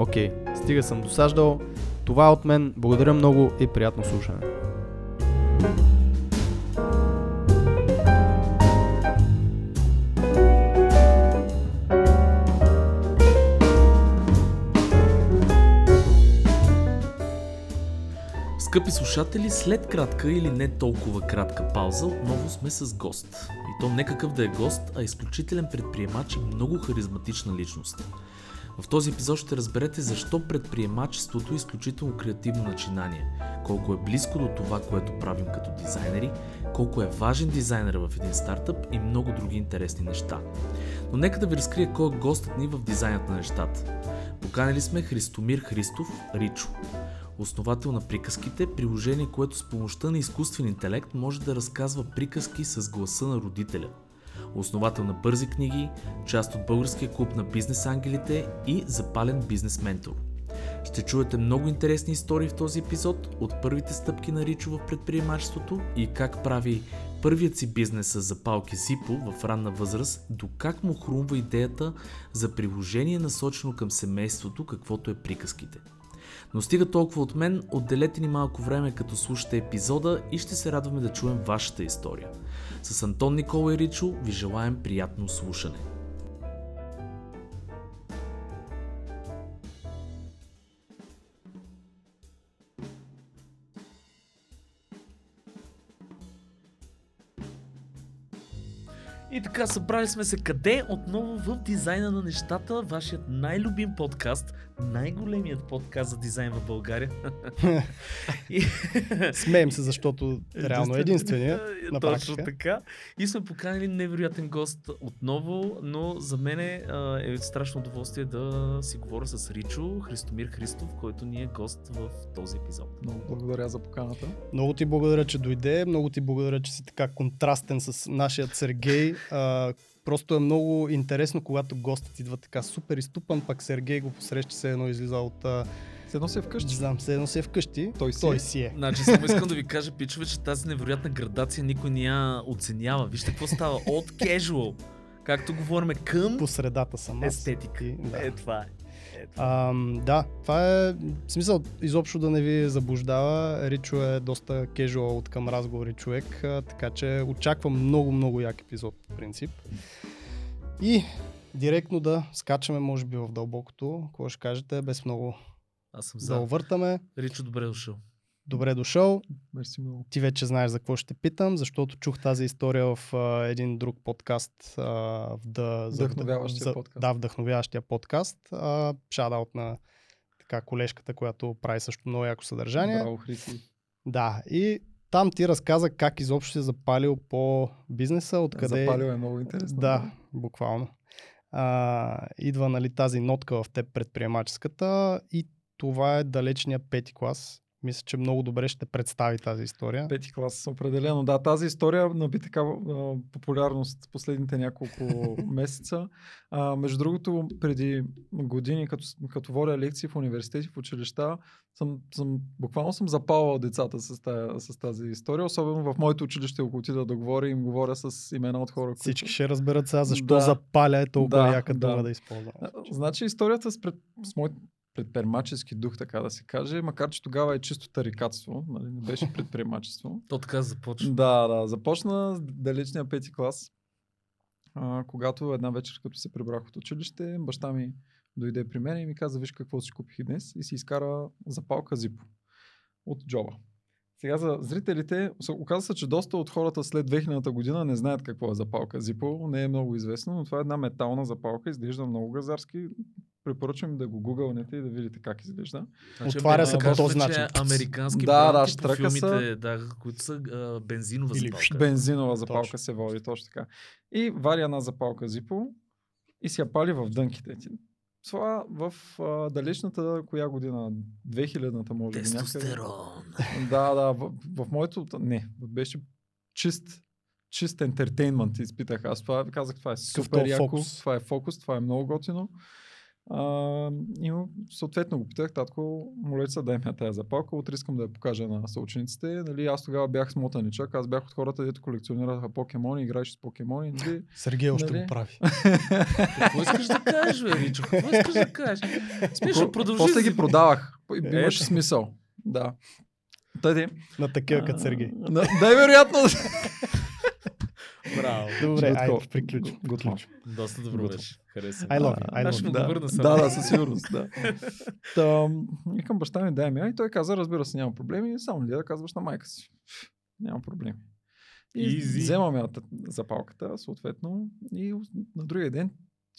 Окей, стига съм досаждал. Това е от мен. Благодаря много и приятно слушане. Скъпи слушатели, след кратка или не толкова кратка пауза, отново сме с гост. И то не какъв да е гост, а изключителен предприемач и много харизматична личност. В този епизод ще разберете защо предприемачеството е изключително креативно начинание, колко е близко до това, което правим като дизайнери, колко е важен дизайнер в един стартъп и много други интересни неща. Но нека да ви разкрия кой е гостът ни в дизайнът на нещата. Поканили сме Христомир Христов, Ричо. Основател на приказките, приложение, което с помощта на изкуствен интелект може да разказва приказки с гласа на родителя. Основател на бързи книги, част от българския клуб на бизнес ангелите и запален бизнес ментор. Ще чуете много интересни истории в този епизод от първите стъпки на Ричо в предприемачеството и как прави първият си бизнес с запалки Зипо в ранна възраст, до как му хрумва идеята за приложение насочено към семейството, каквото е приказките. Но стига толкова от мен, отделете ни малко време като слушате епизода и ще се радваме да чуем вашата история. С Антон Никола и Ричо ви желаем приятно слушане. И така, събрали сме се къде? Отново в дизайна на нещата, вашият най-любим подкаст, най-големият подкаст за дизайн в България. И- Смеем се, защото реално е единствения. на Точно така. И сме поканили невероятен гост отново, но за мен е, е страшно удоволствие да си говоря с Ричо, Христомир Христов, който ни е гост в този епизод. Много благодаря за поканата. Много ти благодаря, че дойде. Много ти благодаря, че си така контрастен с нашия Сергей. А, просто е много интересно, когато гостът идва така супер изтупан, пак Сергей го посреща се едно излиза от... А, С едно се не вкъщи. знам, се едно се е вкъщи. Той си Той е. си е. Значи само искам да ви кажа, пичове, че тази невероятна градация никой не я оценява. Вижте какво става. От casual, както говорим към По средата съм аз. естетика. Да. Е, това е. Ам, да, това е смисъл изобщо да не ви заблуждава. Ричо е доста кежуал от към разговори човек, а, така че очаквам много, много як епизод, в принцип. И директно да скачаме, може би, в дълбокото. Какво ще кажете, без много Аз съм да за. увъртаме. Ричо, добре дошъл. Добре дошъл. Мерси много. Ти вече знаеш за какво ще питам, защото чух тази история в а, един друг подкаст. А, в да, Вдъхновяващия за- подкаст. Да, вдъхновяващия подкаст. Шадаут на така колежката, която прави също много яко съдържание. Браво, Хриси. Да, и там ти разказа как изобщо си запалил по бизнеса, откъде... Запалил е много интересно. Да, буквално. А, идва нали, тази нотка в теб предприемаческата и това е далечния пети клас. Мисля, че много добре ще представи тази история. Пети клас, определено. Да, тази история наби такава а, популярност последните няколко месеца. А, между другото, преди години, като, като водя лекции в университети, в училища, съм, съм, буквално съм запалвал децата с, тая, с тази история. Особено в моето училище, ако отида да говоря, им говоря с имена от хора, Всички които... ще разберат сега защо Да. запаля е толкова Да, яка да. дума да използвам. Значи историята с, пред, с мой предприемачески дух, така да се каже, макар че тогава е чисто тарикатство, нали, не беше предприемачество. То така започва. Да, да. Започна с далечния пети клас, а, когато една вечер, като се прибрах от училище, баща ми дойде при мен и ми каза, виж какво си купих днес и си изкара запалка зипо от джоба. Сега за зрителите, оказва се, че доста от хората след 2000-та година не знаят какво е запалка Zippo. Не е много известно, но това е една метална запалка. Изглежда много газарски. Препоръчвам да го гугълнете и да видите как изглежда. Значи, Отваря се по този начин. Американски Да, да, по са. филмите, да, които са а, бензинова Или запалка. Бензинова запалка Точно. се води, точно така. И вари една запалка Zippo и си я пали в дънките. Това в а, далечната коя година? 2000-та може би. някъде. Тестостерон. Да, да, в, в моето, не, беше чист, чист ентертейнмент изпитах аз. Това казах, това е супер яко, фокус. това е фокус, това е много готино. А, и съответно го питах, татко, моля се, дай ми тази запалка, утре искам да я покажа на съучениците. Нали, аз тогава бях смотаничък, аз бях от хората, дето колекционираха покемони, играеше с покемони. Нали. Сергей още Нали? го прави. Какво искаш да кажеш, бе, Ричо? Какво искаш да кажеш? Смешно, продължи. После ги продавах. Имаше смисъл. Да. Тъде. На такива като Сергей. Да, вероятно. Браво. Добре, айде, приключвам. Готово. приключвам. Доста добро беше. Хареса. I love you, I Аз love ще му да, върна сега. Да, да, със сигурност, да. Та, викам баща ми, дай ми, и той каза, разбира се, няма проблеми, само ли да казваш на майка си. Няма проблеми. И Easy. вземам я т- запалката, съответно, и на другия ден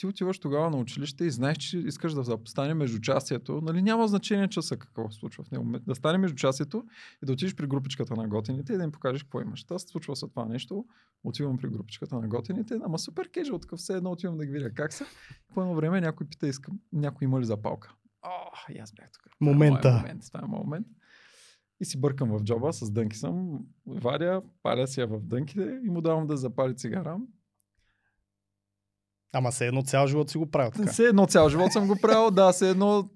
ти отиваш тогава на училище и знаеш, че искаш да стане междучастието. Нали, няма значение часа какво се случва в него. Да стане междучастието и да отидеш при групичката на готините и да им покажеш какво имаш. Та случва се това нещо. Отивам при групичката на готините, ама супер кежуал, такъв все едно отивам да ги видя как са. По едно време някой пита, искам, някой има ли запалка. О, и аз бях тук. Това е Момента. момент. Това е момент. И си бъркам в джоба, с дънки съм, варя, паля си я в дънките и му давам да запали цигара. Ама се едно цял живот си го правил така. Все едно цял живот съм го правил, да, все едно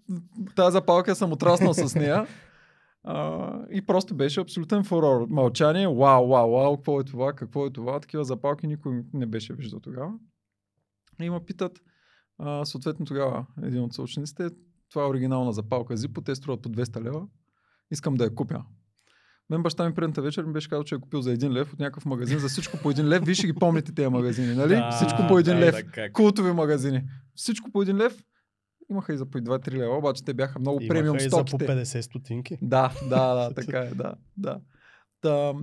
тази запалка съм отраснал с нея. А, и просто беше абсолютен фурор. Мълчание, вау, вау, вау, какво е това, какво е това. Такива запалки никой не беше виждал тогава. И ме питат, а, съответно тогава един от съучениците, това е оригинална запалка Zippo, те струват по 200 лева. Искам да я купя. Мен баща ми предната вечер ми беше казал, че е купил за един лев от някакъв магазин, за всичко по един лев. Вие ще ги помните тези магазини, нали? Да, всичко по един да, лев. да. Култови магазини. Всичко по един лев. Имаха и за по 2-3 лева, обаче те бяха много Имаха премиум и за по стоките. 50 стотинки. Да, да, да, така е, да, да. Та,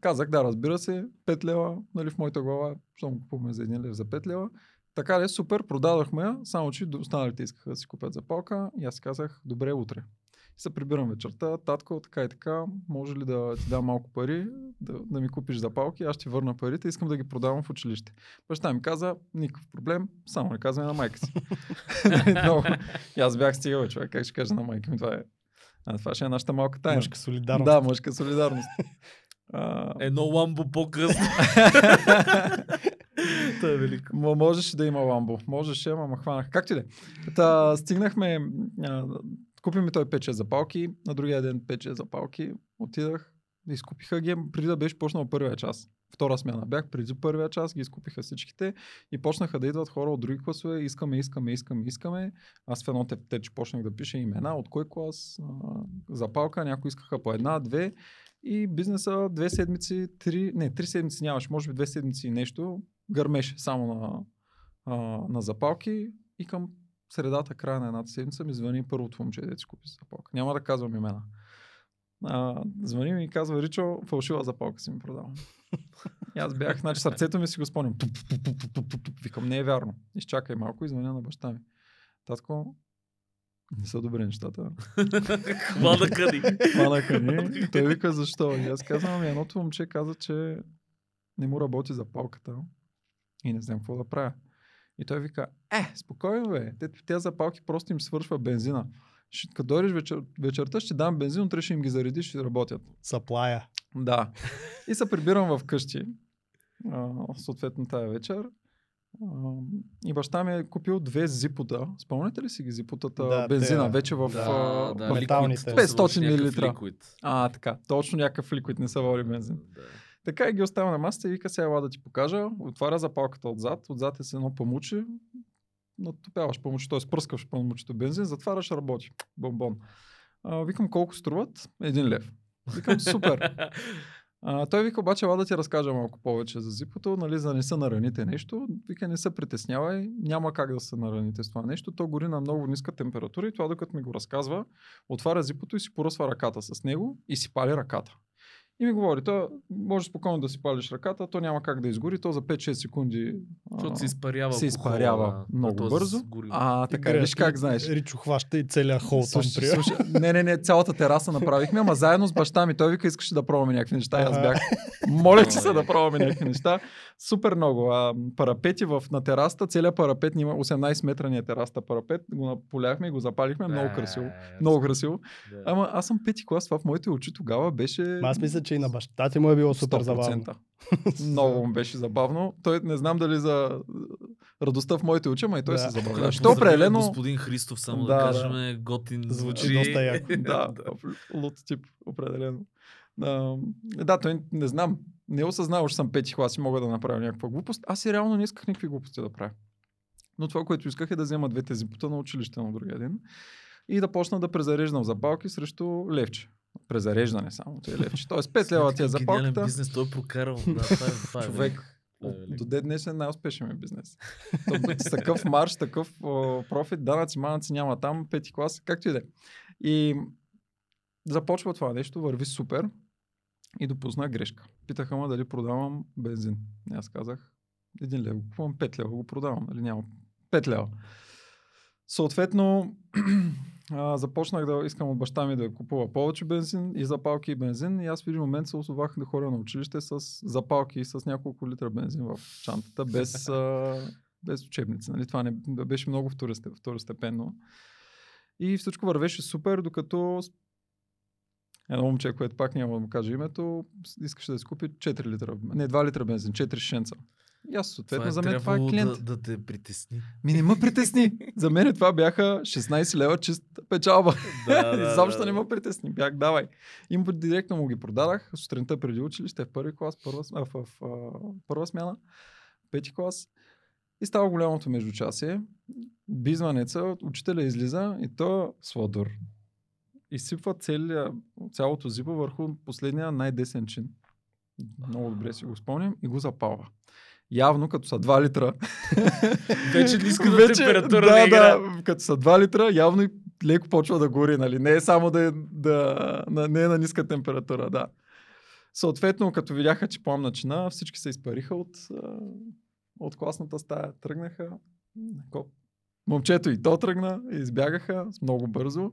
казах, да, разбира се, 5 лева, нали, в моята глава, щом купуваме за 1 лев за 5 лева. Така ли, супер, продадохме я, само че останалите искаха да си купят запалка и аз казах, добре, утре. И се прибирам вечерта, татко, така и така, може ли да ти дам малко пари, да, да ми купиш запалки, аз ще ти върна парите, искам да ги продавам в училище. Баща ми каза, никакъв проблем, само не казвай на майка си. Много. И аз бях стигал, човек, как ще кажа на майка ми, това е. А, това ще е нашата малка тайна. Мъжка солидарност. Да, мъжка солидарност. А, Едно ламбо по-късно. Това е велико. М- можеше да има ламбо. Можеше, ама хванах. Както и да е. Та, стигнахме, а, купи ми той 5-6 запалки, на другия ден 5-6 запалки, отидах, изкупиха ги, преди да беше почнал първия час. Втора смяна бях, преди първия час ги изкупиха всичките и почнаха да идват хора от други класове, искаме, искаме, искаме, искаме. Аз в едно теч почнах да пиша имена, от кой клас, а, запалка, някои искаха по една, две и бизнеса две седмици, три, не, три седмици нямаше, може би две седмици и нещо, гърмеше само на, на запалки и към средата, края на едната седмица ми звъни първото момче, дето си купи запалка. Няма да казвам имена. А, звъни ми и казва, Ричо, фалшива запалка си ми продавам. И аз бях, значи сърцето ми си го спомням. Викам, не е вярно. Изчакай малко и звъня на баща ми. Татко, не са добри нещата. Хвана къди. Хванаха ни. И Той вика, защо? И аз казвам, ами едното момче каза, че не му работи за палката и не знам какво да правя. И той вика, е, спокойно бе, те, тези запалки просто им свършва бензина. Ще, като дойдеш вечер, вечерта, ще дам бензин, утре ще им ги заредиш, ще работят. Саплая. Да. И се прибирам вкъщи, а, съответно тая вечер. И баща ми е купил две зипота. Спомняте ли си ги зипотата? Да, бензина, те- вече в... Да, а, да, в- металните. ликвид. То се 500 върши някакъв милилитра. ликвид. А, така. Точно някакъв ликвид, не се води бензин. Да. Така и ги оставя на масата и вика сега ела да ти покажа. Отваря запалката отзад. Отзад е с едно памуче. Натопяваш памуче, т.е. пръскаш памучето бензин, затваряш, работи. Бомбон. А, викам колко струват? Един лев. Викам супер. А, той вика обаче, ела да ти разкажа малко повече за зипото, нали, за не се нараните нещо. Вика, не се притеснявай, няма как да се нараните с това нещо. То гори на много ниска температура и това докато ми го разказва, отваря зипото и си поръсва ръката с него и си пали ръката. И ми говори, то може спокойно да си палиш ръката, то няма как да изгори, то за 5-6 секунди а, Защото се изпарява се изпарява а много бързо. А, така, виж как знаеш. Ричо хваща и целият хол там Слушай, при. слушай, не, не, не, цялата тераса направихме, ама заедно с баща ми. Той вика, искаше да пробваме някакви неща. Аз бях, моля ти се да пробваме някакви неща. Супер много. А, парапети в, на терасата, целият парапет има 18 метра ни е тераста парапет. Го наполяхме и го запалихме. Много красиво. Е, Много красиво. Ама аз съм пети клас, това в моите очи тогава беше... Аз мисля, че и на баща ти му е било супер 100%. забавно. Много му беше забавно. Той не знам дали за радостта в моите очи, ама и той Да. се Ако забавлява. да Що поздравим определено... Господин Христов, само да, Да, да. кажем, готин Звучи доста яко. да, лут тип, определено. А, да, той не знам. Не осъзнаваш, че съм пети клас и мога да направя някаква глупост. Аз и реално не исках никакви глупости да правя. Но това, което исках е да взема двете зипота на училище на другия ден и да почна да презареждам запалки срещу левче. Презареждане само, е левче. Тоест 5 лева ти е гениален запалката. бизнес, той е прокарал. Да, това е, това е Човек. До ден днес е най-успешен ми бизнес. С такъв марш, такъв о, профит, данъци, манъци няма там, пети клас, както и да е. И започва това нещо, върви супер и допусна грешка. Питаха ме дали продавам бензин. И аз казах, един лев, го купувам 5 лева, го продавам, нали няма 5 лева. Съответно, а, започнах да искам от баща ми да купува повече бензин и запалки и бензин. И аз в един момент се основах да ходя на училище с запалки и с няколко литра бензин в чантата, без, а, без учебници. Нали? Това не, беше много второсте- второстепенно. И всичко вървеше супер, докато едно момче, което пак няма да му кажа името, искаше да си купи 4 литра, не 2 литра бензин, 4 шенца. И аз съответно за мен това е клиент. Да, да те притесни. Ми не ме притесни. За мен това бяха 16 лева чист печалба. Да, да, Изобщо да, не ме притесни. Бях, давай. Им директно му ги продадах. Сутринта преди училище, в първи клас, първа, а, в, в, първа смяна, пети клас. И става голямото междучасие. Бизванеца, учителя излиза и то сладър. Изсипва целия, цялото зипо върху последния най-десен чин. Много добре си го спомням и го запалва. Явно, като са 2 литра, Вече температура да, не играе. да, като са 2 литра, явно и леко почва да гори, нали? Не е само да е, да, на, не е на ниска температура, да. Съответно, като видяха, че плам начина, всички се изпариха от, от класната стая, тръгнаха. Момчето и то тръгна, избягаха много бързо.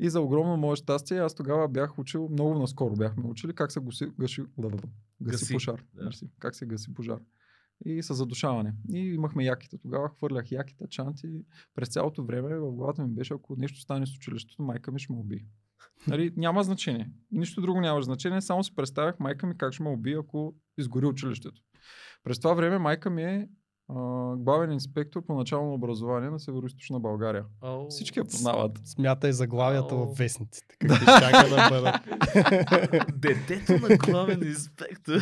И за огромно мое щастие, аз тогава бях учил, много наскоро бяхме учили как се гаси, гаси, гаси, Гаси, пожар. да. Мерси. Как се гаси пожар. И с задушаване. И имахме яките. Тогава хвърлях яките, чанти. През цялото време в главата ми беше, ако нещо стане с училището, майка ми ще ме убие. Нали, няма значение. Нищо друго няма значение. Само си представях майка ми как ще ме убие, ако изгори училището. През това време майка ми е а, главен инспектор по начално образование на Северо-Источна България. Ау. Всички я познават. Смятай заглавията Ау. в вестниците. Какви щяха да бъдат. Детето на главен инспектор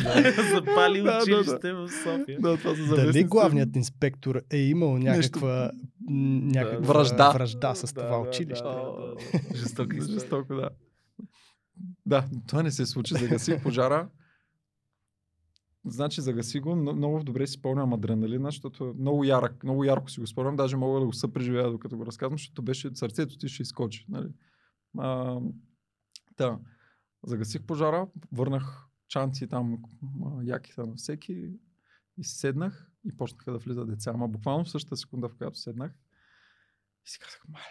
запали Да, да, да. училище в София. Да, това са Дали главният инспектор е имал някаква, някаква Вражда. вражда с Да, това да, училище? да, да, да. Жестока история. Жестоко, да. Да, това не се случи. Загасих пожара. Значи загаси го, но- много добре си спомням адреналина, защото много ярък, много ярко си го спомням, даже мога да го съпреживея докато го разказвам, защото беше сърцето ти ще изкочи. Нали? А, да. Загасих пожара, върнах чанци там, яките на всеки и седнах и почнаха да влизат деца. Ама буквално в същата секунда, в която седнах, и си казах, мале,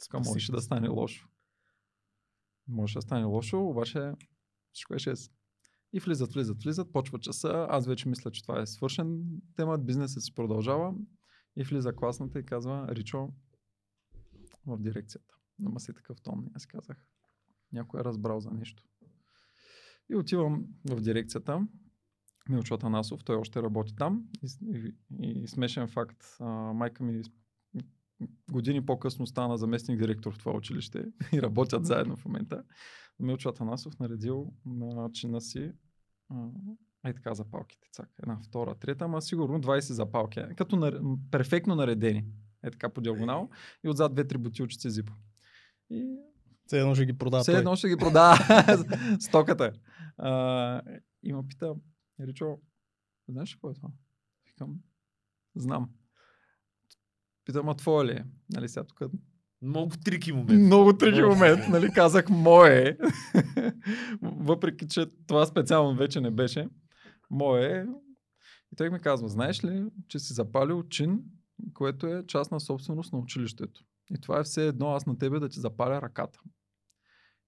така можеше да стане лошо. Може да стане лошо, обаче всичко е 6. И влизат, влизат, влизат, почва часа. Аз вече мисля, че това е свършен темат, бизнесът си продължава. И влиза класната и казва, Ричо, в дирекцията. Ама си такъв тон. Аз казах, някой е разбрал за нещо. И отивам в дирекцията. Милчо Атанасов, той още работи там. И, и, и смешен факт, а, майка ми години по-късно стана заместник директор в това училище и работят заедно в момента. Милчо Атанасов наредил на чина си ай така запалките. Цак. Една, втора, трета, ама сигурно 20 запалки. Като нар... м, перфектно наредени. Е така по диагонал. И отзад две-три бутилчици зипо. И Все едно ще ги продава все едно ще ги продава стоката. А, и ме пита, Ричо, знаеш ли какво е това? Викам, знам. Питам, а твое ли е? Нали сега тук Много трики момент. много трики момент, нали, казах мое. Въпреки, че това специално вече не беше. Мое. И той ми казва, знаеш ли, че си запалил чин, което е частна собственост на училището. И това е все едно аз на тебе да ти запаля ръката.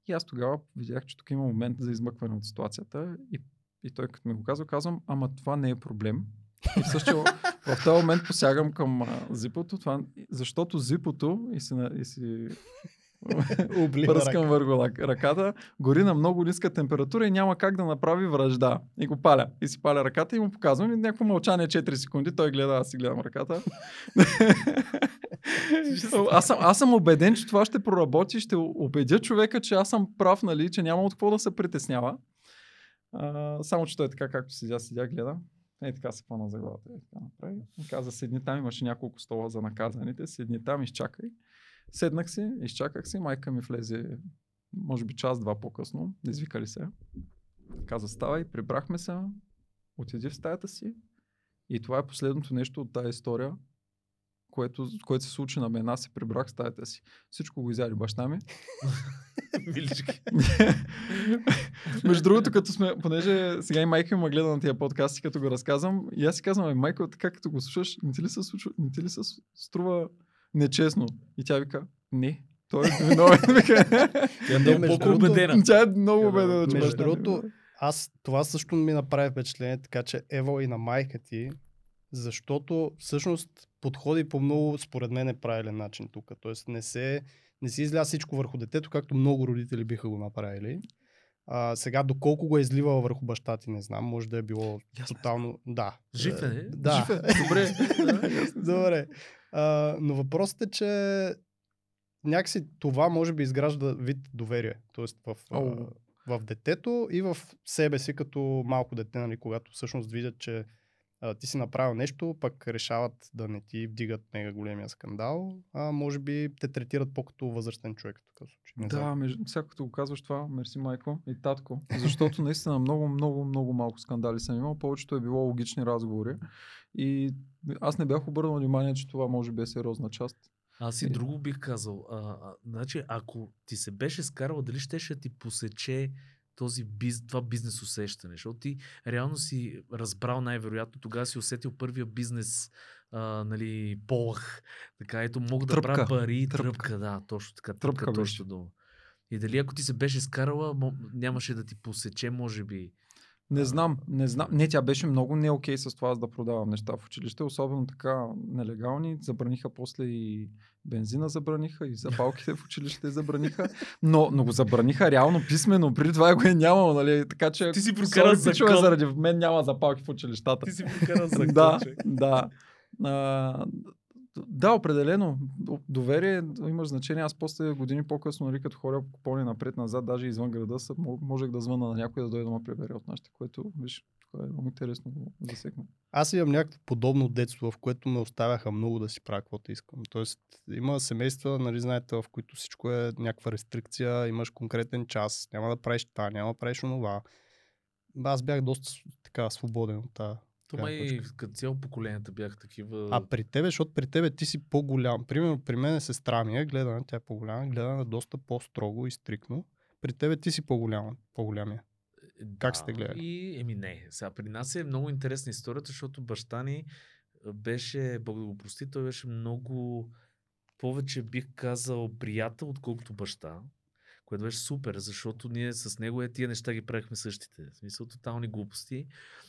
И аз тогава видях, че тук има момент за измъкване от ситуацията. И, и той като ми го казва, казвам, ама това не е проблем. И в същия, в този момент посягам към зипото, това, защото зипото и си, и си пръскам върху ръката, гори на много ниска температура и няма как да направи връжда. И го паля. И си паля ръката и му показвам. И някакво мълчание 4 секунди. Той гледа, аз си гледам ръката. аз, съм, аз съм убеден, че това ще проработи. Ще убедя човека, че аз съм прав, нали, че няма от какво да се притеснява. А, само, че той така, както седя, седя, гледа. Е, така се пъна за главата. Е, така направи. И каза, седни там, имаше няколко стола за наказаните. Седни там, изчакай. Седнах си, изчаках си, майка ми влезе, може би час-два по-късно, извикали се. Каза, ставай, прибрахме се, отиди в стаята си. И това е последното нещо от тази история, което, което се случи на мен. Аз се прибрах в стаята си. Всичко го изяде баща ми. Милички. Между другото, като сме, понеже сега и майка ми ме гледа на тия подкасти, като го разказвам, и аз си казвам, «Ами, майка, така като го слушаш, не ти ли се, случва, не ти ли се струва нечестно? И тя вика, не, той е виновен. Вика. Тя Не, е много убедена. Тя е много убедена, Между е другото, аз това също ми направи впечатление, така че ево и на майка ти, защото всъщност подходи по много, според мен, неправилен начин тук. Тоест не се, не си изля всичко върху детето, както много родители биха го направили. А, сега, доколко го е изливала върху баща ти, не знам. Може да е било Ясно. тотално... Да. Жив е, Е? Да. Жив е. Добре. Добре. А, но въпросът е, че някакси това може би изгражда вид доверие. Тоест в, в детето и в себе си като малко дете, нали, когато всъщност видят, че а, ти си направил нещо, пък решават да не ти вдигат мега големия скандал, а може би те третират по-като възрастен човек в такъв случай. Не Да, между, сега като го казваш това, мерси майко и татко, защото наистина много, много, много малко скандали съм имал, повечето е било логични разговори и аз не бях обърнал внимание, че това може би е сериозна част. Аз и друго бих казал. А, а, значи, ако ти се беше скарал, дали щеше да ти посече този биз, това бизнес усещане, защото ти реално си разбрал най-вероятно, тогава си усетил първия бизнес а, нали, полах. Така, ето мога да правя пари, Тръпка. тръпка. да, точно така, тръпка, Тръпка точно дума. И дали ако ти се беше скарала, нямаше да ти посече, може би. Не знам, не знам. Не, тя беше много не окей с това аз да продавам неща в училище, особено така нелегални. Забраниха после и бензина забраниха, и запалките в училище забраниха. Но, но го забраниха реално писменно. Преди това го е нямало, нали? Така че Ти си пичове, закон. заради мен няма запалки в училищата. Ти си прокарал закон, да, да. А, да, определено. Доверие имаш значение. Аз после години по-късно, нали, като хора по напред-назад, даже извън града, мо- можех да звъна на някой да дойде да ме прибере от нашите, което, виж, това е много интересно да засекна. Аз имам някакво подобно детство, в което ме оставяха много да си правя каквото искам. Тоест, има семейства, нали, знаете, в които всичко е някаква рестрикция, имаш конкретен час, няма да правиш това, няма да правиш онова. Аз бях доста така свободен от тази. То май като цяло поколенията бяха такива. А при тебе, защото при тебе ти си по-голям. Примерно при мен е сестра ми, е, гледа на тя е по-голяма, гледа на доста по-строго и стрикно. При тебе ти си по-голям, по-голямия. Е, Как да, сте гледали? И, еми не. Сега при нас е много интересна историята, защото баща ни беше, Бог да го прости, той беше много повече бих казал приятел, отколкото баща. Което беше супер, защото ние с него е тия неща ги правихме същите. В смисъл тотални глупости.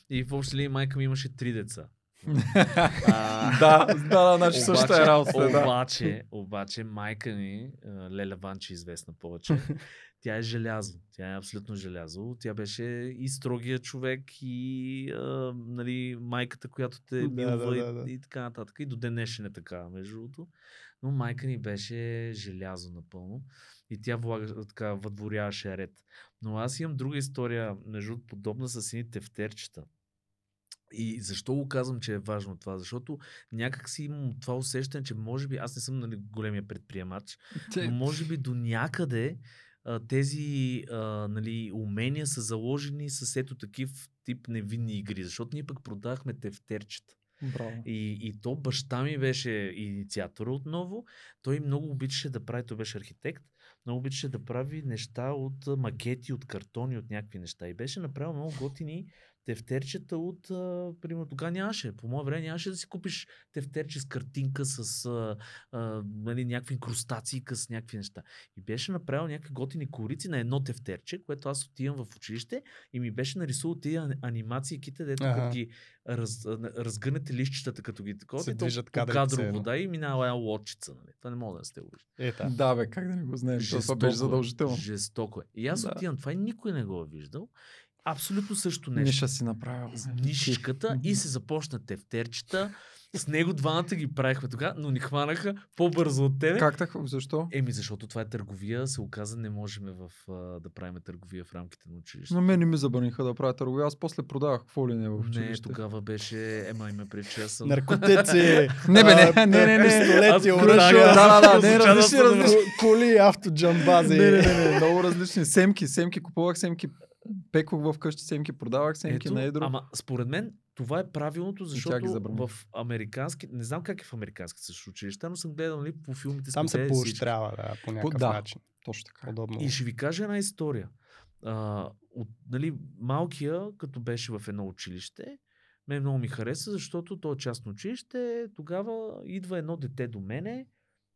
И в общи линии майка ми имаше три деца. А, да, да, да, значи същата е работа. Да. Обаче, обаче майка ми, Леля Ванче, известна повече, тя е желязо. Тя е абсолютно желязо. Тя беше и строгия човек, и а, нали, майката, която те Да, милва да, да, да. и, и така нататък. И до ден днешен е така, между другото. Но майка ни беше желязо напълно. И тя влага, така, въдворяваше ред. Но аз имам друга история, между подобна с едни тефтерчета. И защо го казвам, че е важно това? Защото някак си имам това усещане, че може би, аз не съм нали, големия предприемач, но може би до някъде тези а, нали, умения са заложени с ето такив тип невинни игри, защото ние пък продавахме тефтерчета. И, и то баща ми беше инициатор отново. Той много обичаше да прави, той беше архитект, много обичаше да прави неща от макети, от картони, от някакви неща. И беше направил много готини тефтерчета от, а, примерно, тогава нямаше. По мое време нямаше да си купиш тефтерче с картинка, с а, а, нали, някакви инкрустации, с някакви неща. И беше направил някакви готини корици на едно тефтерче, което аз отивам в училище и ми беше нарисувал тия ани- анимации, ките, дето Ага. като ги раз, разгънете лищчетата, като ги такова, Се и то движат по кадрите кадрово вода и минава една лодчица. Нали. Това не мога да сте го виждате. Е, да. Да, бе, как да не го знаем? То Това беше е. задължително. Жестоко е. И аз Да. отивам, това и никой не го е виждал. Абсолютно също нещо Ниша си направил. нишичката и се започна тефтерчета. С него двамата ги правихме тогава, но ни хванаха по-бързо от тебе. Как така? Защо? Еми, защото това е търговия, се оказа, не можем в, а, да правим търговия в рамките на училище. На мен не ми забраниха да правя търговия. Аз после продавах какво ли не в не, училище. тогава беше, ема име прича съм. Наркотици. Не, бе, не, не, не, не. Пистолети, Аз оръжия. Да, да, да, не, различни, различни. ко- Коли, автоджамбази. Не, не, не, не, много различни. Семки, семки купувах, семки пекох вкъщи, семки продавах, семки Ето, на едро. Ама според мен това е правилното, защото в американски, не знам как е в американски също училища, но съм гледал нали, по филмите. Там се поощрява, да, по някакъв да. начин. Точно така. Подобно. И ще ви кажа една история. А, от, нали, малкия, като беше в едно училище, мен много ми хареса, защото то е частно училище. Тогава идва едно дете до мене.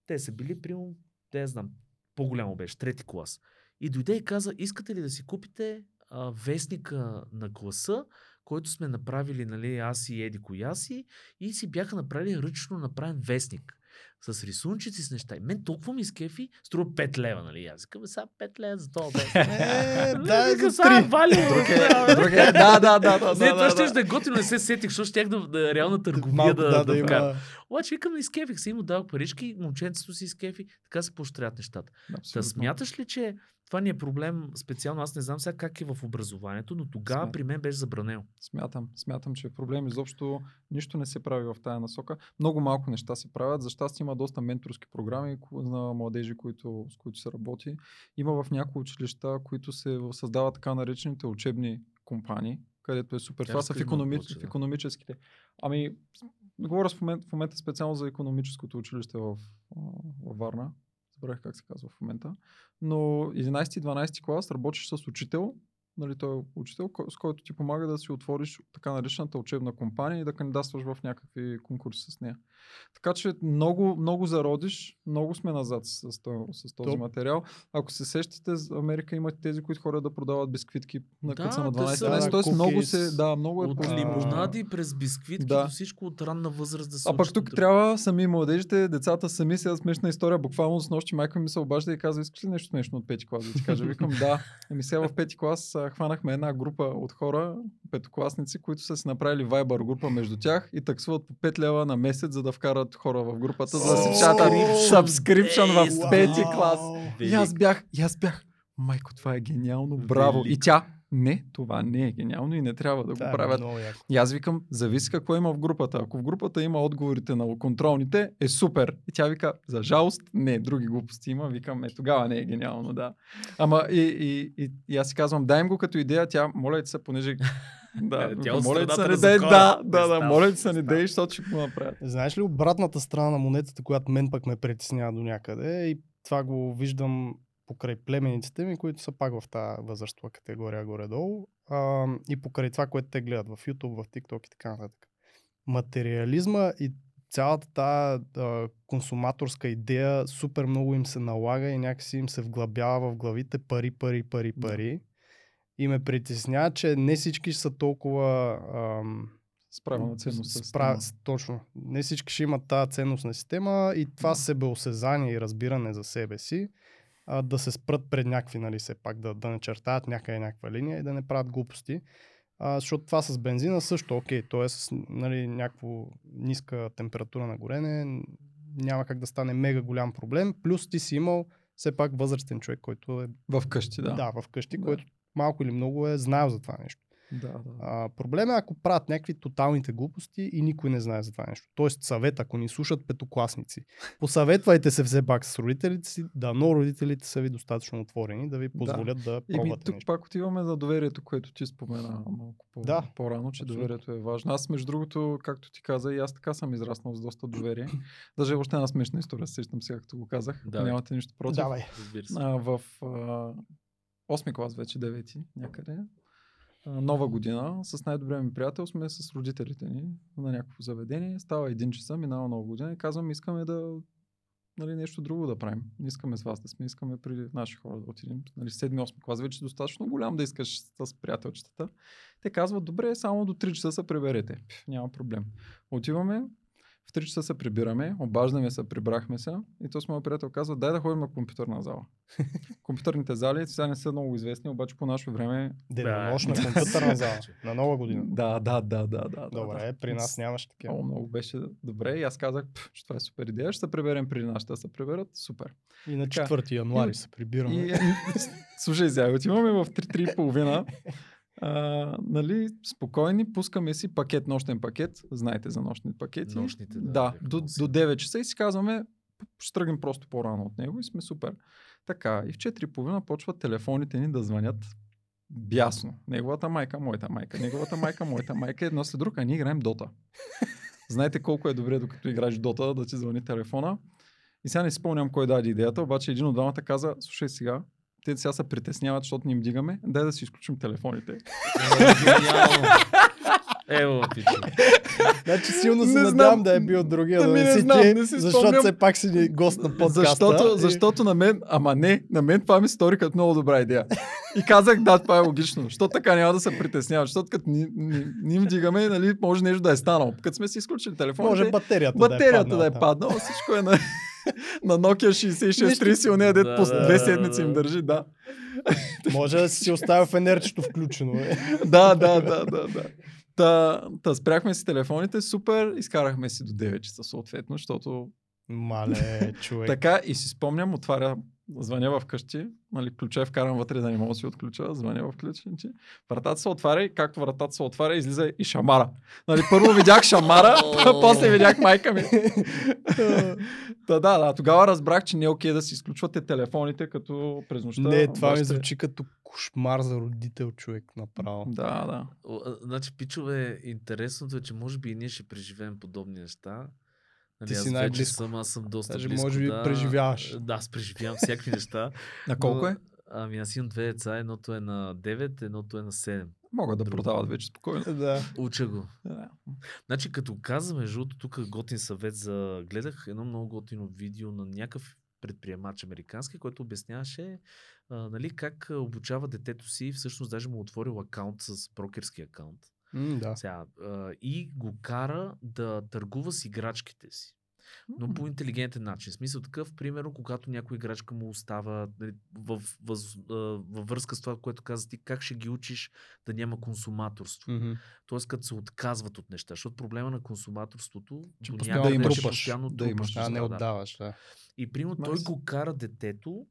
Те са били, примерно, те знам, по-голямо беше, трети клас. И дойде и каза, искате ли да си купите а, вестника на класа, който сме направили, нали, аз и Еди Кояси, и си бяха направили ръчно направен вестник с рисунчици с неща. И мен толкова ми скефи, струва 5 лева, нали? Аз викам, сега 5 лева за това. Е, Нали, да, за три. вали, Друг е, да, друг е. Да, да, да, да. Не, това ще да. е готино, не се сетих, защото щях да, реална търговия да, да, да. Обаче викам, изкефих се, и му дадох парички, момченцето си изкефи, така се поощрят нещата. Та смяташ ли, че това ни е проблем специално, аз не знам сега как е в образованието, но тогава Смятам. при мен беше забранено. Смятам, смятам, че е проблем. Изобщо нищо не се прави в тая насока. Много малко неща се правят. За щастие има доста менторски програми на младежи, които, с които се работи. Има в някои училища, които се създават така наречените учебни компании, където е супер. Това са в, економи... в економическите. Ами, говоря в момента, в момента специално за економическото училище в, във Варна. Забравих как се казва в момента. Но 11-12 клас работиш с учител, нали, той е учител, с който ти помага да си отвориш така наречената учебна компания и да кандидатстваш в някакви конкурси с нея. Така че много, много зародиш, много сме назад с, с, този, с този Топ. материал. Ако се сещате, за Америка има тези, които ходят да продават бисквитки на Да, къца на да 12 са-. Да, Тоест много се, да, много е От лимонади през бисквитки да. до всичко от ранна възраст да се а пък тук да- трябва сами младежите, децата сами сега смешна история. Буквално с нощи майка ми се обажда и казва, искаш ли нещо смешно от пети клас? Да ти кажа, викам да. Еми сега в пети клас а, хванахме една група от хора, петокласници, които са си направили Viber група между тях и таксуват по 5 лева на месец, за да вкарат хора в групата, за да си чатат subscription в Е, пети клас. И аз бях, и аз бях, майко, това е гениално, браво. И тя, не, това не е гениално и не трябва да го Да, правят. много яко. И аз викам, зависи какво има в групата. Ако в групата има отговорите на контролните, е супер. И тя вика, за жалост, не, други глупости има. Викам, е, тогава не е гениално, да. Ама и, и, и, и аз си казвам, дай им го като идея, тя, моля се, понеже... Да, Е, тя моля се, не закона. да, да, да, моля се, не дай, защото ще го направят. Знаеш ли обратната страна на монетата, която мен пък ме притеснява до някъде и това го виждам покрай племениците ми, които са пак в тази възрастова категория горе-долу а, и покрай това, което те гледат в YouTube, в TikTok и така нататък. Материализма и цялата тази а, консуматорска идея супер много им се налага и някакси им се вглъбява в главите пари, пари, пари, Да. пари. И ме притеснява, че не всички са толкова ам, Справена ценност. Спра... Точно. Не всички ще имат тази ценностна система и това Да. себеосезание и разбиране за себе си, а, да се спрат пред някакви, нали, все пак, да, да не чертаят някъде някаква линия и да не правят глупости. А, защото това с бензина също, окей, то е с нали, някаква ниска температура на горене, няма как да стане мега голям проблем. Плюс ти си имал все пак възрастен човек, който е В къщи, да. да, в къщи, Да. който малко или много е знаел за това нещо. Да, да. А, проблем е ако правят някакви тоталните глупости и никой не знае за това нещо. Тоест съвет, ако ни слушат петокласници, посъветвайте се все пак с родителите си, да, но родителите са ви достатъчно отворени да ви позволят да, да Еми, пробвате тук нещо. пак отиваме за доверието, което ти спомена малко по- Да, по-рано, че абсолютно. доверието е важно. Аз, между другото, както ти каза, и аз така съм израснал с доста доверие. Даже още една смешна история, се сещам сега, като го казах. Давай. Нямате нищо против. Давай. А, в а, 8 клас, вече 9 някъде, нова година, с най-добрия ми приятел сме с родителите ни на някакво заведение. Става един часа, минава нова година и казвам, искаме да нали, нещо друго да правим. Не искаме с вас да сме, искаме при наши хора да отидем. Нали, 7-8 клас вече е достатъчно голям да искаш с приятелчетата. Те казват, добре, само до 3 часа се приберете. Пф, няма проблем. Отиваме, в 3 часа се прибираме, обаждаме се, прибрахме се и то с моят приятел казва, дай да ходим на компютърна зала. Компютърните зали сега не са много известни, обаче по наше време... Денонощна компютърна зала. На нова година. Да, да, да, да, да. Добре, да, да. при нас нямаше такива. Много, много беше добре и аз казах, «Пф, че това е супер идея, ще се приберем при нас, ще се приберат, супер. И на Така. 4 януари И- се прибираме. И, слушай, сега отиваме в 3-3 половина. А, нали, спокойни, пускаме си пакет, нощен пакет. Знаете за нощни пакети. Нощните, да, да те до, до 9 часа и си казваме, ще тръгнем просто по-рано от него и сме супер. Така, и в 4 половина почват телефоните ни да звънят бясно. Неговата майка, моята майка, неговата майка, моята майка, едно след друго, а ние играем Дота. Знаете колко е добре, докато играеш Дота, да ти звъни телефона. И сега не спомням кой даде идеята, обаче един от двамата каза, слушай сега, те сега се притесняват, защото ни им дигаме, дай да си изключим телефоните. Е. Ево, пичо. Значи силно се Не надявам знам. да е бил другия, да Ами не не си знам, ти, не си защото спомням. все пак си ни гост на подкаста. Защото, и- защото на мен, ама не, на мен това ми стори като много добра идея. И казах, да, това е логично. Защото така няма да се притесняват. Защото като ни, ни, ни им дигаме, нали, може нещо да е станало. Като сме си изключили телефона, Може батерията, батерията да е паднала там. паднала, всичко е на, на Nokia 6630, ония дет Да, по две седмици им държи, да. Може да си оставя фенерчето включено. Е. да, да, да, да, да. Та, та спряхме си телефоните, супер, изкарахме си до 9 часа съответно, защото Мале, човек. Така и си спомням, отваря, звъня в къщи, нали, ключа е вкаран вътре да не мога да си отключа, звъня в ключ, вратата се отваря и както вратата се отваря, излиза и шамара. Нали, първо видях шамара, после видях майка ми. Та, да, да, тогава разбрах, че не е окей да си изключвате телефоните като през нощта. Не, това ми звучи като кошмар за родител, човек, направо. Да, да. Значи, пичове, интересното е, че може би и ние ще преживеем подобни неща. Нали, Ти аз си най-близко. съм, аз съм доста Даже близко. може би да, преживяваш. Да, аз преживявам всякакви неща. На колко Но, е? Ами аз имам две деца, едното е на 9, едното е на 7. Могат да Друго. продават вече спокойно. Да. Уча го. Да. Значи като каза, между другото, тук готин съвет за... Гледах едно много готино видео на някакъв предприемач американски, който обясняваше а, нали, как обучава детето си, всъщност даже му отворил акаунт с брокерски акаунт. М, да. Сега, а, и го кара да търгува с играчките си. Но по интелигентен начин. В смисъл такъв, примерно, когато някоя играчка му остава нали, в, въз, във връзка с това, което каза ти, как ще ги учиш да няма консуматорство. Мгм. Тоест, като се отказват от неща. Защото проблема на консуматорството Че до някъде да е, имаш, постоянно да трупаш имаш. А, не да. отдаваш, да. И примерно той го кара детето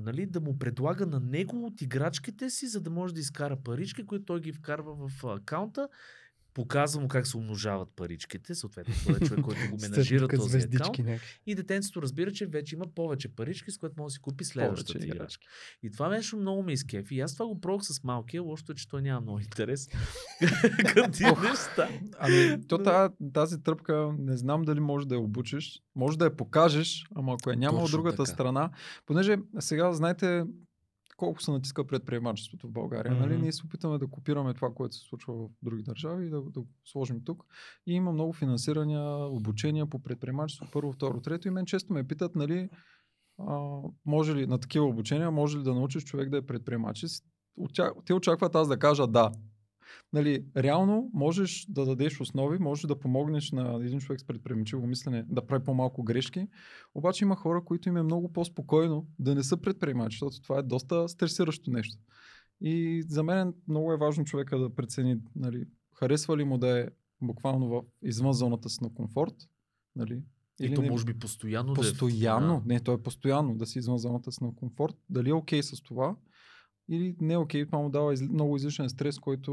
нали, да му предлага на него от играчките си, за да може да изкара парички, които той ги вкарва в акаунта. Показва му как се умножават паричките, съответно той е човек, който го менажира този акаунт. И детенцето разбира, че вече има повече парички, с което може да си купи следващата Повече играчка. И това нещо много ме изкефи. И аз това го пробвах с малкия, лошото е, че той няма много интерес към тия неща. Ами, то тази, тази тръпка, не знам дали може да я обучиш. Може да я покажеш, ама ако я няма от другата така. страна. Понеже сега знаете колко се натиска предприемачеството в България. Mm-hmm. Нали? Ние се опитаме да копираме това, което се случва в други държави и да, да го сложим тук. И има много финансирания, обучения по предприемачество, първо, второ, трето. И мен често ме питат, нали, а, може ли на такива обучения, може ли да научиш човек да е предприемач? Те очакват аз да кажа да. Нали, реално можеш да дадеш основи, можеш да помогнеш на един човек с предприемчиво мислене да прави по-малко грешки, обаче има хора, които им е много по-спокойно да не са предприемачи, защото това е доста стресиращо нещо. И за мен много е важно човека да прецени, нали, харесва ли му да е буквално в, извън зоната си на комфорт, нали, И то не- може би постоянно да е Постоянно. Да. Не, то е постоянно да си извън зоната си на комфорт. Дали е окей с това? Или не е окей, това му дава из, много излишен стрес, който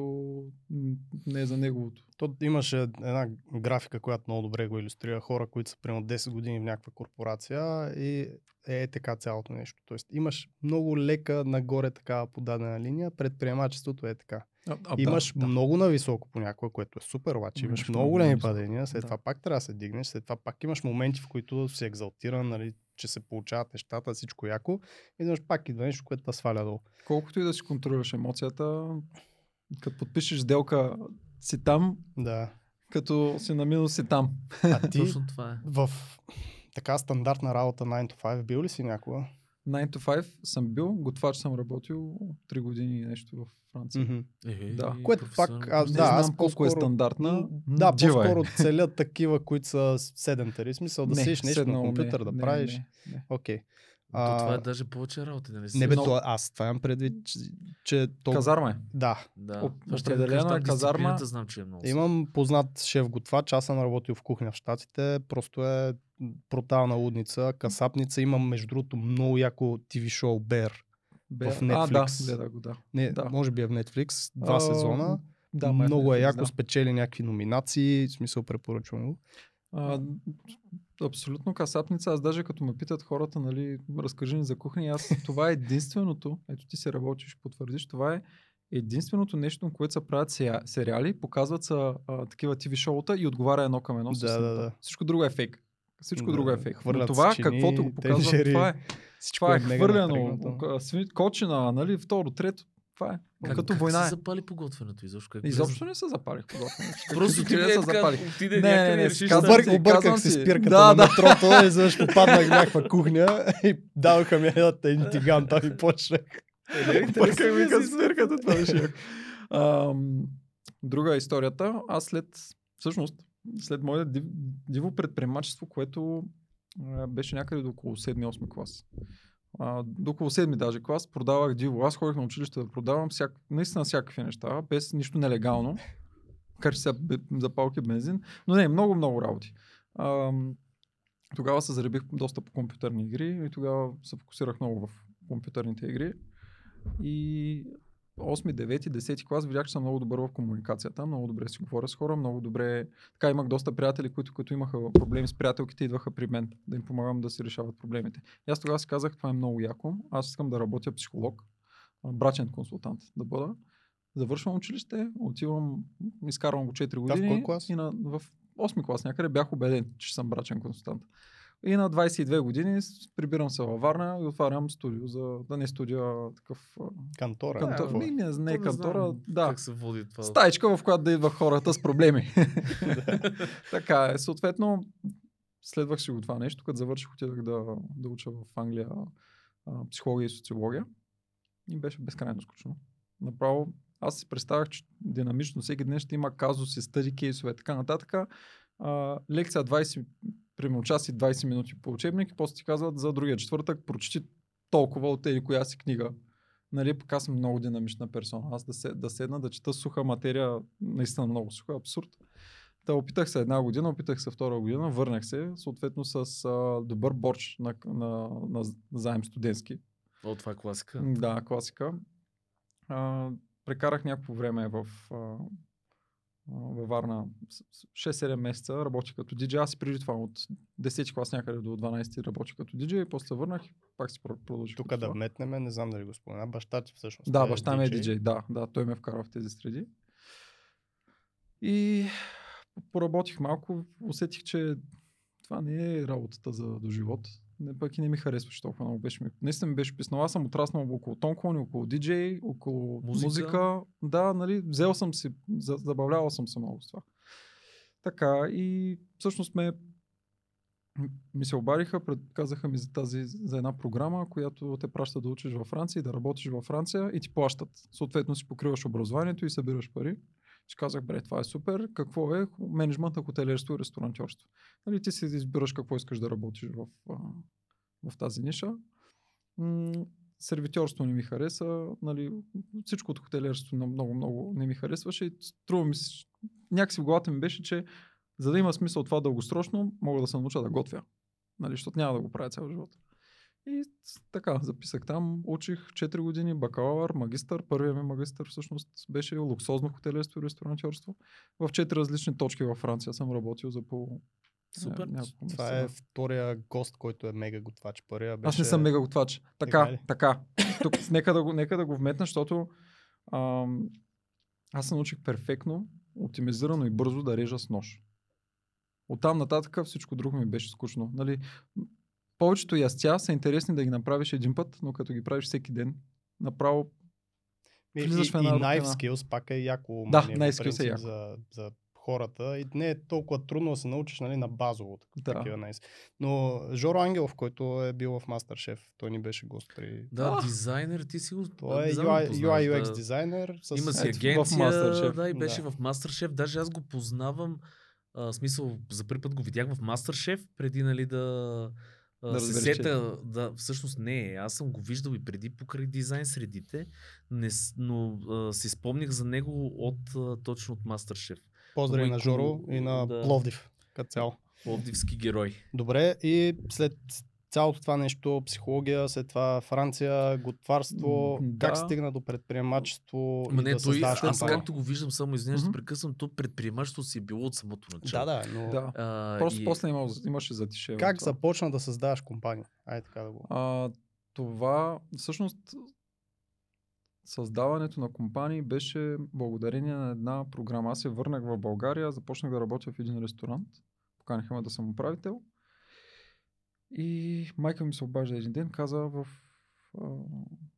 не е за неговото. То имаше една графика, която много добре го иллюстрира. Хора, които са примерно 10 години в някаква корпорация и е така цялото нещо. Тоест имаш много лека нагоре такава подадена линия, предприемачеството е така. А, а, имаш да, много нависоко понякога, което е супер, обаче имаш Имаш много големи падения, след Да. това пак трябва да се дигнеш, след това пак имаш моменти, в които си екзалтиран, нали, че се получават нещата, всичко яко, и имаш пак идва нещо, което те сваля долу. Колкото и да си контролираш емоцията, като подпишеш сделка си там, Да. като си на минус си там. А ти Точно това е. в така стандартна работа 9 to 5 бил ли си някога? 9 to 5 съм бил, готвач съм работил 3 години и нещо в Франция. Е, Да. Което пак, а, Не да, аз знам колко е стандартна. Да, дива е. по-скоро целят такива, които са седентари. Смисъл да седиш нещо на компютър, да правиш. Не, не. Окей. То това е даже повече работа, нали? Не бе, Но- то, аз това имам предвид, че, че то... Казарма е. Да, Да. Оп- Това ще да определена кажа, там казарма- знам, че е много. имам познат шеф готвач, аз съм работил в кухня в Штатите, просто е брутална лудница, касапница, имам между другото много яко TV шоу Bear. Бе, В А, да, Netflix. гледах го, да. Не, Да. може би е в Netflix, два А, сезона. Да, май много е Netflix, яко, да. спечели някакви номинации, в смисъл препоръчвам го. А, абсолютно касапница. Аз даже като ме питат хората, нали, разкажи ни за кухня, аз това е единственото, ето ти се работиш, потвърдиш, това е единственото нещо, на което се правят сериали, показват са а, такива TV шоута и отговаря едно към едно. Да, да, да. Всичко друго е фейк. Всичко Да, друго е фейк. Но това, чини, каквото го показват, тенджери, това е, това е мега хвърлено, кочина, нали, второ, трето. Това е. Как, като как война се е. запали поготвянето изобщо? Как Изобщо не се запалих по Просто ти не е се така, запалих. отиде Не, не, не, и решиш казвам да- Обър... ти, Обърках ти. спирката Да, на да. метрото, изведнъж попаднах в някаква кухня и даваха ми едната един тиган, там и почнах. Бърках ми към спирката, това беше Друга е историята. Аз след, всъщност, след моето див, диво предприемачество, което а, беше някъде до около 7-8 клас. А, до около 7 даже клас продавах диво. Аз ходих на училище да продавам всяк, наистина всякакви неща, без нищо нелегално. Макар че сега запалки бензин. Но не, много, много работи. Ам, тогава се заребих доста по компютърни игри и тогава се фокусирах много в компютърните игри. И 8, 9, 10 клас видях, че съм много добър в комуникацията, много добре си говоря с хора, много добре. Така имах доста приятели, които като имаха проблеми с приятелките, идваха при мен да им помагам да си решават проблемите. И аз тогава си казах, това е много яко. Аз искам да работя психолог, брачен консултант да бъда. Завършвам училище, отивам, изкарвам го 4 в години. кой клас? И на, в 8 клас някъде бях убеден, че съм брачен консултант. И на 22 години прибирам се във Варна и отварям студио за, да не студио, а такъв а, Кантора. кантор, какво е? не, не, не е То кантора, знам да. Как се води това? Стаечка, в която да идват хората с проблеми. така е. Съответно, следвах си го това нещо. Като завърших, отидах да, да уча в Англия а, психология и социология. И беше безкрайно скучно. Направо, аз си представях, че динамично всеки ден ще има казуси, стъди кейсове, така нататък. А, лекция 20, примерно час и 20 минути по учебник и после ти казват за другия четвъртък прочети толкова от тези коя си книга. Нали, пък аз съм много динамична персона. Аз да, се, да седна, да чета суха материя, наистина много суха, абсурд. Та опитах се една година, опитах се втора година, върнах се, съответно с а, добър борч на, на, на, заем студентски. О, това е класика. Да, класика. А, прекарах някакво време в, а, във Варна, с- с- 6-7 месеца, работих като диджей. Аз и преди това от 10 клас някъде до 12 работих като диджей, после върнах и пак си про- продължих. Тук да това. вметнем, не знам дали го спомена, баща ти всъщност. Да, е баща ми е диджей, да, да, той ме вкара в тези среди. И поработих малко, усетих, че това не е работата за до живот. Не, пък и не ми харесваше толкова много. Беше ми, наистина ми беше писнал. Аз съм отраснал около тонклони, около диджей, около Музика. музика. Да, нали, взел съм си, за- забавлявал съм се много с това. Така и всъщност ме ми се обадиха, пред, казаха ми за тази, за една програма, която те праща да учиш във Франция и да работиш във Франция и ти плащат. Съответно си покриваш образованието и събираш пари. Си казах, бре, това е супер. Какво е? Менеджмент на хотелиерство и ресторантьорство. Нали, ти си избираш какво искаш да работиш в, в тази ниша. М- сервитьорство не ми хареса. Нали, всичко от хотелиерство на- много, много не ми харесваше. И ми се, някакси в главата ми беше, че за да има смисъл това дългосрочно, мога да се науча да готвя. Нали, защото няма да го правя цял живот. И така, записах там, учих 4 години, бакалавър, магистър. Първият ми магистър всъщност беше луксозно хотелиерство и ресторантьорство. В 4 различни точки във Франция съм работил за по Супер. е, Това е втория гост, който е мега готвач. Първия беше... Аз не съм мега готвач. Така Така, така. Тук нека да го, нека да го вметна, защото ам, аз се научих перфектно, оптимизирано и бързо да режа с нож. Оттам нататък всичко друго ми беше скучно. Нали? Повечето ястия са интересни да ги направиш един път, но като ги правиш всеки ден, направо И, влизаш в една и knife skills пак е яко Да, умение, knife skills е яко. За, за хората и не е толкова трудно да се научиш нали, на базово. так- Да. Такива nice. Но Жоро Ангелов, който е бил в Masterchef, той ни беше гост при... Да, А! дизайнер, ти си го... Той е UI, UX да. дизайнер. С... Има си в агенция, MasterChef. да, и беше Да. в Masterchef. Даже аз го познавам, а, в смисъл, за първи път го видях в Masterchef, преди нали да, Да се сета, да, всъщност не, аз съм го виждал и преди покрай дизайн средите, не, но а, си спомних за него от а, точно от Masterchef. Поздрави Много на е Жоро и на да. Пловдив. Като цяло. Пловдивски герой. Добре, и след цялото това нещо, психология, след това Франция, готварство, М, как да. стигна до предприемачество Ма и не, да той, аз както го виждам, само ще Мгм. прекъсвам, то предприемачество си е било от самото начало. Да, да, но да. А, Просто и- после има, имаше затишеве. как това. започна да създаваш компания? Айде така да го... А, това всъщност създаването на компании беше благодарение на една програма. Аз се върнах в България, започнах да работя в един ресторант. Поканиха ме да съм управител. И майка ми се обажда един ден, каза в,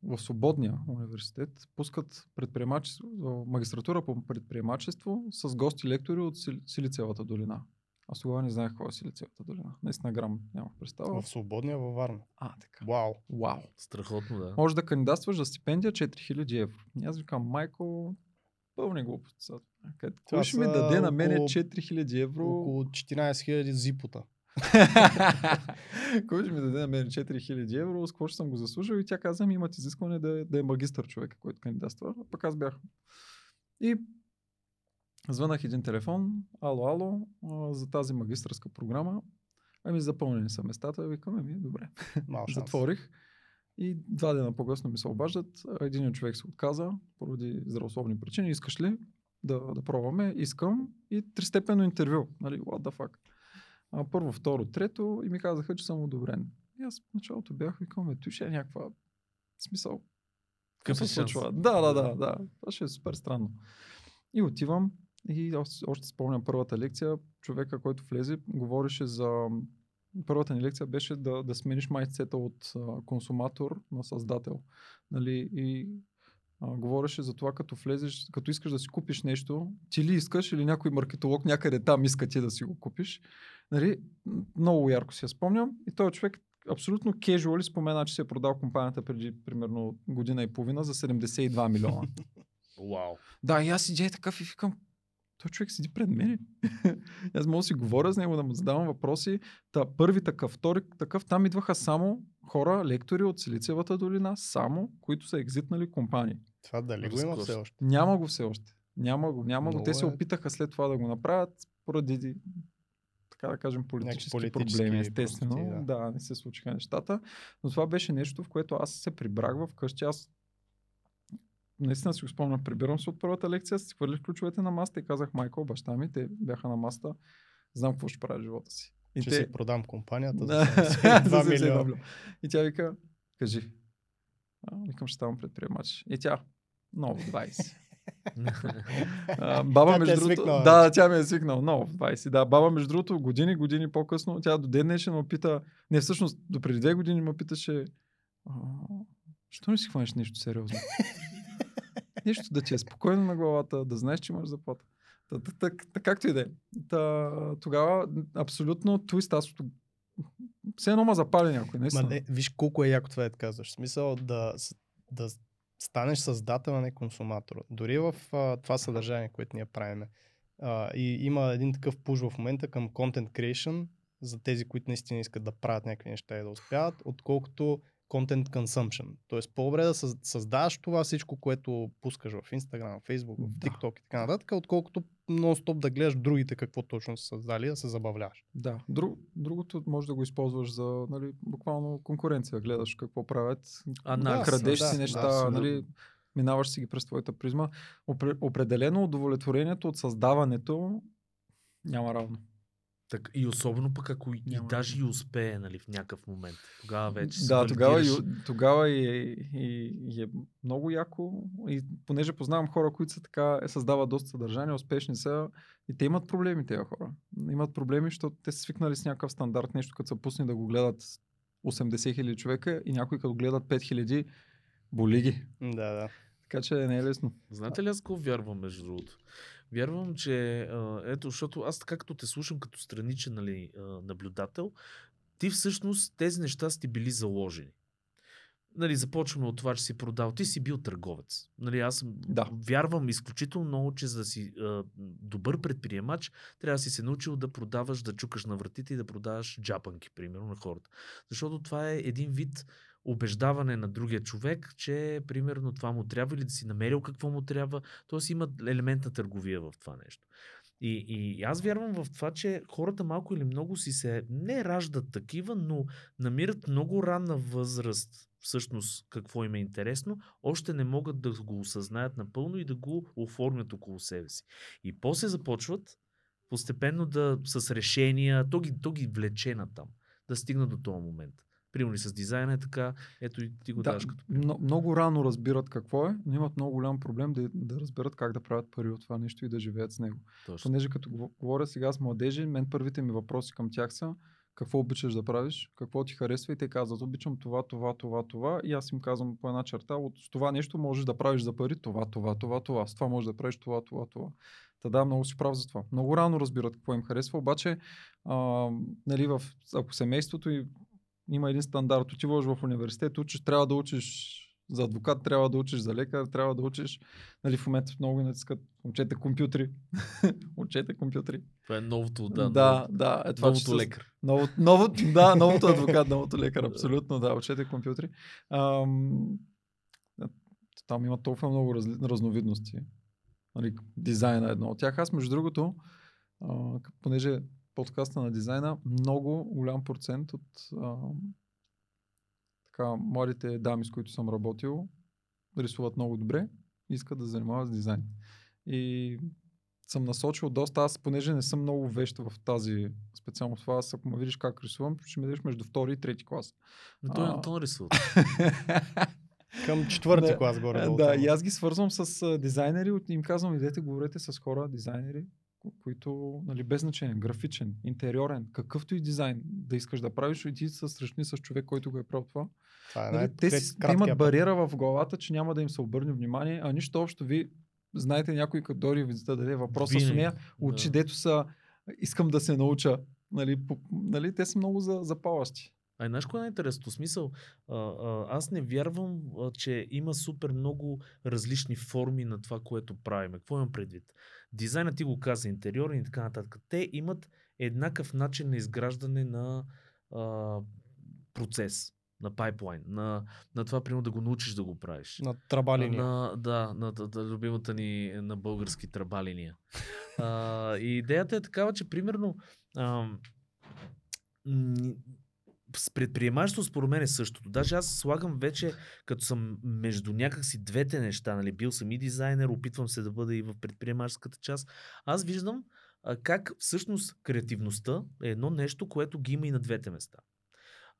в свободния университет пускат предприемачество, магистратура по предприемачество с гости лектори от Сили- Силициевата долина. Аз тогава не знаех какво е Силициевата долина. Наистина грам нямах представа. В свободния във Варна. А, така. Вау. Вау. Страхотно, да. Може да кандидатстваш за стипендия 4000 евро. И аз викам, майко, пълни глупости Кой ще ми даде на мене около- 4000 евро? Около 14 000 зипота. Кой ще ми даде на мен 4000 евро? С какво ще съм го заслужил? И тя каза, ми имат изискване да, е- да е магистър човек, който кандидатства. А пък аз бях. И звънах един телефон. Ало, ало, за тази магистърска програма. Ами запълнени са местата. Викам, ами добре. Затворих. И два дена по-късно ми се обаждат. Един човек се отказа поради здравословни причини. Искаш ли да, да пробваме? Искам. И тристепенно интервю. Нали, what the fuck. А, първо, второ, трето и ми казаха, че съм одобрен. И аз в началото бях викал, ме, той ще е някаква смисъл. Какво се случва? Да, да, да, да. Това ще е супер странно. И отивам и още, още спомням първата лекция. Човека, който влезе, говореше за... Първата ни лекция беше да, да смениш майцета от а, консуматор на създател. Нали? И а, говореше за това, като влезеш, като искаш да си купиш нещо, ти ли искаш или някой маркетолог някъде там иска ти да си го купиш. Нали? Много ярко си я спомням. И този човек абсолютно кежуали спомена, че си е продал компанията преди примерно година и половина за 72 милиона. Вау. Да, и аз седя такъв и викам, той човек седи пред мен. аз мога да си говоря с него, да му задавам въпроси. Та, първи такъв, втори такъв, там идваха само хора, лектори от Силициевата долина, само, които са екзитнали компании. Това дали го има все още? Няма го все още. Няма го, няма го. Те Много се е. опитаха след това да го направят поради, така да кажем, политически, политически проблеми, естествено. простоти, да. да, не се случиха нещата. Но това беше нещо, в което аз се прибрах вкъщи. Аз наистина си го спомням, прибирам се от първата лекция, си хвърлих ключовете на маста и казах, майко, баща ми, те бяха на маста, знам какво ще правя живота си. И Ще те... си продам компанията за Да, 2 за милиона. 72 И тя вика, кажи. А, викам, ще ставам предприемач. И тя, много, 20. А, баба, Тя те е между другото. свикнала Да, тя ме е свикнала. Много, в 20. Да, баба, между другото, години, години по-късно, тя до ден днешен ме пита, не, всъщност, до преди две години ме питаше, що не си хванеш нещо сериозно? нещо да ти е спокойно на главата, да знаеш, че имаш заплата. Та, та, та, та, както и да е. Та, тогава абсолютно твист, аз все едно ма запали някой, Ма наистина. не, виж колко е яко това да казваш. В смисъл да, да станеш създател, а не консуматор. Дори в а, това съдържание, което ние правиме. А, и има един такъв пуш в момента към content creation, за тези, които наистина искат да правят някакви неща и да успяват, отколкото content consumption. Тоест по-добре да създаваш това всичко, което пускаш в Instagram, в Facebook, в TikTok да. и така нататък, отколкото нон-стоп да гледаш другите какво точно са създали, да се забавляваш. Да. Друг, другото може да го използваш за нали, буквално конкуренция. Гледаш какво правят, а, да, крадеш да, си неща, да, нали, минаваш си ги през твоята призма. Определено удовлетворението от създаването няма равно. Так, и особено пък ако Няма. и даже и успее нали, в някакъв момент. Тогава вече Да, тогава, и, тогава и, и, и е много яко. И понеже познавам хора, които са така, е, създават доста съдържание, успешни са и те имат проблеми, тези хора. Имат проблеми, защото те са свикнали с някакъв стандарт, нещо като са пусни да го гледат 80 хиляди човека и някои като гледат 5 хиляди, боли ги. Да, да. Така че не е лесно. Знаете ли аз какво вярвам между другото? Вярвам, че ето, защото аз така като те слушам като страничен нали, наблюдател, ти всъщност тези неща сте били заложени. Нали, започваме от това, че си продал. Ти си бил търговец. Нали, аз да. вярвам изключително много, че за да си а, добър предприемач, трябва да си се научил да продаваш, да чукаш на вратите и да продаваш джапанки, примерно, на хората. Защото това е един вид убеждаване на другия човек, че примерно това му трябва или да си намерил какво му трябва. Тоест има елемент на търговия в това нещо. И, и аз вярвам в това, че хората малко или много си се не раждат такива, но намират много ранна възраст всъщност какво им е интересно, още не могат да го осъзнаят напълно и да го оформят около себе си. И после започват постепенно да с решения, то ги, то ги влече на там, да стигнат до този момент. Примерно с дизайна е така, ето и ти го да, даваш като много, много рано разбират какво е, но имат много голям проблем да, да разберат как да правят пари от това нещо и да живеят с него. Точно. Понеже като говоря сега с младежи, мен първите ми въпроси към тях са какво обичаш да правиш, какво ти харесва и те казват, обичам това, това, това, това и аз им казвам по една черта, от това нещо можеш да правиш за пари, това, това, това, това, с това можеш да правиш това, това, това. Та да, много си прав за това. Много рано разбират какво им харесва, обаче а, нали, в, ако семейството и има един стандарт. Отиваш в университет, учиш, трябва да учиш за адвокат, трябва да учиш за лекар, трябва да учиш. Нали, в момента много натискат учете компютри. учете компютри. Това е новото, да. Да, да. Е това, новото лекар. Ново, ново, да, новото адвокат, новото лекар, абсолютно, да. Учете компютри. Ам, там има толкова много раз, разновидности. Нали, дизайна е едно от тях. Аз, между другото, а, понеже подкаста на дизайна, много голям процент от а, така, младите дами, с които съм работил, рисуват много добре, искат да занимават с дизайн. И съм насочил доста, аз понеже не съм много вещ в тази специално това, аз ако ме видиш как рисувам, ще ме видиш между втори и трети клас. Но той Антон рисува. Към четвърти клас горе. Да, и аз ги свързвам с дизайнери, им казвам, идете, говорете с хора, дизайнери, които, нали, без значение, графичен, интериорен, какъвто и дизайн да искаш да правиш, и ти се срещни с човек, който го е правил това. това е нали, те, си, те имат бариера в главата, че няма да им се обърне внимание, а нищо общо ви знаете някой като дори ви зададе въпроса с нея, очи, да. дето са, искам да се науча. Нали, по, нали, те са много за, запалащи. А знаеш кое е интересно? Смисъл, а, а, аз не вярвам, а, че има супер много различни форми на това, което правим. Какво имам предвид? Дизайна ти го каза, интериор и така нататък. Те имат еднакъв начин на изграждане на а, процес, на пайплайн, на, на това, примерно, да го научиш да го правиш. На трабалиния. На, да, на, на, на любимата ни на български трабалиния. а, и идеята е такава, че примерно а, с предприемачество според мен е същото. Даже аз слагам вече, като съм между някакси двете неща, нали, бил съм и дизайнер, опитвам се да бъда и в предприемаческата част. Аз виждам а, как всъщност креативността е едно нещо, което ги има и на двете места.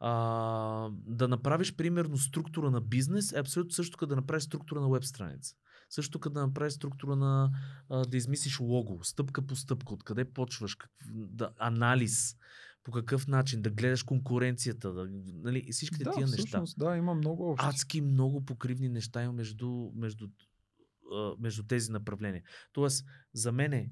А, да направиш примерно структура на бизнес е абсолютно също като да направиш структура на веб страница. Също като да направиш структура на а, да измислиш лого, стъпка по стъпка, откъде почваш, как, да, анализ, по какъв начин, да гледаш конкуренцията, да, нали, всичките да, тия всъщност, неща. Да, има много общи. Адски много покривни неща има между, между, между тези направления. Тоест, за мен,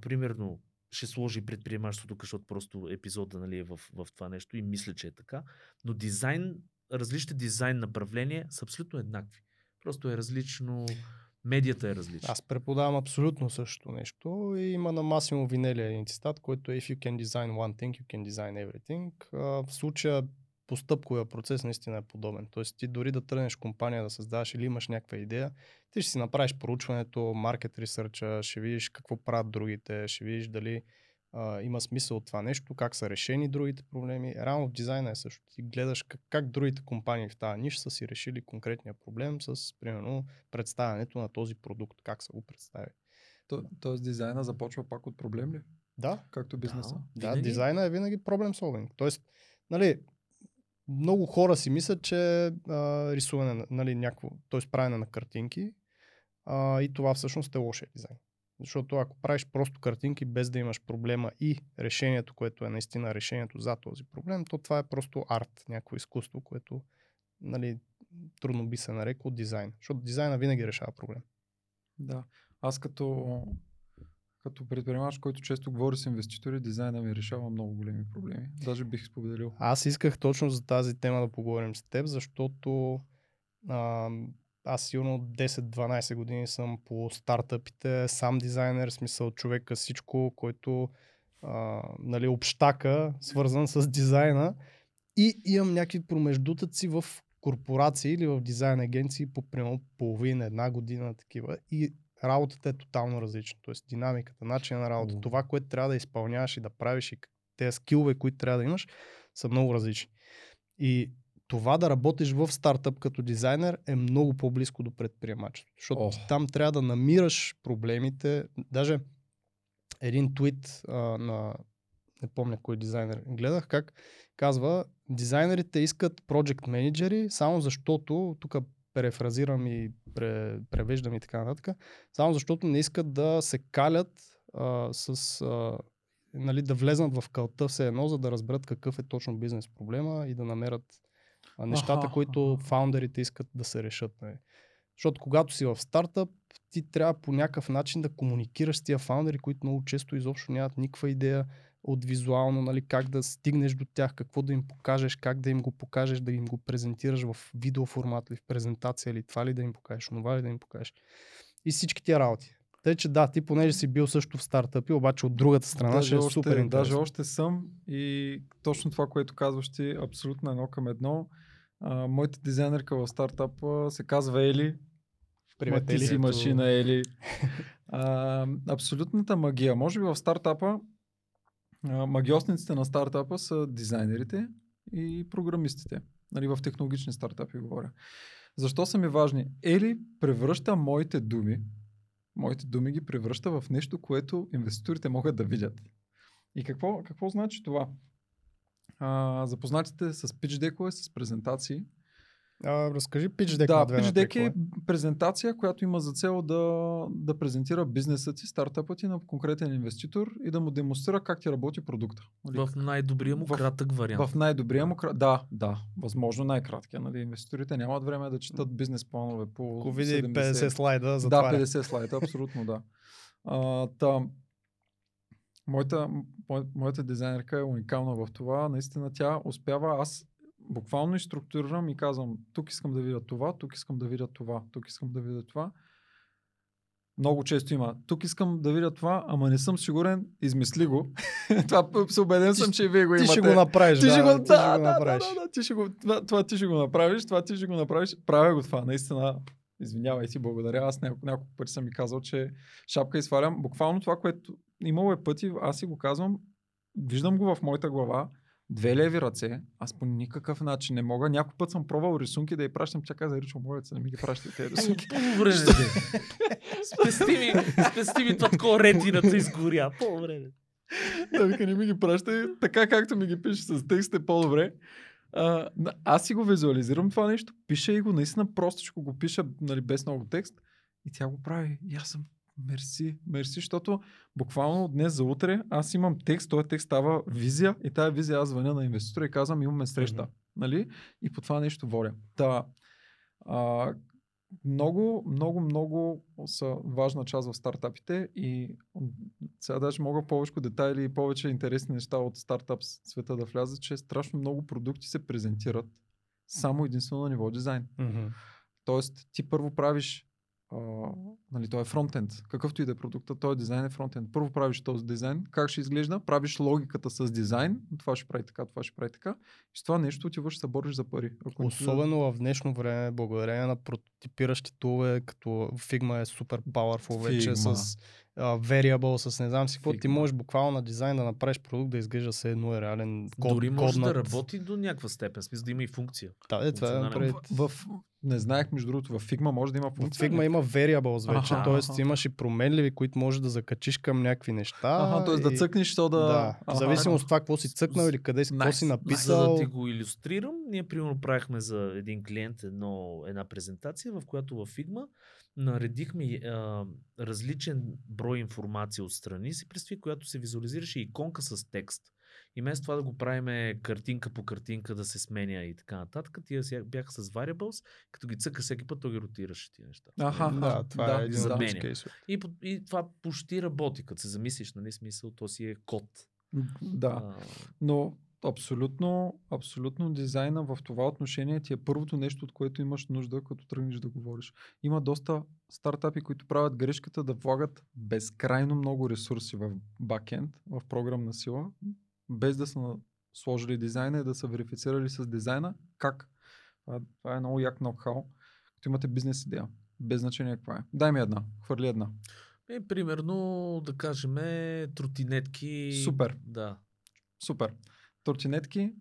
примерно, ще сложи предприемачеството, защото просто епизода нали, е в, в това нещо и мисля, че е така. Но дизайн, различните дизайн направления са абсолютно еднакви. Просто е различно медията е различна. Аз преподавам абсолютно същото нещо и има на Масимо Винели един цитат, който е If you can design one thing, you can design everything. в случая постъпковия процес наистина е подобен. Тоест ти дори да тръгнеш компания да създаваш или имаш някаква идея, ти ще си направиш проучването, маркет ресърча, ще видиш какво правят другите, ще видиш дали а, има смисъл от това нещо, как са решени другите проблеми. Рано в дизайна е също. Ти гледаш как, как другите компании в тази ниша са си решили конкретния проблем с, примерно, представянето на този продукт, как са го представили. То, тоест дизайна започва пак от проблем ли? Да, Както бизнеса. да, Винаги? дизайна е винаги проблем solving. Тоест, нали, много хора си мислят, че а, рисуване, на- нали, някакво, т.е. правене на картинки а, и това всъщност е лошия дизайн. Защото ако правиш просто картинки без да имаш проблема и решението, което е наистина решението за този проблем, то това е просто арт, някакво изкуство, което нали, трудно би се нарекло дизайн. Защото дизайна винаги решава проблем. Да. Аз като, като предприемач, който често говори с инвеститори, дизайна ми решава много големи проблеми. Даже бих споделил. Аз исках точно за тази тема да поговорим с теб, защото а, аз сигурно 10-12 години съм по стартъпите, сам дизайнер, смисъл човека всичко, който а, нали, общака, свързан с дизайна и имам някакви промеждутъци в корпорации или в дизайн агенции по примерно половина, една година такива и работата е тотално различна. Тоест динамиката, начина на работа, О. това, което трябва да изпълняваш и да правиш и тези скилове, които трябва да имаш, са много различни. И това да работиш в стартъп като дизайнер е много по-близко до предприемачеството. Защото ти там трябва да намираш проблемите. Даже един твит а, на не помня кой дизайнер гледах, как казва, дизайнерите искат project менеджери, само защото, тук перефразирам и пре, превеждам и така нататък, само защото не искат да се калят а, с а, нали, да влезнат в кълта все едно, за да разберат какъв е точно бизнес проблема и да намерят а, нещата, Аха, които аха. фаундерите искат да се решат. Нали. Защото когато си в стартъп, ти трябва по някакъв начин да комуникираш с тия фаундери, които много често изобщо нямат никаква идея от визуално, нали, как да стигнеш до тях, какво да им покажеш, как да им го покажеш, да им го презентираш в видеоформат или в презентация или това ли да им покажеш, това ли да им покажеш. И всички тия работи. Тъй, че да, ти понеже си бил също в стартъпи, обаче от другата страна ще е още, супер даже интересно. още съм и точно това, което казваш ти, абсолютно едно към едно. А, моята дизайнерка в стартапа се казва Ели. Привет, ти Ели. си машина, Ели. А, абсолютната магия. Може би в стартапа а, магиосниците на стартапа са дизайнерите и програмистите. Нали, в технологични стартапи говоря. Защо са ми важни? Ели превръща моите думи, моите думи ги превръща в нещо, което инвеститорите могат да видят. И какво, какво значи това? А, запознатите с pitch декове, с презентации. А, разкажи пич дека да, pitch deck е презентация, която има за цел да, да презентира бизнеса ти, стартъпа ти на конкретен инвеститор и да му демонстрира как ти работи продукта. Нали? В най-добрия му В- кратък вариант. В най-добрия му кра... Да, да, възможно най-краткия. Нали? Инвеститорите нямат време да четат бизнес планове по Ако види 70. 50 слайда, Да, затваря. 50 слайда, абсолютно да. А, та, моята, мо, моята дизайнерка е уникална в това. Наистина тя успява, аз буквално и структурирам и казвам, тук искам да видя това, тук искам да видя това, тук искам да видя това. Много често има. Тук искам да видя това, ама не съм сигурен, измисли го. това се убеден съм, че и вие го Ти имате. ще го направиш, Ти да, ще го, ти да, ще го да, направиш. Да, да, да, ти ще го, това, това ти ще го направиш, това ти ще го направиш. Правя го това, наистина. Извинявай ти, благодаря. Аз няколко, няколко пъти съм ми казал, че шапка изфалям. Буквално това, което имало е пъти, аз си го казвам, виждам го в моята глава, две леви ръце, аз по никакъв начин не мога. Някой път съм пробвал рисунки да я пращам, тя каза, Ричо, моля се, не ми ги пращай тези рисунки. По-добре не де. Спести ми, спести ми това такова ретината изгоря. По-добре не. да, вика, не ми ги пращай, така както ми ги пише с текст е по-добре. А, аз си го визуализирам това нещо, пиша и го наистина просто ще го пиша нали, без много текст и тя го прави. И аз съм мерси, мерси, защото буквално днес за утре аз имам текст, този текст става визия и тази визия аз звъня на инвеститора и казвам имаме среща. Мгм. Нали? И по това нещо водя. Та, а, много, много, много са важна част в стартапите и сега даже мога повече детайли и повече интересни неща от стартап света да влязат, че страшно много продукти се презентират само единствено на ниво дизайн. Мгм. Тоест, ти първо правиш а, нали, той е фронтенд. Какъвто и да е продукта, той е дизайн е фронтенд. Първо правиш този дизайн, как ще изглежда, правиш логиката с дизайн, това ще прави така, това ще прави така. И с това нещо отиваш да се бориш за пари. Ако не Особено в днешно време, благодарение на прототипиращи тулове, като Figma е супер powerful вече Figma. с а, variable, с не знам си какво, ти можеш буквално на дизайн да направиш продукт да изглежда все едно е реален код. Дори може да коднат. работи до някаква степен, в смисъл да има и функция. Да, е, това е напред. В, в, не знаех, между другото, в Figma може да има В функция. Figma има variables вече, Аха, т.е. имаш и променливи, които можеш да закачиш към някакви неща. Ага, т.е. да и- цъкнеш, то да... Да, в зависимост от това какво си цъкнал или къде си, какво Nice. си За написал. да ти го иллюстрирам, ние примерно правихме за един клиент едно, една презентация, в която във Figma наредихме а, различен брой информация отстрани си, представи, която се визуализираше иконка с текст. И вместо това да го правиме картинка по картинка да се сменя и така нататък, тия бяха с variables, като ги цъка всеки път, той ги ротираше тия неща. Аха, Да, това да, е един да. от use Заменя. И, и това почти работи, като се замислиш, нали, смисъл, то си е код. Да, А, но абсолютно, абсолютно дизайна в това отношение ти е първото нещо, от което имаш нужда, като тръгнеш да говориш. Има доста стартапи, които правят грешката да влагат безкрайно много ресурси в бакенд, в програмна сила, без да са сложили дизайна и да са верифицирали с дизайна как. Това, това е много як ноу-хау, като имате бизнес идея. Без значение каква е. Дай ми една, хвърли една. Е, примерно, да кажем, тротинетки. Супер. Да. Супер. Тортинетки,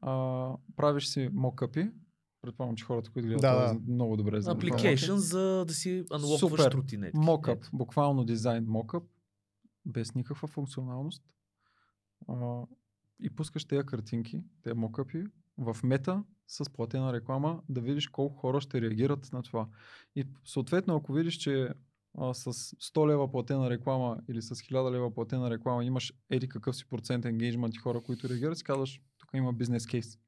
а, правиш си мокъпи. Предполагам, че хората, които гледат Да, това, да. много добре знаят. Application, за да си анлокваш Супер. тротинетки. Мокъп, буквално дизайн мокъп, без никаква функционалност. А, и пускаш тези картинки, тези мокъпи в мета с платена реклама, да видиш колко хора ще реагират на това. И съответно, ако видиш, че а, с 100 лева платена реклама или с 1000 лева платена реклама имаш еди какъв си процент енгейджмент и хора, които реагират, си казваш, тук има бизнес кейс.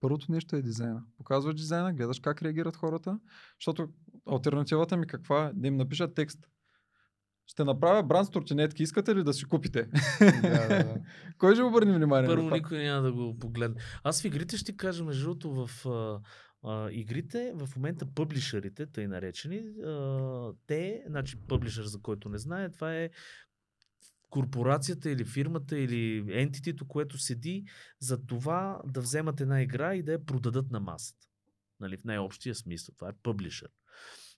Първото нещо е дизайна. Показваш дизайна, гледаш как реагират хората, защото альтернативата ми каква е? Да им напиша текст. Ще направя бранд с тортинетки, искате ли да си купите? Да, да, да. Кой ще обърне внимание? Първо никой няма да го погледне. Аз в игрите ще ти кажа, между другото, в а, игрите, в момента пъблишерите, тъй наречени, а, те, значи пъблишър, за който не знае, това е корпорацията или фирмата или ентитито, което седи за това да вземат една игра и да я продадат на масата. Нали, в най-общия смисъл. Това е пъблишър.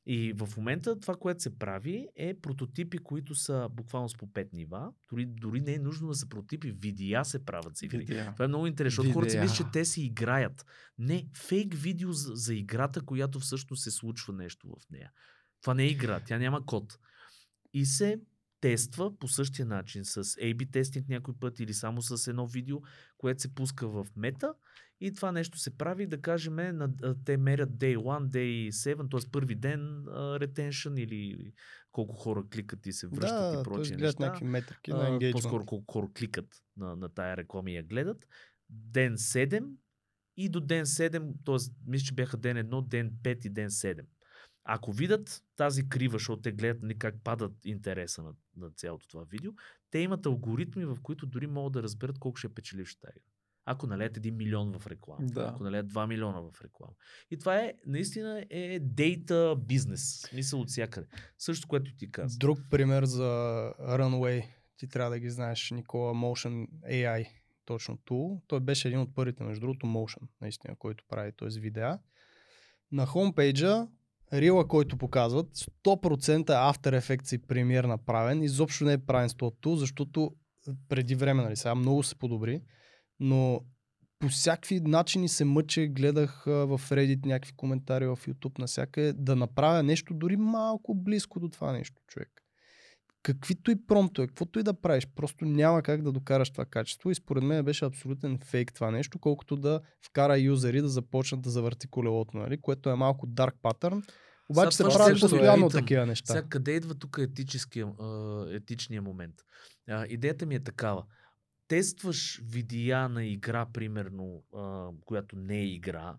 И в момента това, което се прави, е прототипи, които са буквално с по 5 нива. Дори, дори не е нужно да са прототипи, видеа се правят за игри. Видеа. Това е много интересно, защото хората си мислят, че те си играят. Не, фейк видео за, за играта, която всъщност се случва нещо в нея. Това не е игра, тя няма код. И се тества по същия начин с A-B тестинг някой път или само с едно видео, което се пуска в мета и това нещо се прави, да кажем, на, те мерят Day 1, Day 7, т.е. първи ден retention или колко хора кликат и се връщат да, и прочие неща. някакви метрики на engagement. По-скоро колко хора кликат на, на тая реклама и я гледат. Ден 7 и до ден 7, т.е. мисля, че бяха ден 1, ден 5 и ден 7. Ако видят тази крива, защото те гледат нали, как падат интереса на, на цялото това видео, те имат алгоритми, в които дори могат да разберат колко ще е печеливш тази игра. Ако налеят 1 милион в реклама, Да. ако налеят 2 милиона в реклама. И това е, наистина е дейта бизнес. Смисъл от всякъде. Също, което ти каза. Друг пример за Runway, ти трябва да ги знаеш, Никола Motion AI, точно тул. Той беше един от първите, между другото, Motion, наистина, който прави т.е. видеа. На хомпейджа, рила, който показват, 100% е After Effects и Premiere направен. Изобщо не е правен с тул, защото преди време, нали, сега много се подобри, но по всякакви начини се мъче, гледах в Reddit някакви коментари в YouTube насякъде, да направя нещо дори малко близко до това нещо, човек. Каквито и промто е, каквото и да правиш, просто няма как да докараш това качество и според мен беше абсолютен фейк това нещо, колкото да вкара юзери да започнат да завърти колелото, нали? което е малко dark pattern. Обаче се това ще правят се постоянно питам. такива неща. Сега къде идва тук етическия, етичния момент? А, идеята ми е такава. Тестваш видеа на игра, примерно, а, която не е игра.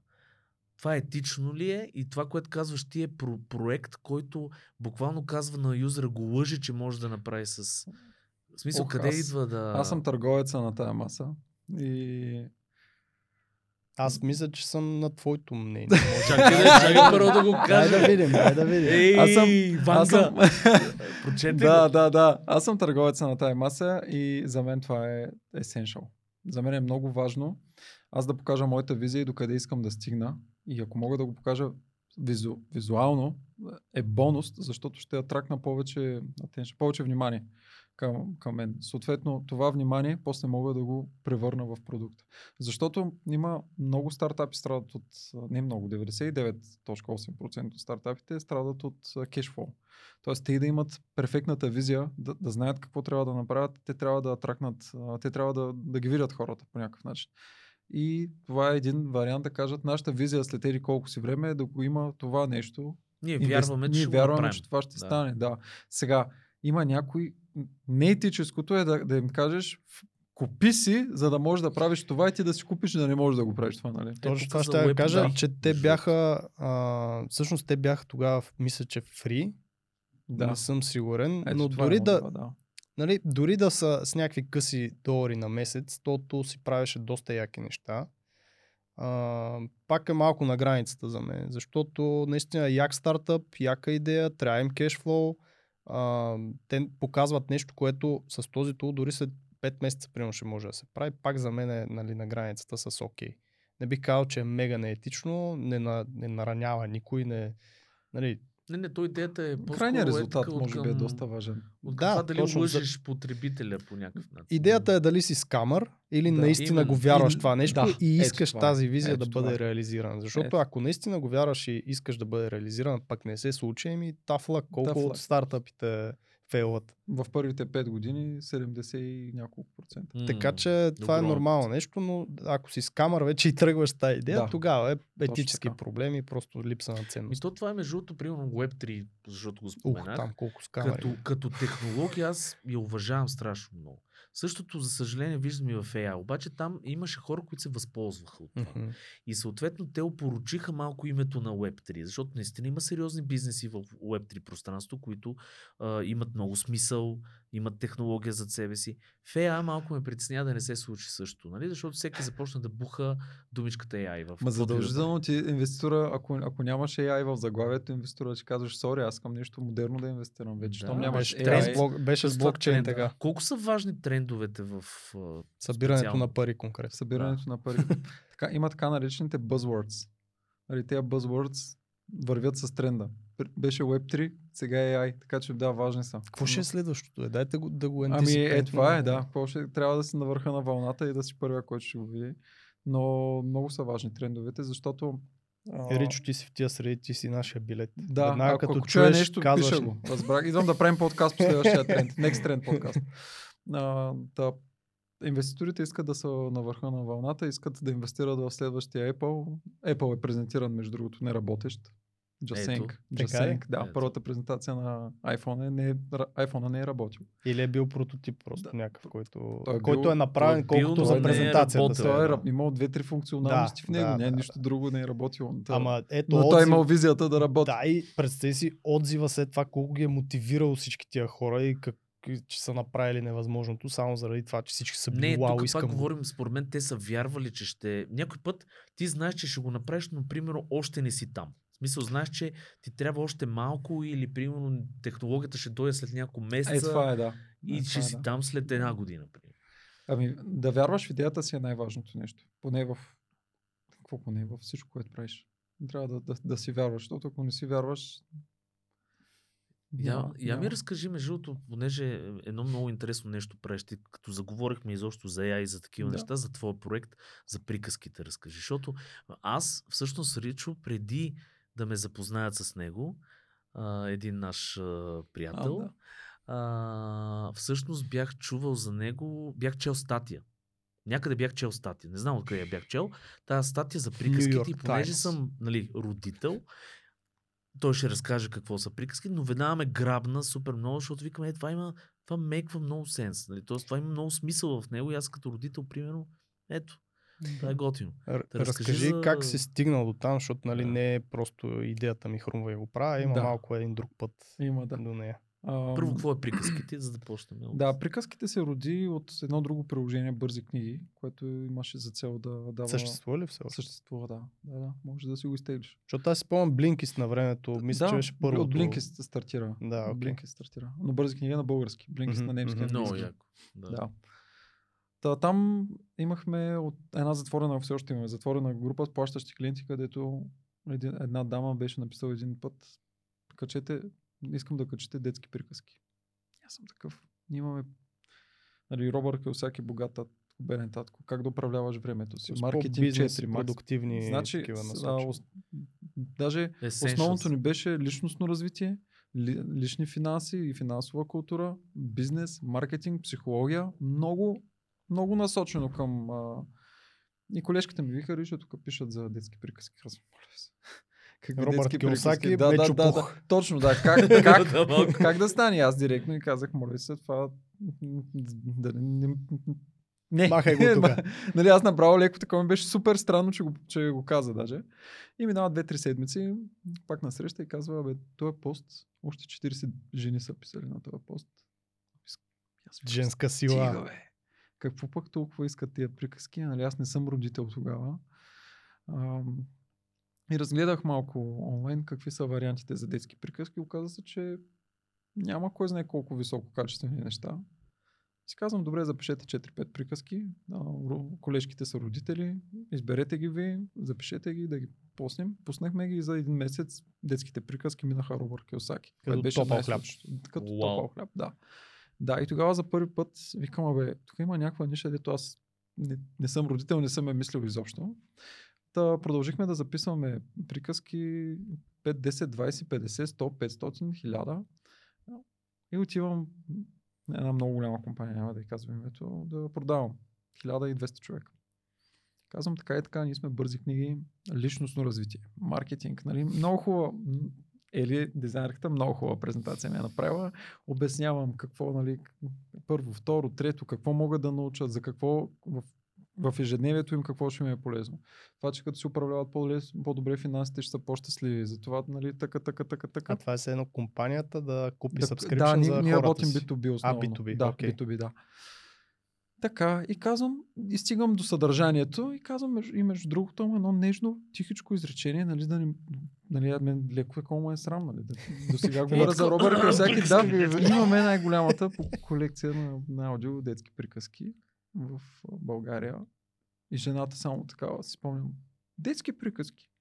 Това етично ли е? И това, което казваш ти е про- проект, който буквално казва на юзера, го лъжи, че може да направи с... В смисъл, Ох, къде аз- идва да... Аз съм търговеца на тая маса и Аз мисля, че съм на твоето мнение. Чакай, да, чакай първо да го Дай кажа. да видим, дай да видим. Ей, Аз съм- Ванга, Аз съм... прочете да, да, да. Аз съм търговеца на тая маса и за мен това е essential. За мен е много важно аз да покажа моята визия и докъде искам да стигна. И ако мога да го покажа визу, визуално, е бонус, защото ще атракна повече, повече внимание към, към мен. Съответно, това внимание после мога да го превърна в продукт. Защото има много стартапи страдат от, не много, 99.8% от стартапите страдат от кешфол. Тоест, те да имат перфектната визия, да, да знаят какво трябва да направят, те трябва да атракнат, те трябва да, да ги видят хората по някакъв начин. И това е един вариант да кажат, нашата визия след еди колко си време е да го има това нещо. Ние вярваме, че ние го вярваме, че това ще Да. стане. Да. Сега, има някой... Неетическото е да, да им кажеш, «Ф- купи си, за да можеш да правиш това и ти да си купиш, да не можеш да го правиш това, нали? Точно тук това ще кажа, да. че те бяха, а, всъщност те бяха тогава, мисля, че фри, Да. не съм сигурен, Ето, но е дори да, това, да. Нали, дори да са с някакви къси долари на месец, тото си правеше доста яки неща. А, пак е малко на границата за мен, защото наистина як стартъп, яка идея, трябва им кешфлоу. Те показват нещо, което с този тул дори след 5 месеца примерно ще може да се прави. Пак за мен е нали, на границата с окей. Не бих казал, че е мега неетично, не, на, не наранява никой, не, нали, Не, не, то идеята е по-скоро Крайният резултат от може би е към- доста важен. От Да, това дали точно, лъжеш потребителя по някакъв начин. Идеята е дали си скамър или Да, наистина именно. го вярваш И- това нещо да, и искаш това тази визия Ето да това бъде реализирана. Защото Ето. ако наистина го вярваш и искаш да бъде реализирана, пък не се случи, еми тафла, колко от стартъпите фейлват. В първите 5 години 70 и няколко процента. М, Така че това е добро. нормално нещо, но ако си скамър вече и тръгваш с тази идея, Да, тогава е етически проблеми, просто липса на Ми ценност. то това е между другото, примерно Web3, защото го Ух, споменах. там колко скамъри. като, като технология аз я уважавам страшно много. Същото, за съжаление, виждам и в AI. Обаче там имаше хора, които се възползваха от това. Мгм. И съответно те опорочиха малко името на Web3, защото наистина има сериозни бизнеси в Web3 пространство, които а, имат много смисъл, имат технология зад себе си. В AI малко ме притеснява да не се случи също, нали? защото всеки започна да буха думичката AI в Ма да задължително ти инвеститора, ако, ако нямаш AI в заглавието, инвеститора ще казваш, сори, аз искам нещо модерно да инвестирам вече. Да, нямаш Беше, AI. AI, блок, беше с блокчейн тренд. така. Колко са важни трендовете в а, Събирането специално? на пари конкретно. събирането на пари. така, има така наречените buzzwords. Нали, тези buzzwords вървят с тренда. Беше Web3, сега е AI, така че да, важни са. Какво ще е следващото? Е, дайте го, да го Ами е, това е, да. Ще, трябва да си на върха на вълната и да си първия, който ще го види. Но много са важни трендовете, защото... а, Ричо, ти си в тия среди, ти си нашия билет. Да, Веднага ако, като ако чуеш, нещо, казваш пиша го. Разбрах. Идвам да правим подкаст по следващия тренд. Next Trend подкаст. А, да, инвеститорите искат да са на върха на вълната, искат да инвестират в следващия Apple. Apple е презентиран, между другото, не Така ли? saying. Да, Ето. първата презентация на iPhone е, не, е- iPhone не е работил. Или е бил прототип просто Да. някакъв, който, Той е който бил- е направен той е бил, колкото за не е работил. Той е, да. имал две-три функционалности Да, в него, да, не, да, нищо да. друго не е работило. Ама ето Но той е отзив- имал визията да работи. Да, и представи си отзива след това колко ги е мотивирал всички тия хора и как, че са направили невъзможното, само заради това, че всички са били Не, вау, тук пак искам го. говорим, според мен те са вярвали, че ще... Някой път ти знаеш, че ще го направиш, но примерно още не си там. В смисъл, знаеш, че ти трябва още малко или примерно технологията ще дойде след няколко месеца Е, това е, да. и Е, ще е, си да. там след една година. Примерно. Ами, да вярваш в идеята си е най-важното нещо. Поне в... Какво поне? Във всичко, което правиш. Трябва да, да, да си вярваш, защото ако не си вярваш... Я, няма- я ми няма. разкажи, между другото, понеже едно много интересно нещо правиш, ти, като заговорихме изобщо за AI и за такива Да. неща, за твоя проект, за приказките разкажи. Защото аз всъщност Ричо, преди да ме запознаят с него, а, един наш а, приятел, А, да. а, всъщност бях чувал за него, бях чел статия. Някъде бях чел статия. Не знам откъде я бях чел. Тази статия за приказките, и понеже Times. съм нали, родител, той ще разкаже какво са приказки, но веднага ме грабна супер много, защото викам, е, това има, това мейква много сенс. Нали? Тоест, това има много смисъл в него и аз като родител, примерно, ето, това е готино. Р- Да разкажи за- как си стигнал до там, защото нали, Да. не е просто идеята ми хрумва и го правя, има Да. малко един друг път Има, да. до нея. А, Първо, какво е приказките, за да почнем? Да, приказките се роди от едно друго приложение Бързи книги, което имаше за цел да дава... Съществува ли все още? Съществува, да. да, да. Може да си го изтеглиш. Защото аз си спомням Блинкист на времето. Мисля, да, че беше първото. от Blinkist стартира. Да, окей. Blinkist стартира. Но Бързи книги е на български. Blinkist Мгм, на немски. Много английски. яко. Да. Да. Та, там имахме от една затворена, все още имаме затворена група с плащащи клиенти, където един, една дама беше написала един път, качете, искам да качете детски приказки. Аз съм такъв. Ние имаме нали, Робър Киосаки, богат татко, беден татко, как да управляваш времето си. Маркетинг по-бизнес, 4, макс. продуктивни Значи, такива а, ос- даже Essentials. Основното ни беше личностно развитие, ли, лични финанси и финансова култура, бизнес, маркетинг, психология. Много, много насочено към... А... И колежките ми вика, Ришо, тук пишат за детски приказки. Казвам, моля се. Как Робърт детски Киосаки? Да, да, да, да, точно, да. Как, как, как да стане? Аз директно и казах, моля се, това... Да, не, не. Махай го тука. нали, аз направо леко такова ми беше супер странно, че го, че го каза даже. И минава 2-3 седмици, пак на среща и казва, бе, този пост, още 40 жени са писали на този пост. Аз Женска сила. бе. Какво пък толкова искат тия приказки? Нали, аз не съм родител тогава. Ам, и разгледах малко онлайн какви са вариантите за детски приказки. Оказа се, че няма кой знае колко високо качествени неща. И си казвам, добре, запишете 4-5 приказки. А, колежките са родители. Изберете ги ви, запишете ги, да ги пуснем. Пуснахме ги за един месец. Детските приказки минаха Робър Киосаки. Като беше топъл хляб. Като Уау. топъл хляб, да. Да, и тогава за първи път викам, абе, тук има някаква ниша, дето аз не, не съм родител, не съм е мислил изобщо. Та продължихме да записваме приказки 5, 10, 20, 50, 100, 500, 1000. И отивам на една много голяма компания, няма да й казвам името, да продавам 1200 човека. Казвам така и така, ние сме бързи книги, личностно развитие, маркетинг, нали, много хубава. Ели, дизайнерката, много хубава презентация ми е направила. Обяснявам какво, нали, първо, второ, трето, какво могат да научат, за какво в, в ежедневието им какво ще ми е полезно. Това, че като си управляват по-добре финансите, ще са по-щастливи. Затова, нали, така, така, така, така. А това е едно компанията да купи Да, subscription да, ние, за ние хората работим си. B2B основно. B2B, да, окей. B2B, да. Така, и казвам, и стигам до съдържанието и казвам, и между другото, има едно нежно, тихичко изречение, нали, да не, нали, мен леко такова му е срам, нали, да, до сега говоря за Робър Киосаки, да, имаме най-голямата по- колекция на, на аудио детски приказки в България. И жената само такава, си спомням, детски приказки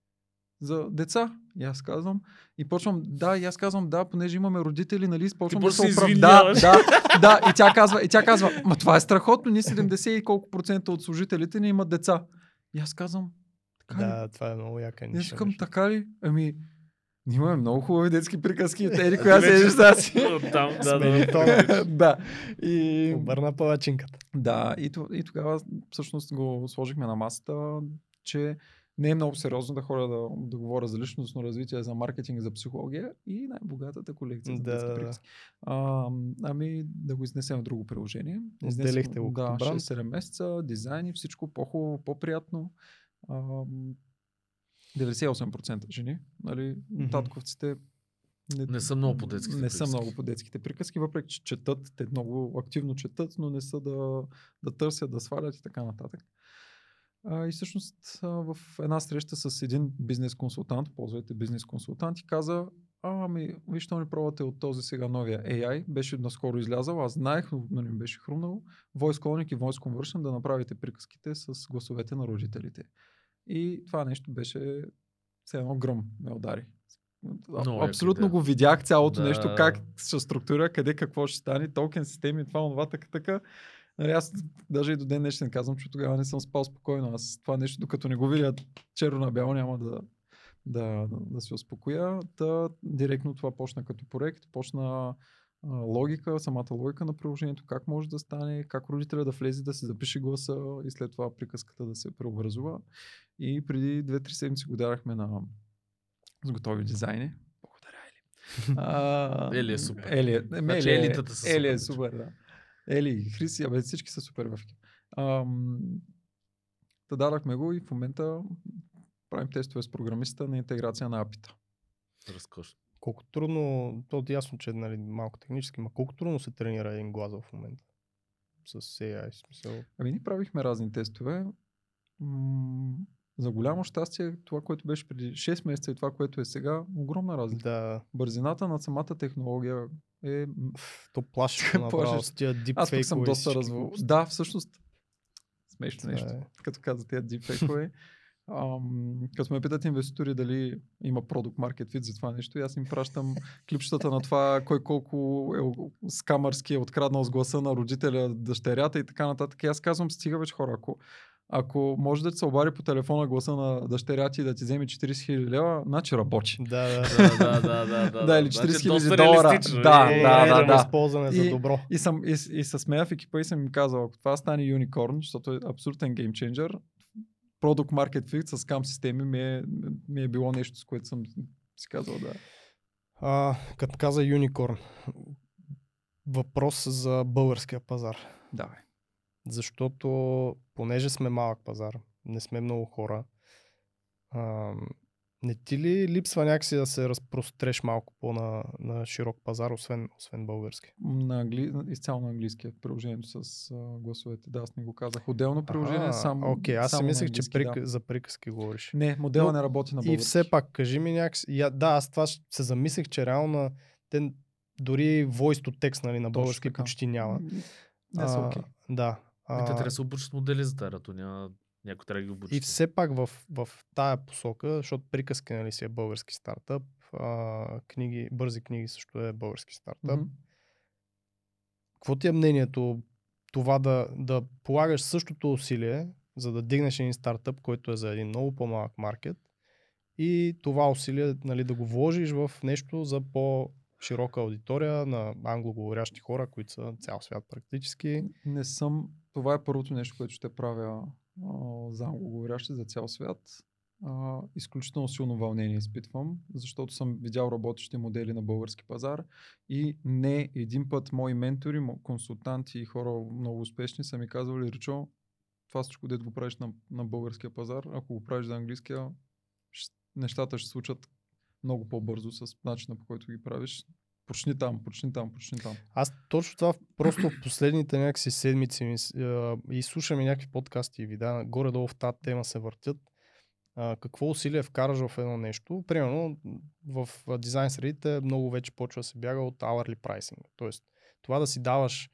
за деца. И аз казвам, и почвам, да, и аз казвам, да, понеже имаме родители, нали, почвам да се да оправ... Да, да, да, и тя казва, и тя казва, ма това е страхотно, ние 70 и колко процента от служителите ни имат деца. И аз казвам, така ли? Да, това е много яка ниша. между така ли? Ами, ние имаме много хубави детски приказки. Ери, коя се ежда си? Там, да, да. да. И, Обърна палачинката. да, и, и тогава всъщност го сложихме на масата, че не е много сериозно да ходя да, да говоря за личностно развитие, за маркетинг, за психология и най-богатата колекция за Да, детски да. приказки. А, ами да го изнесем в друго приложение. Отделихте го да, като бранд. 6-7 месеца, дизайн и всичко по-хубаво, по-приятно. А, 98% жени, нали, Мгм. татковците Не са много по детските Не са приказки. много по детските приказки, въпреки че четат, те много активно четат, но не са да, да търсят, да свалят и така нататък. А, и всъщност а, в една среща с един бизнес консултант, ползвайте бизнес консултант, и каза, ами, вижте, не пробвате от този сега новия AI, беше наскоро излязъл, аз знаех, но не ми беше хрумнало, Voice Calling и Voice Conversion да направите приказките с гласовете на родителите. И това нещо беше все едно гръм ме удари. Много Абсолютно го видях цялото Да. нещо, как ще структура, къде какво ще стане, токен системи, това, това, така, така. Нали, аз даже и до ден днешен казвам, че тогава не съм спал спокойно. Аз това нещо, докато не го видя черно на бяло, няма да, да, да, да се успокоя. Та, директно това почна като проект, почна а, логика, самата логика на приложението, как може да стане, как родителя да влезе, да се запише гласа и след това приказката да се преобразува. И преди 2-3 седмици го дарахме на с готови дизайни. Благодаря, Ели. А, Ели е супер. Ели, е, Значи Ели, е- елитата са Ели е супер, супер, да. Ели Хриси, абе всички са супер в екип. Та дадахме го и в момента правим тестове с програмиста на интеграция на апита. Разкошно. колко трудно, то е ясно, че е нали, малко технически, ма колко трудно се тренира един глаз в момента с AI смисъл. Ами ние правихме разни тестове. М- за голямо щастие, това, което беше преди 6 месеца и това, което е сега, огромна разлика. Да, Бързината на самата технология е... то плашещо направо с тия Аз пък съм доста глупости. Да, всъщност. Смешно Това нещо. е. Като каза тия дипфейкове. Ам, като ме питат инвеститори дали има продукт маркет fit за това нещо, и аз им пращам клипчетата на това кой колко е скамърски е откраднал с гласа на родителя, дъщерята и така нататък. И аз казвам, стига вече хора, ако, ако може да ти се обади по телефона гласа на дъщеря ти и да ти вземе 40 000 лева, значи работи. Да, да. да, да, да, да. Да, или Значи 40 000 доста долара. реалистично, Да, е. да, да, да. Използване за добро. И, съм, и, с- и се смея в екипа и съм им казал, ако това стане юникорн, защото е абсолютен геймченджер, Product Market Fit с кам системи ми е, ми е било нещо, с което съм си казал да. А, като каза Юникорн, въпрос за българския пазар. Давай. Защото понеже сме малък пазар, не сме много хора, а, не ти ли липсва някакси да се разпростреш малко по на, широк пазар, освен, освен български? На англи... Изцяло на английски е приложението с а, гласовете. Да, аз не го казах. Отделно приложение, А, само. Окей, аз си мислех, че прик... да. за приказки говориш. Не, модела Но не работи на И български. все пак, кажи ми някакси. Я, да, аз това се замислих, че реално те дори to text нали, на Точно български така. почти няма. Не са окей. Да. Ами Те А, трябва да се обучат модели за тази, то няма... Някой трябва да ги обучи. И все пак в, в тая посока, защото приказки нали, си е български стартъп, а, книги, бързи книги също е български стартъп. Мгм. Какво ти е мнението това да, да полагаш същото усилие, за да дигнеш един стартъп, който е за един много по-малък маркет и това усилие нали, да го вложиш в нещо за по-широка аудитория на англоговорящи хора, които са цял свят практически. Не съм. Това е първото нещо, което ще правя а, за англоговорящи за цял свят. А, изключително силно вълнение изпитвам, защото съм видял работещи модели на български пазар и не един път мои ментори, консултанти и хора много успешни са ми казвали, Ричо, това всичко, дето го правиш на, на българския пазар, ако го правиш за английския, нещата ще случат много по-бързо с начина по който ги правиш. Почни там, почни там, почни там. Аз точно това просто в последните някакси седмици ми, а, и слушам и някакви подкасти и видеа, горе-долу в тази тема се въртят. Какво усилие вкараш в едно нещо? Примерно в дизайн средите много вече почва да се бяга от hourly pricing. Тоест това да си даваш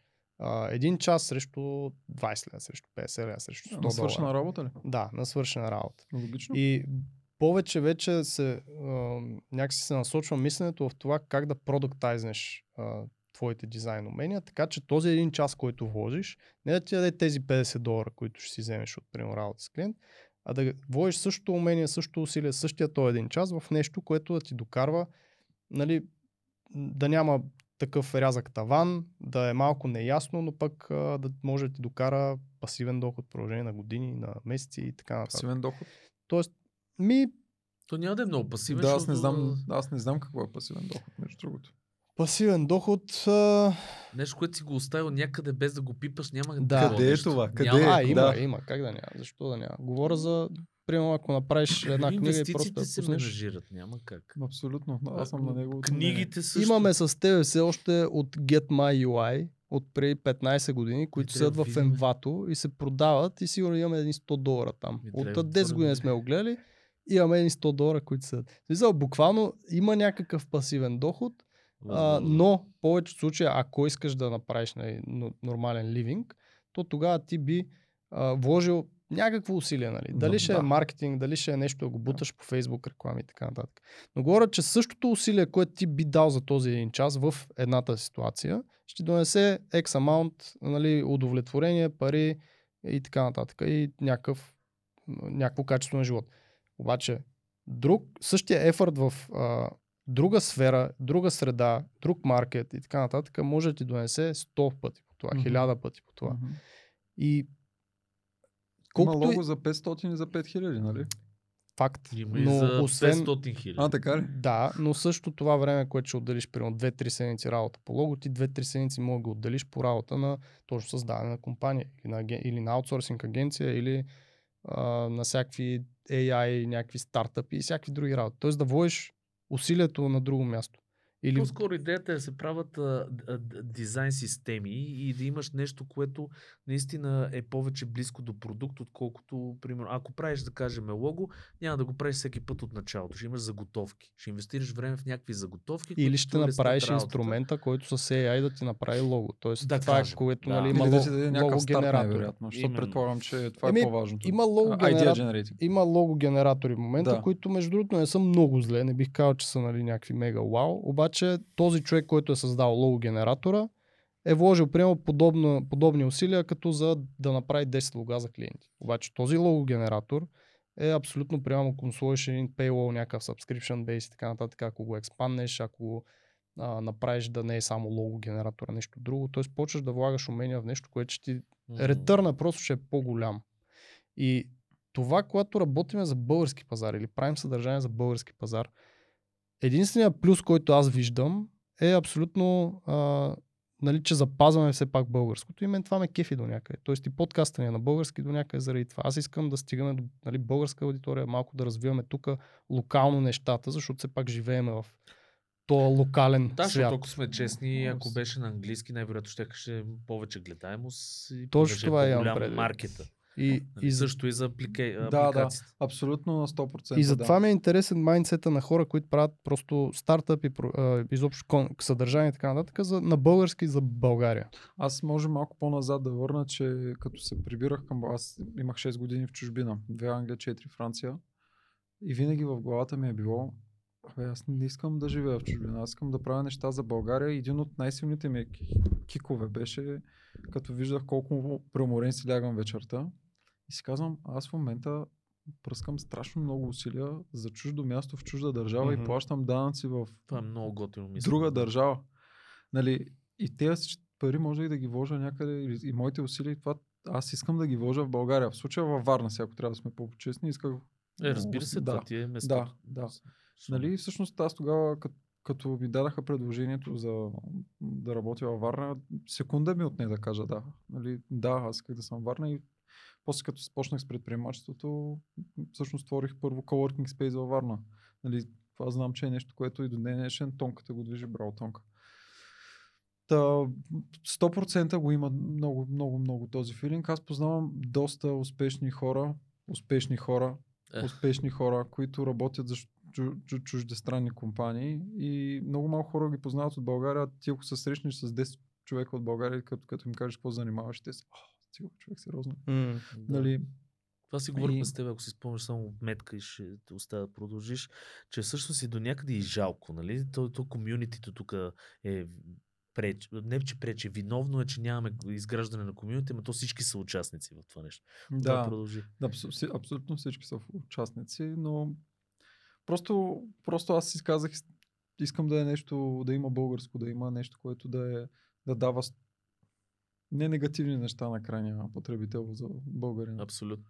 един час срещу 20 лева, срещу 50 лева, срещу 100 На свършена долара. работа ли? Да, на свършена работа. Логично. И повече вече се, а, някакси се насочва мисленето в това как да продуктайзнеш а, твоите дизайн умения, така че този един час, който вложиш, не да ти даде тези 50 долара, които ще си вземеш от примерно работа с клиент, а да вложиш същото умение, същото усилие, същия този един час в нещо, което да ти докарва, нали, да няма такъв рязък таван, да е малко неясно, но пък а, да може да ти докара пасивен доход в продължение на години, на месеци и така нататък. Пасивен доход. Тоест, ми, То няма да е много пасивен. Да, аз не, знам, аз не знам какво е пасивен доход, между другото. пасивен доход. А, Нещо, което си го оставил някъде без да го пипаш, няма Да. Къде е нещо. това? Къде Няма. е? а, има, да. има. Как да няма? Защо да няма? Говоря за, примерно, ако направиш една книга и просто се менажират, няма как. Абсолютно. Аз съм на него. Книгите също. Имаме с тебе все още от Get My UI от преди 15 години, които седят в. Envato и се продават и сигурно имаме едни 100 долара там. От трябва 10 да години сме го гледали, имаме едни 100 долара, които са. Смисъл, буквално има някакъв пасивен доход, а, но в повечето случаи, ако искаш да направиш нали, но- нормален ливинг, то тогава ти би а, вложил някакво усилие. Нали? Дали Да, ще е да. маркетинг, дали ще е нещо да го буташ по Facebook реклами и така нататък. Но говоря, че същото усилие, което ти би дал за този един час в едната ситуация, ще донесе X amount, нали, удовлетворение, пари и така нататък. И някакъв, някакво качество на живот. Обаче, друг, същия ефорт в а, друга сфера, друга среда, друг маркет и така нататък, може да ти донесе 100 пъти по това, Мгм. 1000 пъти по това. Мгм. И Има колкото и лого за 500 и за 5000, нали? факт, Има и но за освен... 500 хиляди. А, така ли? Да, но също това време, което ще отделиш примерно 2-3 седмици работа по лого, ти 2-3 седмици може да отделиш по работа на точно създаване на компания или на, или на аутсорсинг агенция или на всякакви AI, някакви стартъпи и всякакви други работи. Тоест да вложиш усилието на друго място. Или... По-скоро идеята е да се правят а, а, дизайн системи и да имаш нещо, което наистина е повече близко до продукт, отколкото, примерно, ако правиш, да кажем, лого, няма да го правиш всеки път от началото. Ще имаш заготовки. Ще инвестираш време в някакви заготовки. Или ще направиш инструмента, който с AI да ти направи лого. Тоест, да това е, кажем. е, което да. нали, има Или лого, да даде лого генератор. Защото предполагам, че това Еми, е по-важното. Има лого, генератор, има лого генератори в момента, Да. които между другото не са много зле. Не бих казал, че са нали, някакви мега вау. Обаче този човек, който е създал лого генератора, е вложил примерно подобно, подобни усилия, като за да направи 10 лога за клиенти. Обаче този лого генератор е абсолютно примерно, ако сложиш един paywall, някакъв subscription base и така нататък, ако го експанднеш, ако а, направиш да не е само лого генератора, нещо друго, т.е. почваш да влагаш умения в нещо, което ще ти ретърна просто ще е по-голям. И това, когато работиме за български пазар или правим съдържание за български пазар, единственият плюс, който аз виждам е абсолютно, а, нали, че запазваме все пак българското и мен това ме кефи до някъде. Тоест и подкаста ни е на български до някъде заради това. Аз искам да стигаме до нали, българска аудитория, малко да развиваме тук локално нещата, защото все пак живеем в този локален Да, свят. защото ако сме честни, ако беше на английски, най-вероятно ще ще повече гледаемост и Точно това е предвид. маркета. И, И също и за аплика... Да, да. Абсолютно на 100%. и да. затова ми е интересен майндсета на хора, които правят просто стартъп и а, изобщо кон- съдържание и така нататък за, на български за България. Аз може малко по-назад да върна, че като се прибирах към... Аз имах 6 години в чужбина. Две Англия, 4 Франция. И винаги в главата ми е било Абе, аз не искам да живея в чужбина, аз искам да правя неща за България. И Един от най-силните ми ки- кикове беше, като виждах колко преуморен си лягам вечерта. И си казвам, аз в момента пръскам страшно много усилия за чуждо място в чужда държава Мгм. и плащам данъци в Това е много готино мисля. друга държава. Нали, и тези пари може и да ги вложа някъде, и, моите усилия, и това аз искам да ги вложа в България. В случая във Варна, сега ако трябва да сме по-честни, исках... Е, разбира се, да, това ти е место. да, да. Нали, всъщност аз тогава, като, като ми дадаха предложението за да работя във Варна, секунда ми отне да кажа да. Нали, да, аз исках да съм Варна и после като започнах с предприемачеството, всъщност творих първо coworking space във Варна. Нали, това знам, че е нещо, което и до днешен тонката го движи, браво тонка. Та, 100% го има много, много, много този филинг. Аз познавам доста успешни хора, успешни хора, успешни хора, които работят за чу- чу- чуждестранни компании и много малко хора ги познават от България. Ти ако се срещнеш с 10 човека от България, като, като им кажеш какво занимаваш, те са, "О, човек, сериозно. Да. Нали, Това си говорихме И- с теб, ако си спомняш само метка и ще те оставя да продължиш, че всъщност и до някъде и жалко, нали? То, то комюнитито тук е преч, не че пречи, виновно е, че нямаме изграждане на комюнити, но то всички са участници в това нещо. Това да, продължи. да, абсо- си- абсолютно всички са участници, но просто, просто аз си казах, искам да е нещо, да има българско, да има нещо, което да е, да дава не негативни неща на крайния потребител за българина. Абсолютно.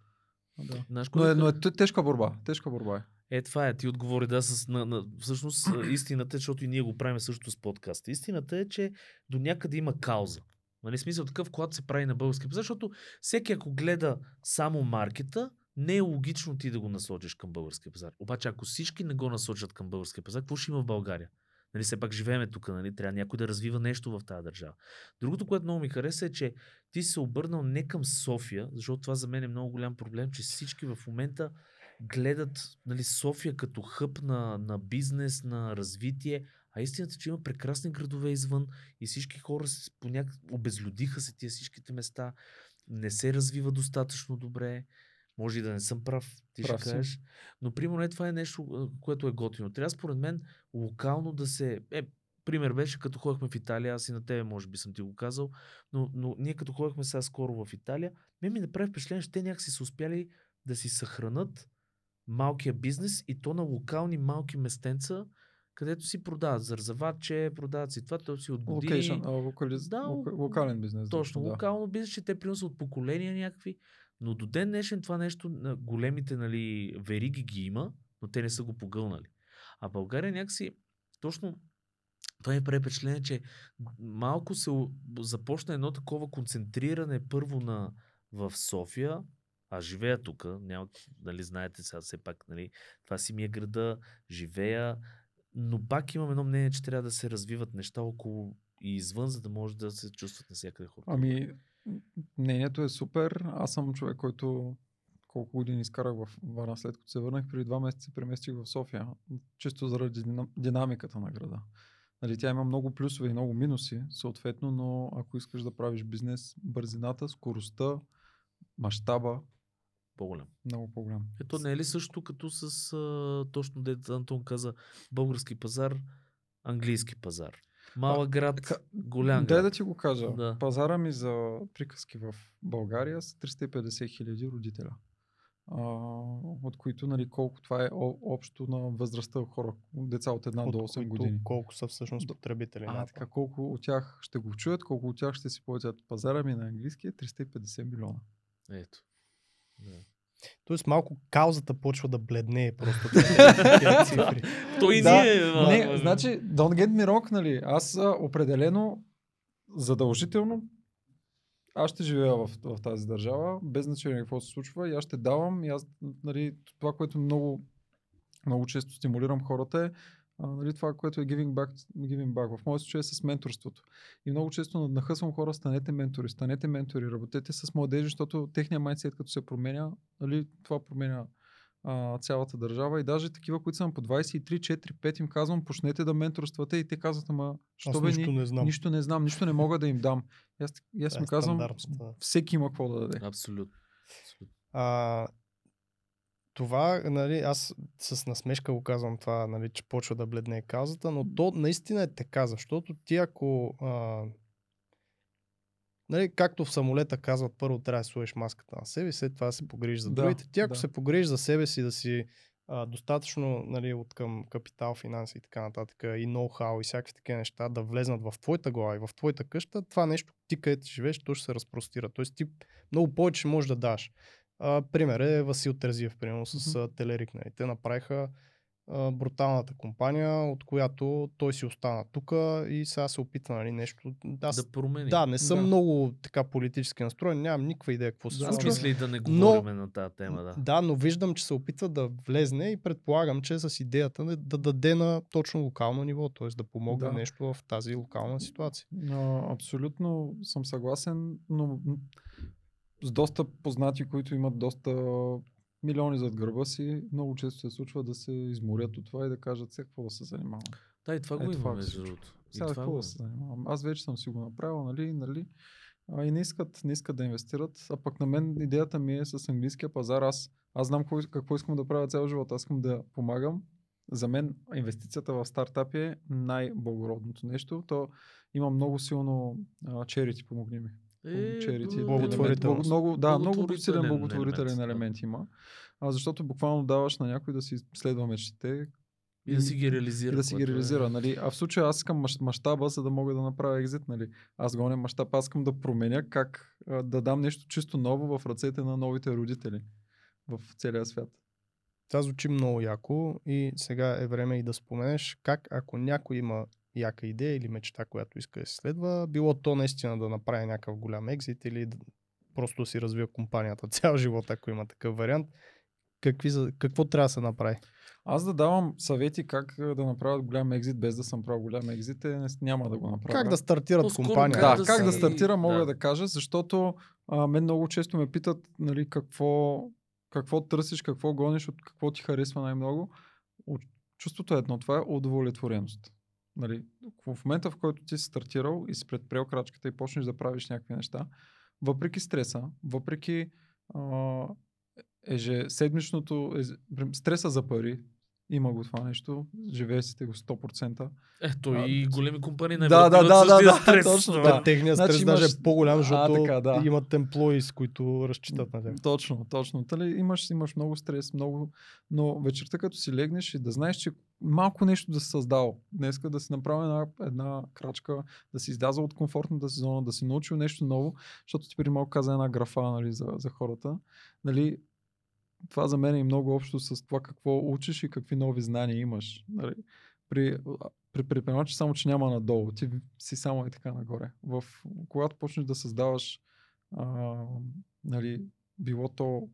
Да. Знаеш, Но, е, но е т- тежка борба. Тежка борба е. Е, това е. Ти отговори, да, с, на, на, всъщност истината е, защото и ние го правим също с подкаста. Истината е, че до някъде има кауза. Нали, смисъл такъв, когато се прави на български пазар, защото всеки ако гледа само маркета, не е логично ти да го насочиш към българския пазар. Обаче, ако всички не го насочат към българския пазар, какво ще има в България? Нали, все пак живееме тук, нали? трябва някой да развива нещо в тази държава. Другото, което много ми хареса е, че ти се обърнал не към София, защото това за мен е много голям проблем, че всички в момента гледат нали, София като хъб на, на бизнес, на развитие, а истината, че има прекрасни градове извън и всички хора се, поняк... обезлюдиха се тия всичките места, не се развива достатъчно добре. Може и да не съм прав, ти Прав ще си. кажеш. Но примерно е, това е нещо, което е готино. Трябва според мен локално да се... Е, пример беше като ходихме в Италия, аз и на тебе може би съм ти го казал, но, но ние като ходихме сега скоро в Италия, мен ми направи впечатление, че те някакси са успяли да си съхранат малкия бизнес и то на локални малки местенца, където си продават зарзаваче, продават си това, то си от години. Локейшън, а. Да, лока- локален бизнес. Точно, да. локално бизнес, че те приносят от поколения някакви. Но до ден днешен това нещо на големите нали, вериги ги има, но те не са го погълнали. А България някакси, точно това ми прави впечатление, че малко се започна едно такова концентриране първо на в София, аз живея тук, няма, нали, знаете сега все пак, нали, това си ми е града, живея, Но пак имам едно мнение, че трябва да се развиват неща около и извън, за да може да се чувстват навсякъде хората. Ами, мнението е супер. Аз съм човек, който колко години изкарах в Варна след като се върнах, преди два месеца се преместих в София, чисто заради дина- динамиката на града. Нали, тя има много плюсове и много минуси, съответно, но ако искаш да правиш бизнес, бързината, скоростта, мащаба, По-голям. много по-голям. Ето не е ли също като с а, точно дете Антон каза български пазар, английски пазар? Малък град, Ка- голям Дай град. да ти го кажа. Да. Пазара ми за приказки в България са 350 хиляди родителя. А, от които, нали, колко това е общо на възрастта хора, деца от 1 до От 8 които години. Колко са всъщност До- потребители А, така, колко от тях ще го чуят, колко от тях ще си платят пазара ми на английски е 350 милиона. Ето. Да. Тоест малко каузата почва да бледнее просто. цифри. Той и Да, ние. а, Не, значи, don't get me wrong, нали, аз определено, задължително, аз ще живея в, в тази държава, без значение какво се случва и аз ще давам и аз, нали, това, което много, много често стимулирам хората е, а, нали, това, което е giving back, giving back. В моя случай е с менторството. И много често нахъсвам хора, станете ментори, станете ментори, работете с младежи, защото техния майндсет като се променя, нали, това променя а, цялата държава и даже такива, които са на по 23, 4, 5 им казвам, почнете да менторствате и те казват, ама, що Аз бе, нищо ни, не знам. нищо не знам, нищо не мога да им дам. И аз, и аз му е казвам, всеки има какво да даде. Абсолютно. Абсолютно. А, това, нали, аз с насмешка го казвам това, нали, че почва да бледне каузата, но то наистина е така, защото ти ако а, Нали, както в самолета казват, първо трябва да сложиш маската на себе, след това да се погрижиш за Да, другите. Ти ако да. се погрижиш за себе си, да си а, достатъчно нали, от към капитал, финанси и така нататък, и ноу-хау и всякакви такива неща да влезнат в твоята глава и в твоята къща, това нещо, ти където живееш, то ще се разпростира. Тоест ти много повече можеш да даш. А, пример е Васил Терзиев, примерно с Мгм. mm Телерик. Нали. Те направиха а, бруталната компания, от която той си остана тук и сега се опитва нали, нещо. Аз Да промени. да, не съм Да. много така политически настроен, нямам никаква идея какво се Да, Аз случва. мисля и да не Но- говорим на тази тема, да. Да, но виждам, че се опитва да влезне и предполагам, че с идеята да, да даде на точно локално ниво, т.е. да помогне Да. нещо в тази локална ситуация. А, абсолютно съм съгласен, но с доста познати, които имат доста милиони зад гърба си, много често се случва да се изморят от това и да кажат сега какво да се занимавам. Да, и това Е, го има, се между другото. Сега това какво да се занимавам? Аз вече съм си го направил, нали, нали. А, и не искат, не искат да инвестират. А пък на мен идеята ми е с английския пазар. Аз, аз знам какво, какво искам да правя цял живот. Аз искам да помагам. За мен инвестицията в стартапи е най-благородното нещо. То има много силно а, черити, помогни ми. Е, б- Благотворителност. Много, много, да, много силен благотворителен елемент, има. А, защото буквално даваш на някой да си следва мечтите И да си ги реализира. и да си ги е- реализира. Нали? А в случая аз искам мащ- мащаба, за да мога да направя екзит. Нали? Аз гоня мащаб, аз искам да променя как да дам нещо чисто ново в ръцете на новите родители в целия свят. Това звучи много яко и сега е време и да споменеш как ако някой има яка идея или мечта, която иска да се следва, било то наистина да направи някакъв голям екзит или да, просто да си развива компанията цял живот, ако има такъв вариант, какви, какво трябва да се направи? Аз да давам съвети как да направят голям екзит без да съм правил голям екзит, е, не- няма да го направя. Как да стартират По-скоро компания? Да, да как да стартира, мога да. да, кажа, защото а, мен много често ме питат нали, какво, какво търсиш, какво гониш, от какво ти харесва най-много. От, чувството е едно, това е удовлетвореност. Нали, в момента, в който ти си стартирал и си предприел крачката и почнеш да правиш някакви неща, въпреки стреса, въпреки а, ежеседмичното, еж- стреса за пари, има го това нещо, живее си те го 100%. Ето А, и големи компании да, най-вероятно да, имат да, същия да, стрес. точно, да. Техният Значи стрес имаш- даже е по-голям, А, защото така, да. имат employees, които разчитат на тях. Точно, точно. Тали, имаш, имаш много стрес, много, но вечерта като си легнеш и да знаеш, че малко нещо да си създал. Днеска да си направил една, една крачка, да си излязал от комфортната си зона, да си научил нещо ново, защото ти преди малко каза една графа нали, за, за хората. Нали, това за мен е много общо с това какво учиш и какви нови знания имаш. Нали, при, при предприемачи само, че няма надолу. Ти си само и така нагоре. В, когато почнеш да създаваш а, нали, било то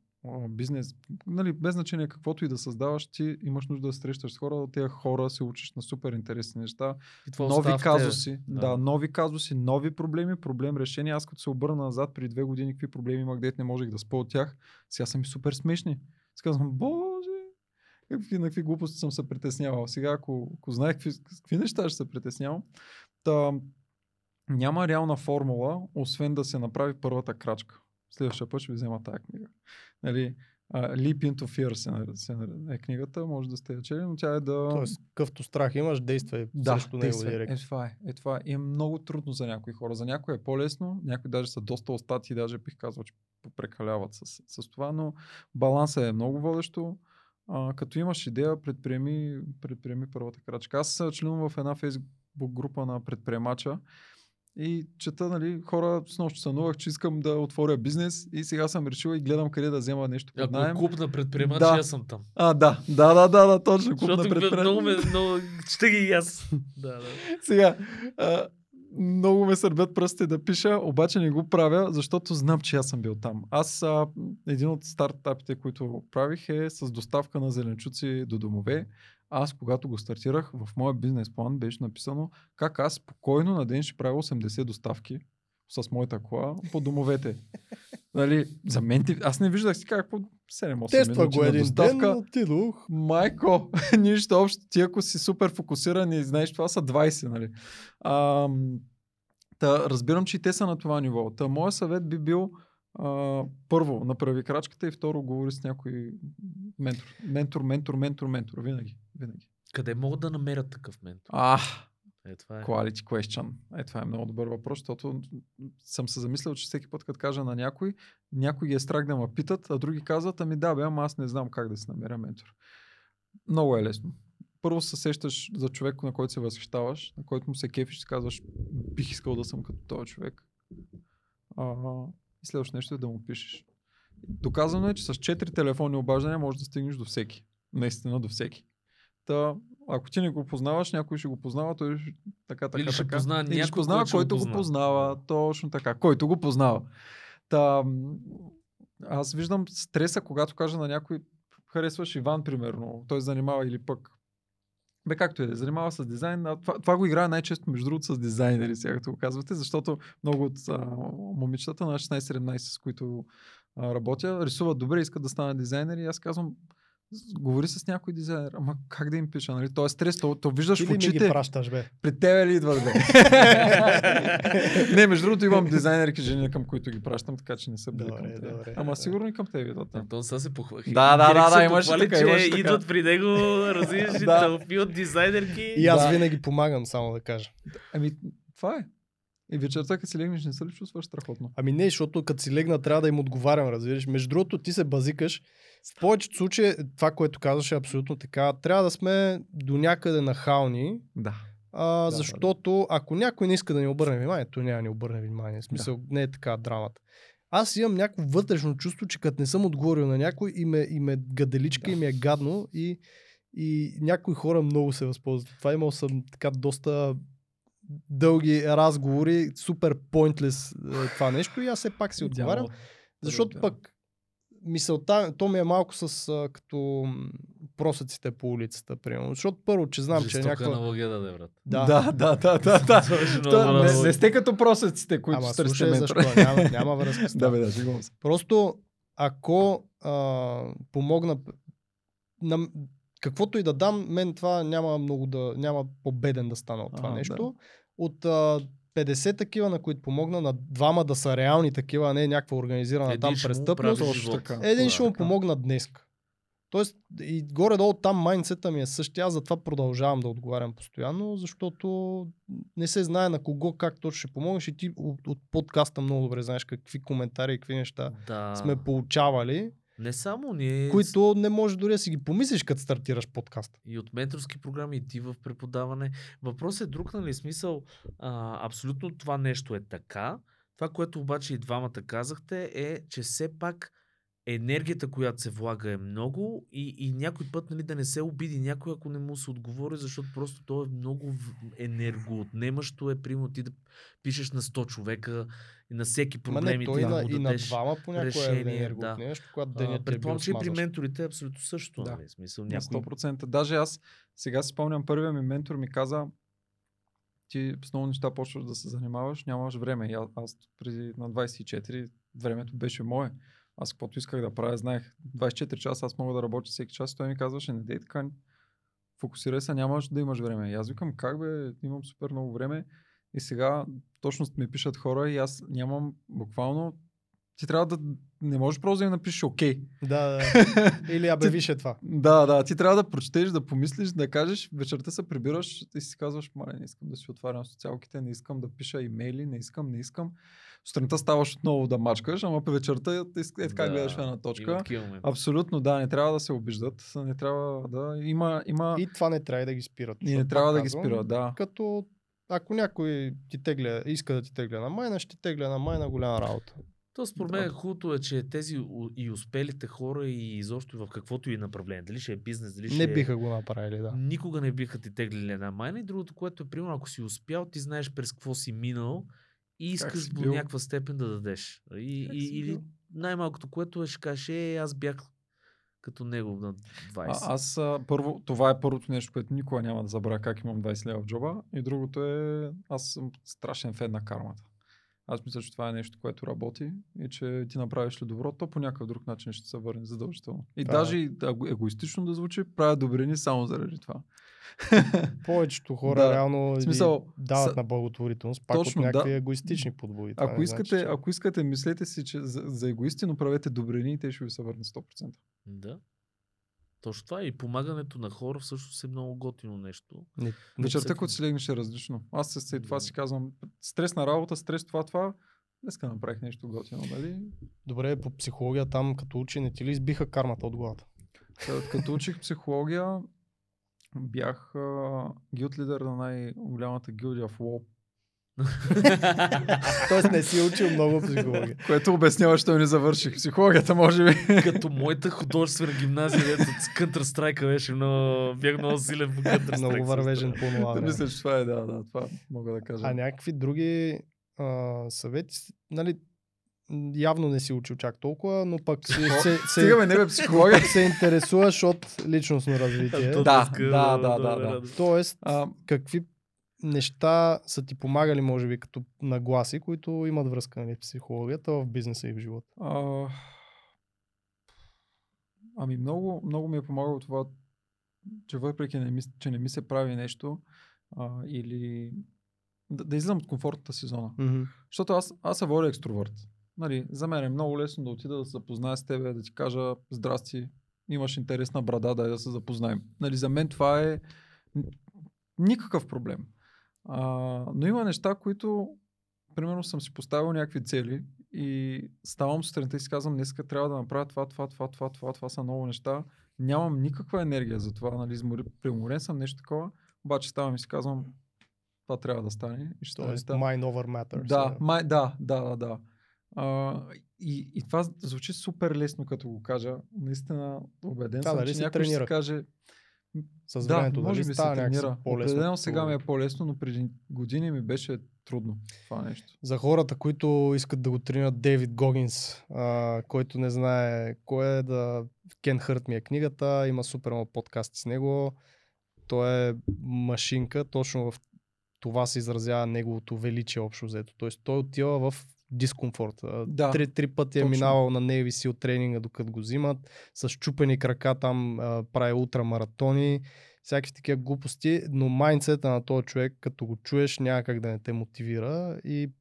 бизнес, нали, без значение каквото и да създаваш, ти имаш нужда да срещаш с хора, от тези хора се учиш на супер интересни неща, И нови остава в казуси, Да. да. нови казуси, нови проблеми, проблем решения. Аз като се обърна назад при две години, какви проблеми имах, дет не можех да спа от тях, сега са ми супер смешни. Си казвам, боже, какви, на какви глупости съм се притеснявал. Сега, ако, ако знаех какви, какви неща ще се притеснявам, та, няма реална формула, освен да се направи първата крачка. Следващия път ще ви взема тази книга. Нали, uh, Leap into Fear се, нар- се, нар- е книгата, може да сте я чели, но тя е да... Тоест, къвто страх имаш, действай Да, срещу него действай. директно. Е, това е. Е, това е. И е много трудно за някои хора. За някои е по-лесно, някои даже са доста остати, даже бих казал, че прекаляват с, с това, но балансът е много водещо. А, като имаш идея, предприеми, предприеми първата крачка. Аз членувам в една фейсбук група на предприемача и чета, нали, хора, с нощ сънувах, че искам да отворя бизнес и сега съм решил и гледам къде да взема нещо под Ако найем. клуб на предприемачи, Да. аз съм там. А, да, да, да, да, да точно. Клуб на Защото предприемачи. много ме, много, чета ги и аз. да, да. Сега, а, много ме сърбят пръстите да пиша, обаче не го правя, защото знам, че аз съм бил там. Аз, а, един от стартапите, които правих е с доставка на зеленчуци до домове. Аз, когато го стартирах, в моя бизнес план беше написано как аз спокойно на ден ще правя 80 доставки с моята кола по домовете. нали, за мен, ти- аз не виждах си как по 7-8 Тества го на един доставка. ден, отидох. Майко, нищо общо. Ти ако си супер фокусиран и знаеш, това са 20, нали? А, та, разбирам, че и те са на това ниво. Та, моят съвет би бил а, първо, направи крачката и второ, говори с някой ментор. Ментор, ментор, ментор, ментор. Винаги. Винаги. Къде могат да намерят такъв ментор? А, Е, това е. quality question. Е, това е много добър въпрос, защото съм се замислял, че всеки път, като кажа на някой, някой ги е страх да ме питат, а други казват, ами да, бе, ама аз не знам как да си намеря ментор. Много е лесно. Първо се сещаш за човек, на който се възхищаваш, на който му се кефиш и казваш, бих искал да съм като този човек. А, и следващото нещо е да му пишеш. Доказано е, че с 4 телефонни обаждания можеш да стигнеш до всеки. Наистина до всеки. Та, ако ти не го познаваш, някой ще го познава, той ще, така, така, Или ще така. познава Или ще познава, който който го познава. познава. Точно така. Който го познава. Та, аз виждам стреса, когато кажа на някой, харесваш Иван, примерно, той занимава или пък бе, както е, занимава с дизайн. А това, това го играе най-често, между другото, с дизайнери, сега като го казвате, защото много от а, момичетата на 16-17, с които а, работя, рисуват добре, искат да станат дизайнери. И аз казвам, говори с някой дизайнер. Ама как да им пиша? Нали? То е стрес, то, то виждаш Ти в ли ми ги очите. пращаш, бе? При тебе ли идват, бе? не, между другото имам дизайнерки жени, към които ги пращам, така че не са били Добре, към теб. добре. Ама сигурно и към теб идват. да. Антон сега се похвали. Да, да, да, да, похвали, така, че имаше така. идват при него, разбираш, Да. тълпи от дизайнерки. И аз Да. винаги помагам, само да кажа. Ами, това е. И вечерта, като си легнеш, не се ли чувстваш страхотно? Ами не, защото като си легна, трябва да им отговарям, разбираш. Между другото, ти се базикаш. В повечето случаи, това, което казваш е абсолютно така. Трябва да сме до някъде нахални, Да. а, да, защото ако някой не иска да ни обърне внимание, то няма да ни обърне внимание. В смисъл, не е така драмата. Аз имам някакво вътрешно чувство, че като не съм отговорил на някой и ме, и ме гаделичка Да. и ми е гадно и, и някои хора много се възползват. Това имал съм така доста дълги разговори, супер pointless е, това нещо и аз все пак си отговарям. Защото пък мисълта, то ми е малко с а, като просъците по улицата, примерно. Защото първо, че знам, че е Жестока някаква... аналогия да, брат. Да, Да, да, да, да. да. Та, не, не сте като просеците, които Ама търсите слушай защо, няма, няма връзка с Да, бе, да. Просто ако а, помогна на, каквото и да дам, мен това няма много да, няма по-беден да стана от това Ага, нещо. От а, 50 такива, на които помогна, на двама да са реални такива, а не някаква организирана Един там престъпност. така. Един Да, ще му така. помогна днес. Тоест, и горе-долу там майндсета ми е същия, аз затова продължавам да отговарям постоянно, защото не се знае на кого как точно ще помогнеш и ти от, от подкаста много добре знаеш какви коментари и какви неща Да. сме получавали, Не само ние, които не можеш дори да си ги помислиш, като стартираш подкаст. и от менторски програми, и ти в преподаване. Въпрос е друг, нали? Смисъл, а, абсолютно това нещо е така. Това, което обаче и двамата казахте, е, че все пак енергията, която се влага е много и, и някой път нали, да не се обиди някой, ако не му се отговори, защото просто то е много енергоотнемащо е, примерно ти да пишеш на 100 човека и на всеки Ма проблем не, и то ти и да му и на двама понякога решение, е енерго да. нещо, когато А, денят е Предполагам, че и при менторите е абсолютно също. Да. Нали? Смисъл, На някой... 100%. Даже аз сега си спомням, първия ми ментор ми каза, ти с много неща почваш да се занимаваш, нямаш време. И а- аз преди на 24 времето беше мое. Аз каквото исках да правя, знаех 24 часа, аз мога да работя всеки час. Той ми казваше, не дей така, фокусирай се, нямаш да имаш време. И аз викам, как бе, имам супер много време. И сега точно ми пишат хора и аз нямам буквално ти трябва да не можеш просто да им напишеш окей. Да, да. Или виж е това. Да, да, ти трябва да прочетеш, да помислиш, да кажеш, вечерта се прибираш и си казваш, мале, не искам да си отварям социалките, не искам да пиша имейли, не искам, не искам. Сутринта ставаш отново да мачкаш, ама по вечерта е, е така Да, гледаш в една точка. Абсолютно, да, не трябва да се обиждат, не трябва да, има, има, И това не трябва да ги спират. и не трябва да ги казвам, спира, да. Като ако някой ти тегля, иска да ти тегля на майна, ще ти тегля на майна голяма работа. То според мен хубавото е, че тези и успелите хора и изобщо в каквото и направление, дали ще е бизнес, дали ще Не биха го направили, да. Никога не биха ти теглили една майна. И другото, което е, примерно, ако си успял, ти знаеш през какво си минал и искаш до някаква степен да дадеш. И, Как и, или най-малкото, което е, ще кажеш, е, аз бях като него на 20. А, аз а, първо, това е първото нещо, което никога няма да забравя как имам 20 лева в джоба. И другото е, аз съм страшен фен на кармата. Аз мисля, че това е нещо, което работи и че ти направиш ли добро, то по някакъв друг начин ще се върне задължително. И Да. даже егоистично да звучи, правя добрини само заради това. Повечето хора Да. реално В смисъл, дават са- на благотворителност, пак Точно, от някакви да. егоистични подбуди. Ако не искате, значи, че- ако искате, мислете си, че за, за егоисти, но правете добрини и те ще ви се върнат 100%. Да. Точно това е. и помагането на хора всъщност е много готино нещо. Не, Вечерта, когато си легнеш е различно. Аз се, се това Да. си казвам, стрес на работа, стрес това, това. Днеска направих нещо готино, нали? Добре, по психология там, като учи, не ти ли избиха кармата от главата? Та- Като учих психология, бях гилд лидер на най-голямата гилдия в ЛОЛ. Тоест не си учил много психология. Което обяснява, що не завърших психологията, може би. Като моята художествена гимназия, ето с Counter Strike беше много, бях много силен по Counter Strike. много вървежен по това. Да, мисля, че това е, да, да, това мога да кажа. А някакви други а, съвети, нали, явно не си учил чак толкова, но пък си, се, се, Стигаме, не бе, психология. се интересуваш от личностно развитие. Да, да, да, да, да. Тоест, А, какви неща са ти помагали, може би, като нагласи, които имат връзка нали, с психологията в бизнеса и в живота? А, ами много, много ми е помагало това, че въпреки, не ми, че не ми се прави нещо, а, или да, да излизам от комфортната си зона. Mm-hmm. Защото аз, аз се водя екстровърт. Нали, за мен е много лесно да отида да се запозная с тебе, да ти кажа здрасти, имаш интересна брада, дай да се запознаем. Нали, за мен това е никакъв проблем. А, но има неща, които примерно съм си поставил някакви цели и ставам сутринта и си казвам, днеска трябва да направя това, това, това, това, това, това са много неща. Нямам никаква енергия за това, нали, преуморен съм, нещо такова, обаче ставам и си казвам, това трябва да стане. И ще. Тоест, Да. mind over matter. Да, да, да, да, да. А, и, и това звучи супер лесно, като го кажа. Наистина, убеден Да, съм, дали че някой ще тренира? си каже, С да, времето, може дали би се тренира. по-лесно. Определено сега ми е по-лесно, но преди години ми беше трудно това нещо. За хората, които искат да го тренират Дейвид Гогинс, а, който не знае кой е, да Кен Хърт ми е книгата, има супер много подкасти с него. Той е машинка, точно в това се изразява неговото величие общо взето. Тоест той отива в дискомфорт. Да, три, три пъти е точно. минавал на Navy SEAL тренинга, докато го взимат. С чупени крака там а, прави ултрамаратони, всякакви такива глупости, но майндсета на този човек, като го чуеш, няма как да не те мотивира и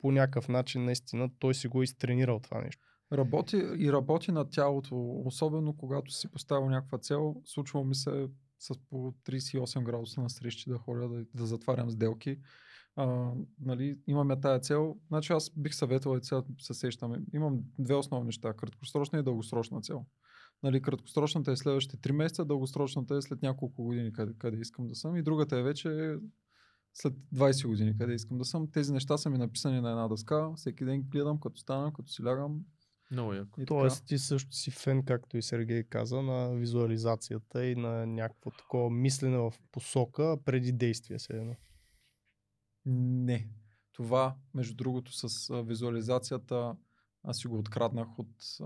по някакъв начин наистина той си го е изтренирал това нещо. Работи и работи на тялото, особено когато си поставил някаква цел. Случвало ми се с по 38 градуса на срещи да ходя да, да затварям сделки. А, нали, имаме тая цел. Значи аз бих съветвал и сега се сещаме. Имам две основни неща. Краткосрочна и дългосрочна цел. Нали, краткосрочната е следващите 3 месеца, дългосрочната е след няколко години къде, къде искам да съм. И другата е вече след 20 години къде искам да съм. Тези неща са ми написани на една дъска. Всеки ден гледам, като станам, като си лягам, Много яко. Така. Тоест ти също си фен, както и Сергей каза, на визуализацията и както и Сергей каза, на визуализацията и на някакво такова мислене в посока преди действие. Се едно. Не. Това, между другото, с а, визуализацията, аз си го откраднах от а,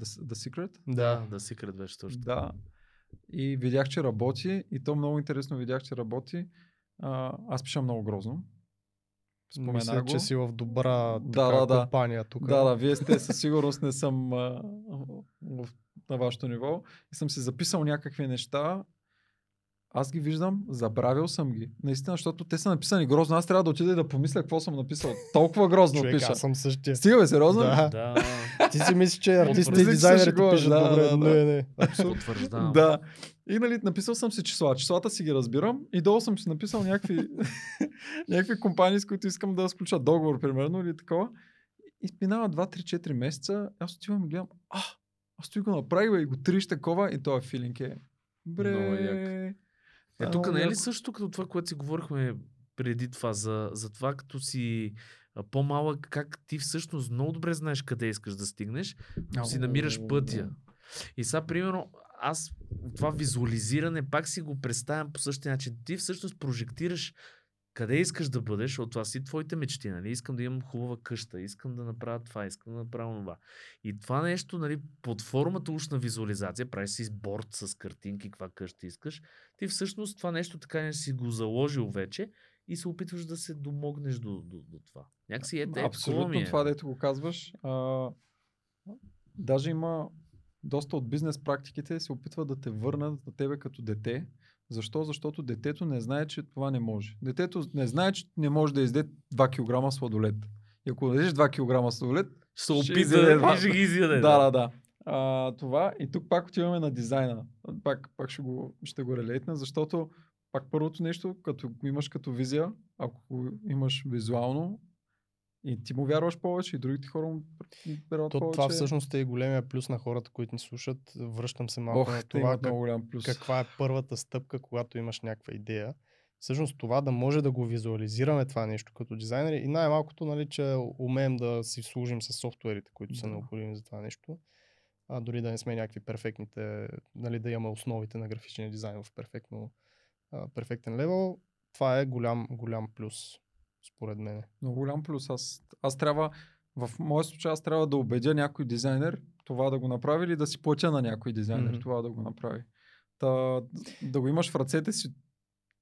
The, The Secret. Да, да си кред беше точно. Да. И видях, че работи. И то много интересно видях, че работи. А, аз пиша много грозно. Спомена Мисля, го. че си в добра Да, така, да, да. компания тук. Да, да, вие сте със сигурност не съм а, в, на вашето ниво. И съм си записал някакви неща. Аз ги виждам, забравил съм ги. Наистина, защото те са написани грозно. Аз трябва да отида и да помисля какво съм написал. Толкова грозно Човек, пиша. аз съм същия. Стига бе, сериозно? Да. Да, Ти си мислиш, че Мислиш, и дизайнерите пишат да, добре. да, да. Не, не. Абсолютно. потвърждавам. Да. И нали, написал съм си числа. Числата си ги разбирам и долу съм си написал някакви, някакви компании, с които искам да сключат договор, примерно, или такова. И минава 2-3-4 месеца, аз отивам и гледам, а, аз той го направих и го триш такова и този филинг е. Бре. Е, тук не е ли също като това, което си говорихме преди това, за, за това като си по-малък, как ти всъщност много добре знаеш къде искаш да стигнеш, но си намираш пътя. И сега, примерно, аз това визуализиране пак си го представям по същия начин. Ти всъщност прожектираш къде искаш да бъдеш, защото това си твоите мечти, нали? Искам да имам хубава къща, искам да направя това, искам да направя това. И това нещо, нали, под формата уж на визуализация, правиш си борт с картинки, каква къща искаш, ти всъщност това нещо така не си го заложил вече и се опитваш да се домогнеш до, до, до това. Някакси е, е Абсолютно ми е. това, дето го казваш. А, даже има доста от бизнес практиките се опитват да те върнат на тебе като дете. Защо? Защото детето не знае, че това не може. Детето не знае, че не може да изде 2 кг сладолет. И ако дадеш 2 кг сладолет, Ще опита и ще ги изяде. да, да, да. А, това и тук пак отиваме на дизайна. Пак, пак ще го, ще го релейтна, защото пак първото нещо, като го имаш като визия, ако имаш визуално, и ти му вярваш повече, и другите хора му вярват То, повече. това всъщност е и големия плюс на хората, които ни слушат. Връщам се малко Ох, на това, как, голям плюс. каква е първата стъпка, когато имаш някаква идея. Всъщност това да може да го визуализираме това нещо като дизайнери и най-малкото, нали, че умеем да си служим с софтуерите, които са Да. необходими за това нещо. А дори да не сме някакви перфектните, нали, да имаме основите на графичния дизайн в перфектно, перфектен левел, това е голям, голям плюс, според мен. Много голям плюс. Аз, аз трябва, в моя случай, аз трябва да убедя някой дизайнер това да го направи или да си платя на някой дизайнер Мгм. това да го направи. Та, да го имаш в ръцете си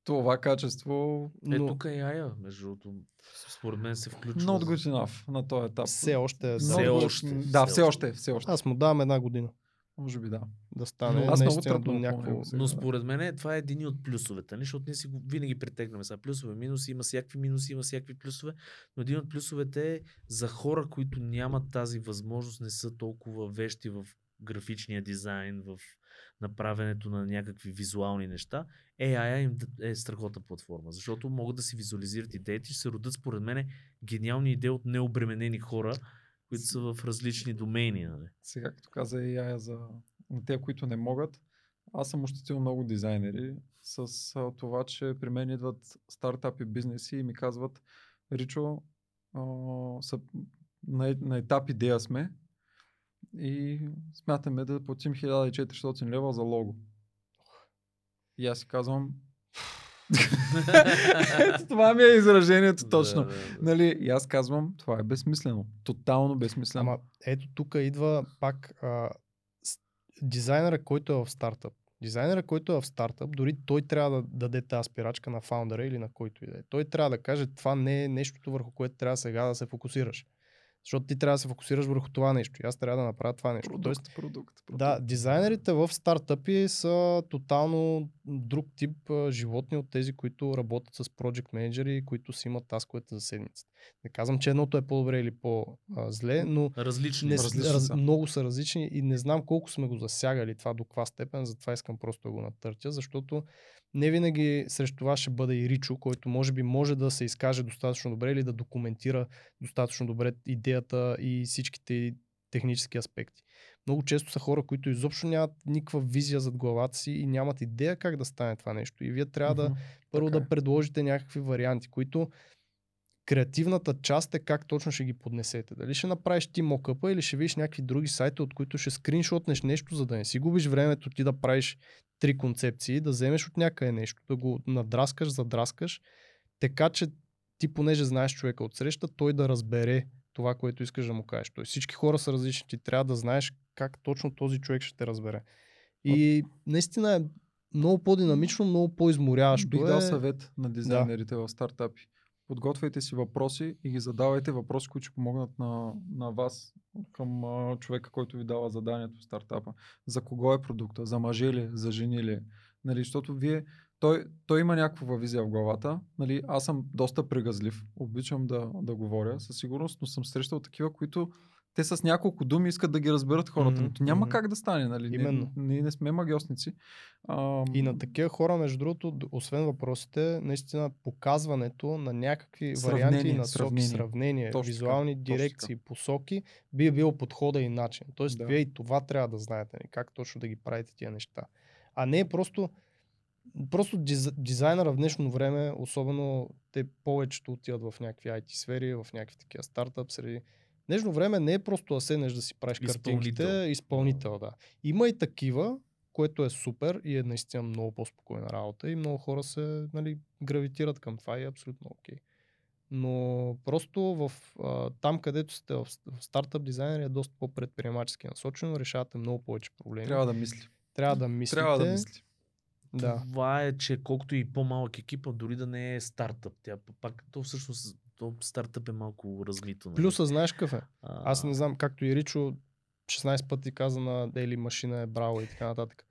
това качество, Е, тук е Ая, между другото, според мен се включва. not good enough на този етап. Все още е. Все още, Да, все още, все още. Аз му давам една година Може би да. да стане Но аз много наистина до някакво... Но според мен това е един от плюсовете, нали? защото ние си го винаги претегнаме сега. Плюсове, минуси, има всякакви минуси, има всякакви плюсове, но един от плюсовете е за хора, които нямат тази възможност, не са толкова вещи в графичния дизайн, в направенето на някакви визуални неща, AI им е страхотна платформа, защото могат да си визуализират идеите ще се родят според мен гениални идеи от необременени хора, които са в различни домени. Нали? Сега, като каза и Ая за те, които не могат, аз съм ощетил много дизайнери с това, че при мен идват стартапи бизнеси и ми казват, Ричо, са, на, на етап идея сме и смятаме да платим 1400 лева за лого. И аз си казвам, Ето това ми е изражението точно. Да, да, да. Нали, и аз казвам, това е безсмислено. Тотално безсмислено. Ама ето тук идва пак а, с- дизайнера, който е в стартъп. Дизайнера, който е в стартъп, дори той трябва да даде тази спирачка на фаундъра или на който и да е. Той трябва да каже, това не е нещото върху което трябва сега да се фокусираш. Защото ти трябва да се фокусираш върху това нещо. И аз трябва да направя това нещо. продукт, Тоест, продукт, продукт. да, дизайнерите в стартъпи са тотално друг тип а, животни от тези, които работят с project менеджери, които си имат тасковете за седмицата. Не казвам, че едното е по-добре или по-зле, но Различни. не, различни раз, са. много са различни и не знам колко сме го засягали това до каква степен, затова искам просто да го натъртя, защото не винаги срещу това ще бъде и Ричо, който може би може да се изкаже достатъчно добре или да документира достатъчно добре идеята и всичките технически аспекти. Много често са хора, които изобщо нямат никаква визия зад главата си и нямат идея как да стане това нещо. И вие трябва да Мгм. първо Така да е. предложите някакви варианти, които Креативната част е как точно ще ги поднесете. Дали ще направиш ти мокъпа или ще видиш някакви други сайта, от които ще скриншотнеш нещо, за да не си губиш времето ти да правиш три концепции, да вземеш от някъде нещо, да го надраскаш, задраскаш, така че ти понеже знаеш човека от среща, той да разбере това, което искаш да му кажеш. Тоест всички хора са различни, ти трябва да знаеш как точно този човек ще те разбере. И наистина е много по-динамично, много по-изморяващо. Бих е. дал съвет на дизайнерите в стартапи. Подготвяйте си въпроси и ги задавайте въпроси, които ще помогнат на, на вас, към а, човека, който ви дава заданието в стартапа. За кого е продукта? За мъже ли? За жени ли? Нали, защото вие, той, той има някаква визия в главата. Нали, аз съм доста прегазлив. Обичам да, да говоря със сигурност, но съм срещал такива, които те с няколко думи искат да ги разберат хората. Mm-hmm. Няма мгм. как да стане, нали? Именно. Ние, ние не сме магиосници. А, И на такива хора, между другото, освен въпросите, наистина показването на някакви Сравнение, варианти на сравнение, сравнение. сравнение Точно така, визуални точно дирекции, посоки, би бил подхода и начин. Тоест, Да. вие и това трябва да знаете, нали, как точно да ги правите тия неща. А не просто, просто диз, дизайнера в днешно време, особено те повечето отиват в някакви IT сфери, в някакви такива стартъп среди. В днешно време не е просто да седнеш да си правиш картинките, Изпълнител. изпълнител, да. Има и такива, което е супер и е наистина много по-спокойна работа и много хора се нали, гравитират към това и е абсолютно окей. Но просто в, а, там, където сте в, в стартъп дизайнер е доста по-предприемачески насочено, решавате много повече проблеми. трябва да мисли. Трябва да мислите. Трябва да мисли. Да. Това е, че колкото и по-малък екипа, дори да не е стартъп, тя пак, то всъщност то стартъп е малко размито. Нали? Плюса знаеш какъв е? а, Аз не знам, както и Ричо 16 пъти каза на Дели машина е браво и така нататък.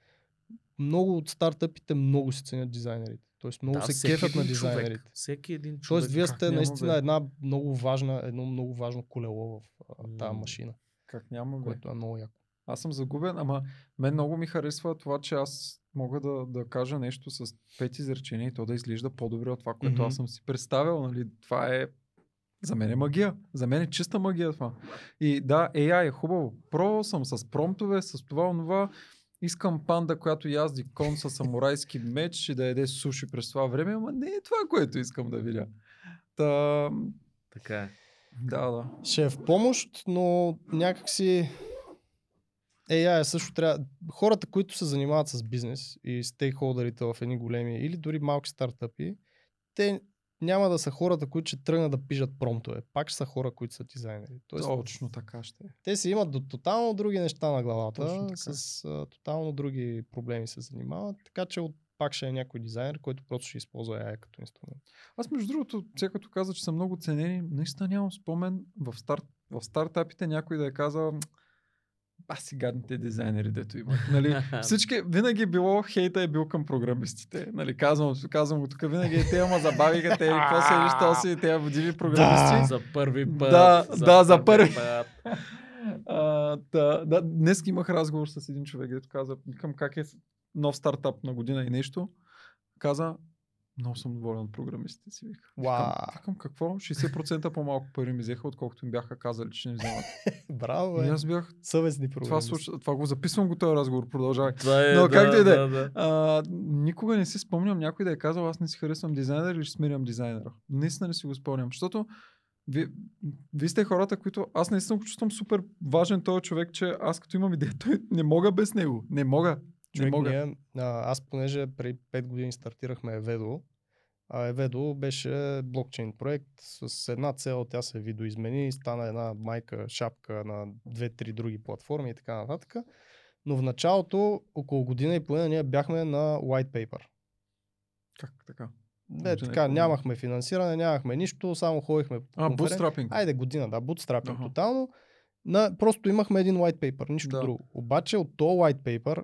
Много от стартъпите много се ценят дизайнерите. Тоест много да, се кефят на един човек, дизайнерите. Всеки един човек. Тоест вие сте наистина бе? една много важна, едно много важно колело в а, тази машина, Как няма, бе. което е много яко. Аз съм загубен, ама мен много ми харесва това, че аз мога да, да кажа нещо с пет изречения и то да изглежда по-добре от това, което Мгм. аз съм си представил. Нали? Това е за мен е магия. За мен е чиста магия това. И да, AI е хубаво. Пробвал съм с промптове, с това, онова. Искам панда, която язди кон с самурайски меч и да яде суши през това време, ама не е това, което искам да видя. Та, Така е. да, да. Ще е в помощ, но някакси AI също трябва... Хората, които се занимават с бизнес и стейкхолдерите в едни големи или дори малки стартъпи, те няма да са хората, които ще тръгнат да пишат промптове. Пак ще са хора, които са дизайнери. Тоест, Точно така ще е. те си имат до тотално други неща на главата, с а, тотално други проблеми се занимават, така че от, пак ще е някой дизайнер, който просто ще използва AI като инструмент. Аз между другото, сега като каза, че са много ценени, наистина нямам спомен в, старт, в стартапите някой да е казал а си гадните дизайнери, дето имат. Нали, всички, винаги е било, хейта е бил към програмистите. Нали, казвам, казвам го тук, винаги е, те ма забавиха, те какво се що си, те водили програмисти. За първи път. Да, да, за първи. път. А, да, да, днес имах разговор с един човек, дето каза, към как е нов стартап на година и нещо. Каза, много съм доволен от програмистите си. Вика. Вау. Викам, какво? 60% по-малко пари ми взеха, отколкото им бяха казали, че не вземат. Браво, И е. аз бях, Съвестни това, програмисти. случва, това го записвам го този разговор, продължавай. Това е, Но да, как да и да е. да, да. А, никога не си спомням някой да е казал, аз не си харесвам дизайнер или ще смирям дизайнера. Наистина не си го спомням, защото ви, ви сте хората, които аз наистина го чувствам супер важен този човек, че аз като имам идея, той не мога без него. Не мога. Не Човек, мога. ние, а, аз понеже преди 5 години стартирахме Еведо, а Еведо беше блокчейн проект с една цел, тя се видоизмени, стана една майка шапка на две-три други платформи и така нататък. Но в началото, около година и половина, ние бяхме на white paper. Как така? Не, така, половина. нямахме финансиране, нямахме нищо, само ходихме А, бутстрапинг. Айде година, да, bootstrapping Аха. тотално. На, просто имахме един white paper, нищо Да. друго. Обаче от този white paper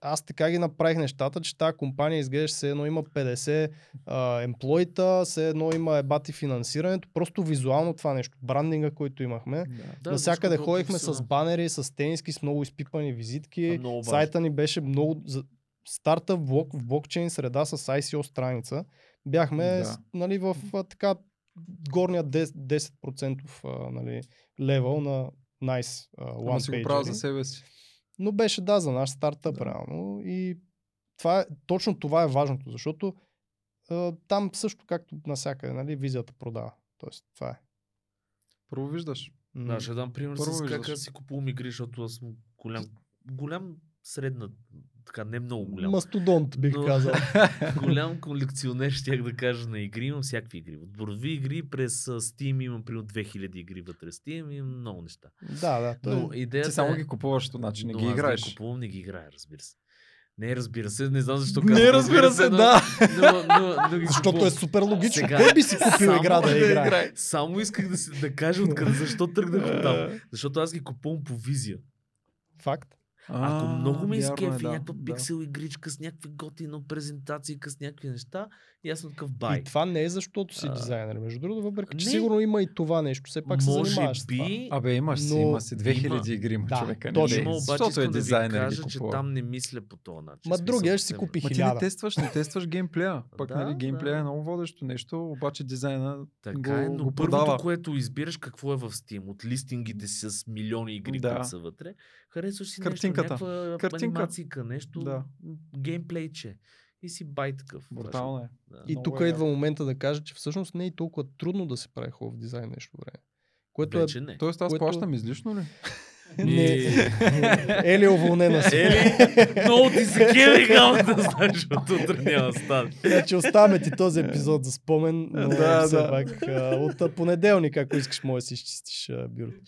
аз така ги направих нещата, че тази компания изглеждаше все едно има 50 а, емплойта, все едно има ебати финансирането, просто визуално това нещо, брандинга, който имахме. Да. Да, Навсякъде всичко е ходихме с банери, с тениски, с много изпипани визитки. Е много. Сайта ни беше много... За... Старта в, блок, в блокчейн среда с ICO страница. Бяхме Да. нали, в така горния 10%, 10% а, нали, левел на nice а, Ама one си го правя за page. себе си. Но беше да, за наш стартъп Да. реално. И това е, точно това е важното, защото а, там също както навсякъде, нали, визията продава. Тоест, това е. Първо виждаш. М, Да, ще дам пример Първо с как аз си купувам игри, защото аз съм голям, голям средна, така не много голям. Мастодонт, бих Но- казал. голям колекционер, щях да кажа на игри. Имам всякакви игри. От бордови игри през Steam имам примерно 2000 игри вътре Steam, имам много неща. да, да. Той... Но идеята Ти само е... ги купуваш, значи не но ги играеш. ги купувам, не ги играя, разбира се. Не, разбира се, не знам защо Не, казвам разбира се, но, да. Но, но, но ги Защото е супер логично. Сега- Кой би си купил Само игра да играе? Само исках да, си, да кажа откъде, защо тръгнах от там. Защото аз ги купувам по визия. Факт. Ако много ме вярно е, изкефи да, някаква да. пиксел игричка с някакви готино презентации, с някакви неща, и аз съм такъв бай. И това не е защото си А, дизайнер. Между другото, въпреки че не. сигурно има и това нещо. Все пак се Може занимаваш с това. би, Абе, имаш си, Но има си 2000 има. игри, има Да, човека. точно. не, има, обаче защото е да ви дизайнер кажа, че там не мисля по този начин. Ма другия ще си е, купи Ма ти не хиляда. тестваш, не тестваш геймплея. Да, нали, геймплея е много водещо нещо, обаче дизайна Така е, но първото, което избираш, какво е в Steam? От листингите с милиони игри, които са вътре. Харесваш си Картинката. нещо, някаква Картинка. анимацийка, нещо, Да. геймплейче. И си бай такъв. Брутално е. Да. И тук е идва момента да кажа, че всъщност не е толкова трудно да се прави хубав дизайн нещо време. Което Вече не. Тоест аз Което- плащам излишно ли? е... Не... Ели е уволнена си. Ели, много ти се кеви, да знаеш, от утре няма стане. Значи оставяме ти този епизод за спомен, но Да, все да. пак от понеделник, ако искаш, може да си изчистиш бюрото.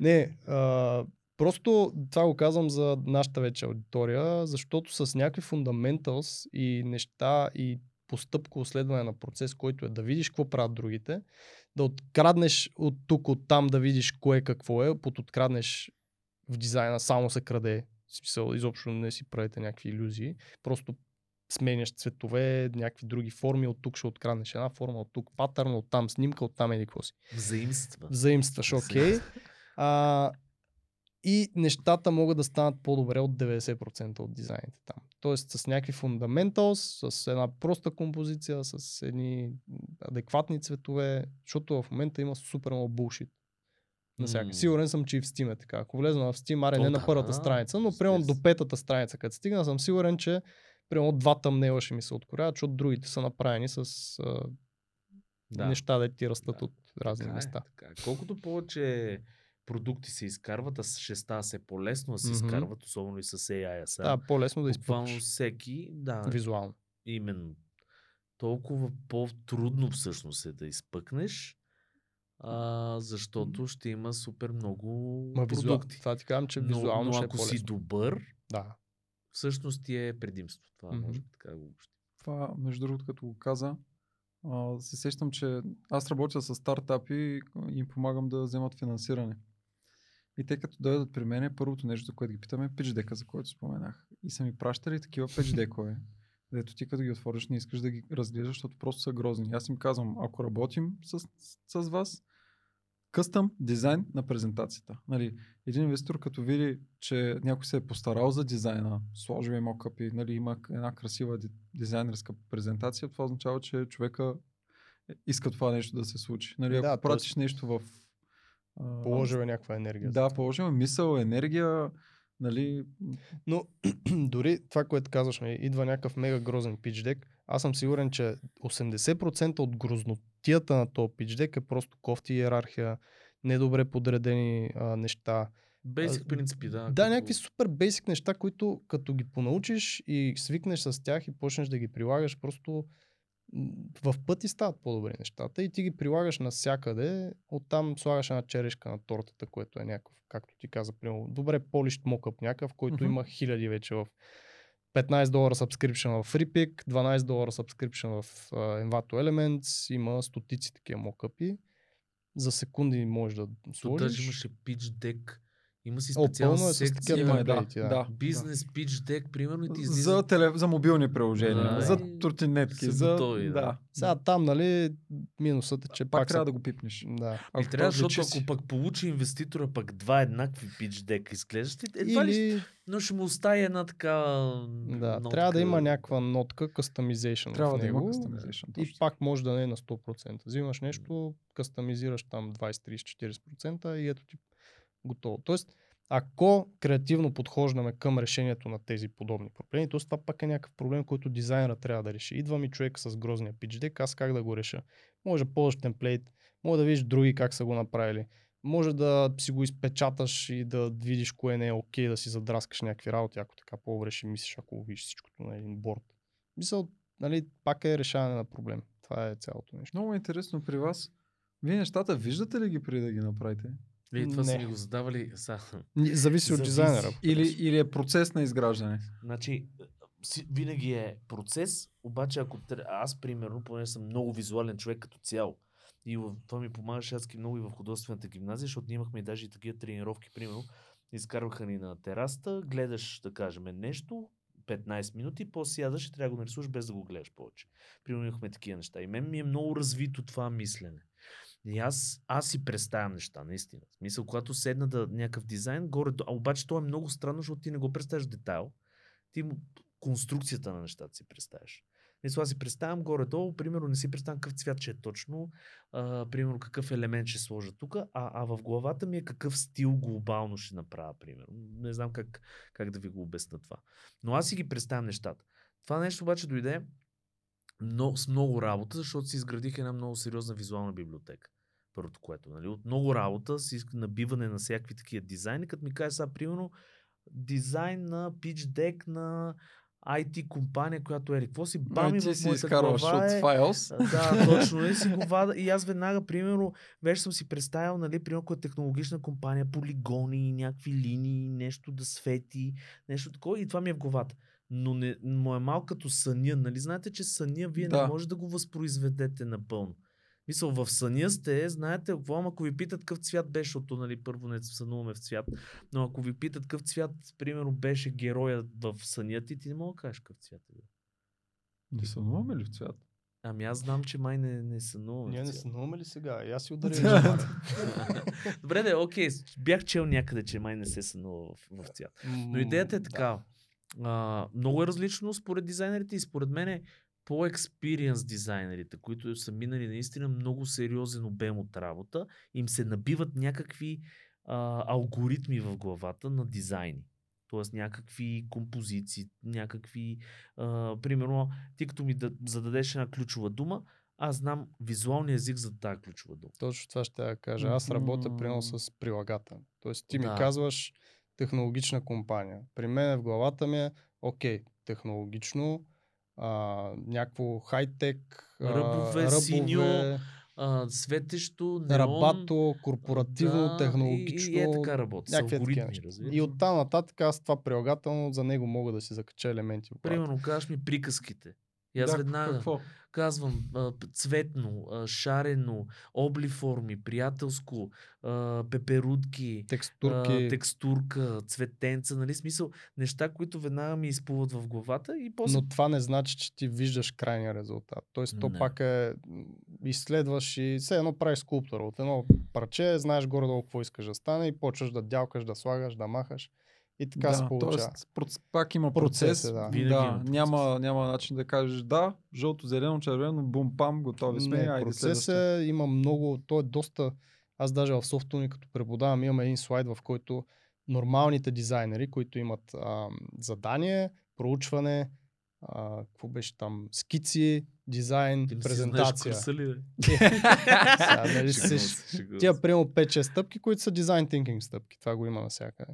Не, а, просто това го казвам за нашата вече аудитория, защото с някакви фундаменталс и неща и постъпко следване на процес, който е да видиш какво правят другите, да откраднеш от тук, от там да видиш кое какво е, под откраднеш в дизайна само се краде. В смисъл, изобщо не си правите някакви иллюзии. Просто сменяш цветове, някакви други форми, от тук ще откраднеш една форма, от тук патърн, от там снимка, от там еди какво си. Взаимства. Взаимстваш, окей. А, и нещата могат да станат по-добре от 90% от дизайните там. Тоест с някакви фундаменталс, с една проста композиция, с едни адекватни цветове, защото в момента има супер много булшит. М. Сигурен съм, че и в Steam е така. Ако влезна в Steam, аре не на първата да, страница, но примерно до петата страница, като стигна, съм сигурен, че примерно два тъмнела ще ми се откоряват, защото другите са направени с а, Да. неща, да ти растат Да. от разни Така е, места. така е. Колкото повече продукти се изкарват, а ще става все по-лесно да се Мгм. изкарват, особено и с AI. Сега. Да, по-лесно да изпълниш всеки, да, визуално. именно. Толкова по-трудно всъщност е да изпъкнеш, а, защото ще има супер много Ма визуал... продукти. Това ти казвам, че но, визуално но ще е ако по-лесно. си добър, Да. всъщност ти е предимство. Това Мгм. може така да го обобщим. Това, между другото, като го каза, а, се сещам, че аз работя с стартапи и им помагам да вземат финансиране. И те като дойдат при мен, първото нещо, което ги питаме е pitch дека, за който споменах. И са ми пращали такива pitch декове, дето ти като ги отвориш не искаш да ги разглеждаш, защото просто са грозни. Аз им казвам, ако работим с, с, с вас, къстъм дизайн на презентацията. Нали, един инвестор като види, че някой се е постарал за дизайна, сложил е мокъпи, нали, има една красива ди- дизайнерска презентация, това означава, че човека иска това нещо да се случи. Нали, ако Да, пратиш нещо в... а, Положил е някаква енергия. Да, положил е мисъл, енергия, нали, Но дори това, което казваш ми, идва някакъв мега грозен deck. Аз съм сигурен, че 80% от грознотията на този deck е просто кофти иерархия, недобре подредени а, неща. Бейсик принципи, да. Да, като- някакви супер бейсик неща, които като ги понаучиш и свикнеш с тях и почнеш да ги прилагаш, просто в пъти стават по-добри нещата и ти ги прилагаш навсякъде, оттам слагаш една черешка на тортата, което е някакъв, както ти каза, примерно, добре полищ мокъп някакъв, който Мгм. има хиляди вече в 15 долара subscription в FreePick, 12 долара subscription в uh, Envato Elements, има стотици такива мокъпи. За секунди можеш да сложиш. даже имаше pitch deck, има си О, специална пълно е секция. има, да, да. да. Бизнес pitch deck, примерно, и ти излиза за, теле, за мобилни приложения, Да, за тротинетки, за... готови, да. да. Сега там, нали, минусът е, че Пак, пак, трябва са... да го пипнеш. Да. И Ако трябва, то защото си. ако пък получи инвеститора пък два еднакви pitch deck изглеждат, едва ли, Или, но ще му остави една така да, нотка. трябва да има някаква нотка, customization Трябва в да има customization. И пак може да не е на 100%. Взимаш нещо, кастомизираш там 20, 30, 40% и ето ти готово. Тоест, ако креативно подхождаме към решението на тези подобни проблеми, то това пак е някакъв проблем, който дизайнера трябва да реши. Идва ми човек с грозния pitch deck, аз как да го реша? Може да ползваш темплейт, Може да видиш други как са го направили. Може да си го изпечаташ и да видиш кое не е окей, да си задраскаш някакви работи, ако така по-добре мислиш, ако видиш всичкото на един борт. Мисъл, нали, пак е решаване на проблем. Това е цялото нещо. Много интересно при вас. Вие нещата виждате ли ги преди да ги направите? Вие това са Не. ми го задавали. Са. Зависи от дизайнера. Или, или е процес на изграждане? Значи, винаги е процес, обаче ако аз, примерно, понеже съм много визуален човек като цяло, и в, това ми помагаше аз много и в художествената гимназия, защото ние имахме даже и такива тренировки, примерно, изкарваха ни на терасата, гледаш, да кажем, нещо, 15 минути, после сядаш и трябва да го нарисуваш без да го гледаш повече. Примерно имахме такива неща. И мен ми е много развито това мислене. И аз, аз си представям неща, наистина. В смисъл, когато седна да някакъв дизайн, горе, обаче то е много странно, защото ти не го представяш детайл. Ти конструкцията на нещата си представяш. Мисля, аз си представям горе-долу, примерно не си представям какъв цвят ще е точно, а, примерно какъв елемент ще сложа тук, а, а в главата ми е какъв стил глобално ще направя, примерно. Не знам как, как да ви го обясна това. Но аз си ги представям нещата. Това нещо обаче дойде но, с много работа, защото си изградих една много сериозна визуална библиотека. Първото което, нали? От много работа, с набиване на всякакви такива дизайни, като ми каже сега, примерно, дизайн на pitch deck на IT компания, която е какво си бами Ами ти в си изкарваш от е, файлс. да, точно. И си го вада. И аз веднага, примерно, вече съм си представил, нали, примерно, ако е технологична компания, полигони, някакви линии, нещо да свети, нещо такова. И това ми е в главата. Но, не, но е малко като съня. Нали? Знаете, че съня вие Да. не може да го възпроизведете напълно. Мисъл, в съня сте, знаете, какво, ако ви питат какъв цвят беше, защото нали, първо не сънуваме в цвят, но ако ви питат какъв цвят, примерно, беше героя в съня ти, ти не мога да кажеш какъв цвят е. бил. Не сънуваме ли в цвят? Ами аз знам, че май не, не сънуваме. Ние не сънуваме ли сега? И аз си ударя. Да. Добре, да, окей, бях чел някъде, че май не се сънува в, в цвят. Но идеята е такава. А, много е различно според дизайнерите и според мен е по-експириенс дизайнерите, които са минали наистина много сериозен обем от работа, им се набиват някакви а, алгоритми в главата на дизайни. Тоест някакви композиции, някакви... А, примерно, ти като ми да, зададеш една ключова дума, аз знам визуалния език за тази ключова дума. Точно това ще я кажа. Аз работя примерно с прилагателен. Тоест ти ми Да. казваш технологична компания. При мен в главата ми е, окей, технологично, а, някакво хай-тек, Ръбове, синьо, ръбове, А, светещо, неон, рабато, корпоративно, да, технологично. И, и е така работи. Алгоритми, неща. разбираш. И оттам нататък аз това прилагателно за него мога да си закача елементи. Примерно, кажеш ми приказките. И аз Да, веднага Какво? казвам а, цветно, а, шарено, облиформи, приятелско, а, пеперудки, Текстурки. а, текстурка, цветенца, нали? Смисъл, неща, които веднага ми изплуват в главата и после... Но това не значи, че ти виждаш крайния резултат. Тоест, то Не. пак е, изследваш и все едно правиш скулптура. От едно парче знаеш горе-долу какво искаш да стане и почваш да дялкаш, да слагаш, да махаш. И така се получава. Тоест, пак има Процес процес. да. Винаги да има процес. няма, няма начин да кажеш да, жълто, зелено, червено, бум-пам, готови сме, Не, айде процес следващия. е, има много, то е доста, аз даже в софтуни като преподавам имам един слайд, в който нормалните дизайнери, които имат а, задание, проучване, а, какво беше там, скици, дизайн, Ти не си презентация. знаеш ли? Сега, нали, си- Тия приема 5-6 стъпки, които са дизайн thinking стъпки. Това го има навсякъде.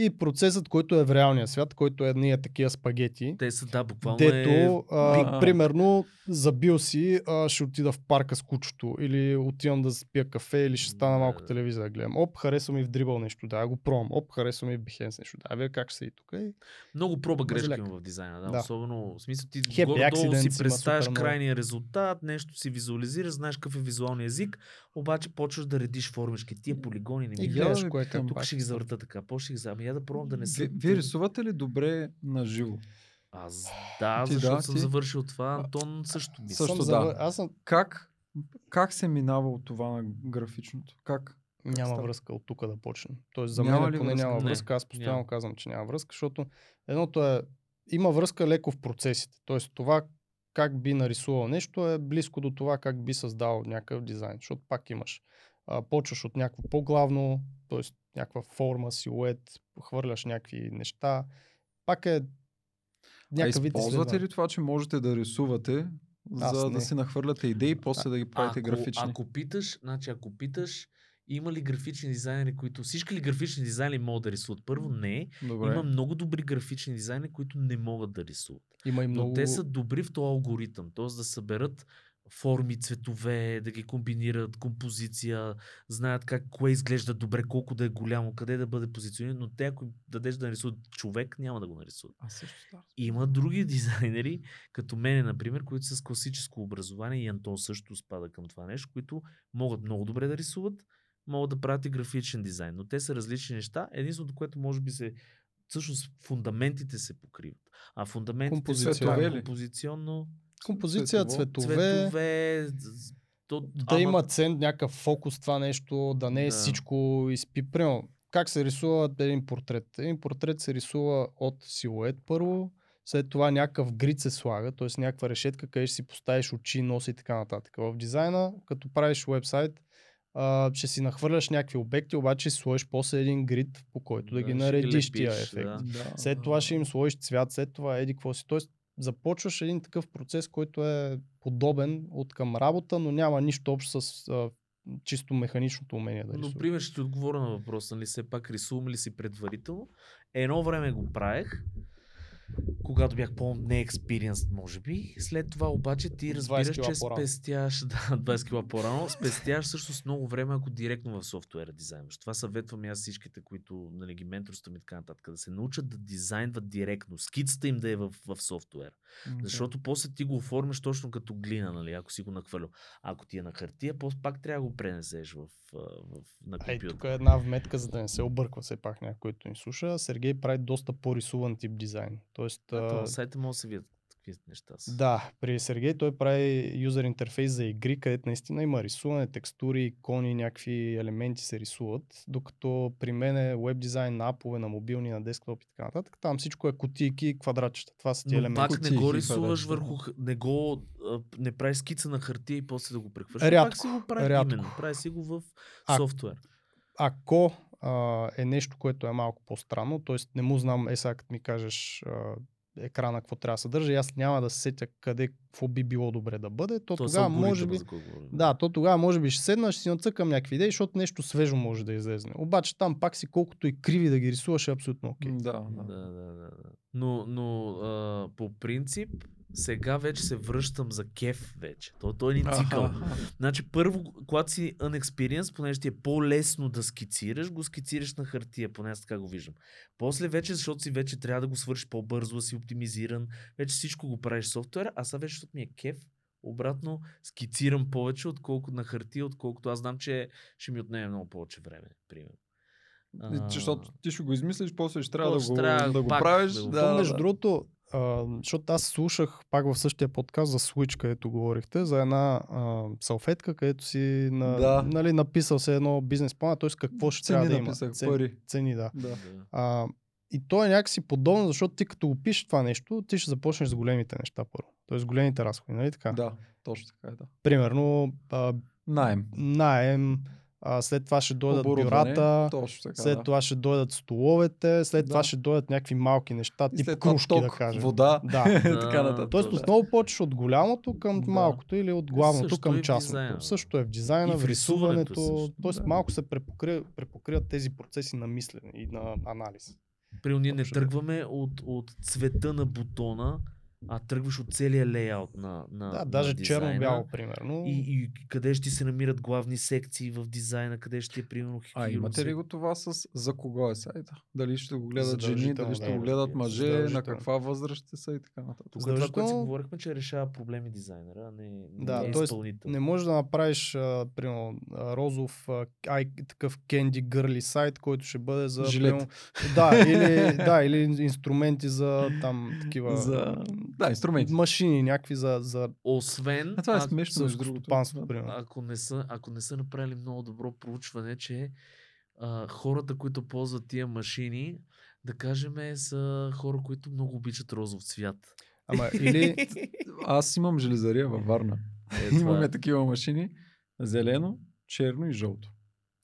И процесът, който е в реалния свят, който е ние такива спагети, Те са, да, буквално дето, е... а, примерно, забил си, а, ще отида в парка с кучето, или отивам да спия кафе, или ще стана малко телевизия да гледам. Оп, харесва ми в дрибъл нещо, да, го пробвам. Оп, харесва ми в Behance нещо, да, вие как ще се и тук. И... Много проба грешка Мазаляк. има в дизайна. Да, Да. Особено, в смисъл ти Happy горе-долу accidents си представяш крайния резултат, нещо си визуализираш, знаеш какъв е визуалния език, обаче почваш да редиш формички. Тия полигони не ми гледаш. гледаш да кое към Тук пак ще ги завърта така, по ще ги завърта. Ами я да пробвам да не са... Вие, рисувате ли добре на живо? Аз да, Ти защото да, съм ти? завършил това. Антон също би. Също съм да. Аз съм... Как, как се минава от това на графичното? Как? Няма става? връзка от тук да почнем. Тоест за Няма мен поне връзка? няма Не, връзка. Аз постоянно няма. казвам, че няма връзка, защото едното е... Има връзка леко в процесите. Тоест това как би нарисувал нещо е близко до това как би създал някакъв дизайн. Защото пак имаш. А, почваш от някакво по-главно, т.е. някаква форма, силует, хвърляш някакви неща. Пак е А някакъв вид използвате ли това, че можете да рисувате Аз за не. да си нахвърляте идеи, после да ги правите ако, графични. Ако питаш, значи ако питаш, има ли графични дизайнери, които... Всички ли графични дизайнери могат да рисуват? Първо не. Добре. Има много добри графични дизайнери, които не могат да рисуват. Има и Но много... те са добри в този алгоритъм, т.е. да съберат форми, цветове, да ги комбинират, композиция, знаят как кое изглежда добре, колко да е голямо, къде да бъде позиционирано, но те ако дадеш да нарисуват човек, няма да го нарисуват. Аз също да. Има други дизайнери, като мене, например, които са с класическо образование, и Антон също спада към това нещо, които могат много добре да рисуват, могат да правят и графичен дизайн, но те са различни неща. Единственото, което може би се всъщност фундаментите се покриват. А фундаментите Композиция. са това композиционно, Композиция, цветове, цветове, то, да ама- има цент, някакъв фокус това нещо, да не е Да. всичко изпи. Примерно, как се рисува един портрет? Един портрет се рисува от силует първо, след това някакъв грид се слага, т.е. някаква решетка, къде ще си поставиш очи, носи и така нататък. В дизайна, като правиш вебсайт, а, ще си нахвърляш някакви обекти, обаче ще сложиш после един грид, по който да, Да, ги наредиш тия ефекти. да. Да. След това ще им сложиш цвят, след това еди какво си. Тоест, започваш един такъв процес, който е подобен от към работа, но няма нищо общо с а, чисто механичното умение да Но, рисуваш. пример, ще ти отговоря на въпроса, нали, все пак рисувам ли си предварително. Едно време го правех, когато бях по-неекспириенс, може би. След това обаче ти От 20 разбираш, че спестяваш, да, 20 кила по-рано, спестяваш всъщност много време, ако директно в софтуера дизайнваш. Това съветвам и аз всичките, които нали, ги менторствам и така нататък, да се научат да дизайнват директно. Скицата им да е в, в софтуера. М, Защото после ти го оформяш точно като глина, нали, ако си го нахвърлял. Ако ти е на хартия, после пак трябва да го пренесеш в, в, на компютър. тук е една вметка, за да не се обърква все пак някой, който ни слуша. Сергей прави доста по-рисуван тип дизайн. Тоест, А, то а, на сайта може да се видят какви неща са. Да, при Сергей той прави юзер интерфейс за игри, където наистина има рисуване, текстури, икони, някакви елементи се рисуват, докато при мен е веб дизайн на апове, на мобилни, на десктоп и така нататък. Там всичко е кутийки и квадратчета. Това са ти Но елементи. пак не го рисуваш върху... Не го... а, Не правиш скица на хартия и после да го прехвършиш. Пак Рядко, си го прави рядко. именно. Прави си го в А- софтуер. Ако а, е нещо, което е малко по-странно, т.е. не му знам, е сега като ми кажеш а, екрана какво трябва да съдържа, и аз няма да се сетя къде, какво би било добре да бъде, то, То тогава може би... Да, то тогава може би ще седна, ще си нацъкам някакви идеи, защото нещо свежо може да излезне. Обаче там пак си колкото и криви да ги рисуваш е абсолютно окей. Да, да. Да, да, да. да. Но, но а, по принцип, сега вече се връщам за кеф вече. То, то е един цикъл. Аха. Значи първо, когато си unexperienced, понеже ти е по-лесно да скицираш, го скицираш на хартия, поне аз така го виждам. После вече, защото си вече трябва да го свършиш по-бързо, да си оптимизиран, вече всичко го правиш в софтуера, а сега вече, защото ми е кеф, обратно скицирам повече, отколкото на хартия, отколкото аз знам, че ще ми отнеме много повече време, примерно. И, че- Защото ти ще го измислиш, после ще трябва да го, трябва да го пак правиш. да Да, да, между другото, а, защото аз слушах пак в същия подкаст за Switch, където говорихте, за една а, салфетка, където си на, Да. нали, написал се едно бизнес плана, т.е. какво ще Цени трябва да написах, има. Цен- пари. Цени, да. Да. А, и то е някакси подобно, защото ти като опишеш това нещо, ти ще започнеш с големите неща първо. Тоест големите разходи, нали така? да, точно така е, да. Примерно а, Найем. наем, а, след това ще дойдат бюрата, Точно така, след да. това ще дойдат столовете, след Да. това ще дойдат някакви малки неща, тип кружки ток, да кажем. вода, Да. така нататък. Тоест Да. отново почваш от голямото към Да. малкото или от главното Също към частното. Също е в дизайна, И в в рисуването рисуването. също, Тоест да. малко се препокриват, препокриват тези процеси на мислене и на анализ. Примерно ние не тръгваме от, от цвета на бутона, а тръгваш от целия лейаут на, на Да, на даже дизайна. черно-бяло, примерно. И, и къде ще ти се намират главни секции в дизайна, къде ще ти е примерно А хиро имате ли го това с за кого е сайта? Дали ще го гледат жени, дали ще го гледат мъже, на каква възраст ще са и така нататък. Тук това, което си говорихме, че решава проблеми дизайнера, а не, Да, не е тоест изпълнител. Не можеш да направиш, а, примерно, а, розов, а, ай, такъв кенди гърли сайт, който ще бъде за... Жилет. примерно, да, или, да, или инструменти за там такива... За... Да, инструменти. Машини някакви за, за Освен, А това е ако- смешно, между другото. ако не, са, ако не са направили много добро проучване, че а, хората, които ползват тия машини, да кажем, са хора, които много обичат розов цвят. Ама или... Аз имам железария във Варна. Е, това е. Имаме такива машини. Зелено, черно и жълто.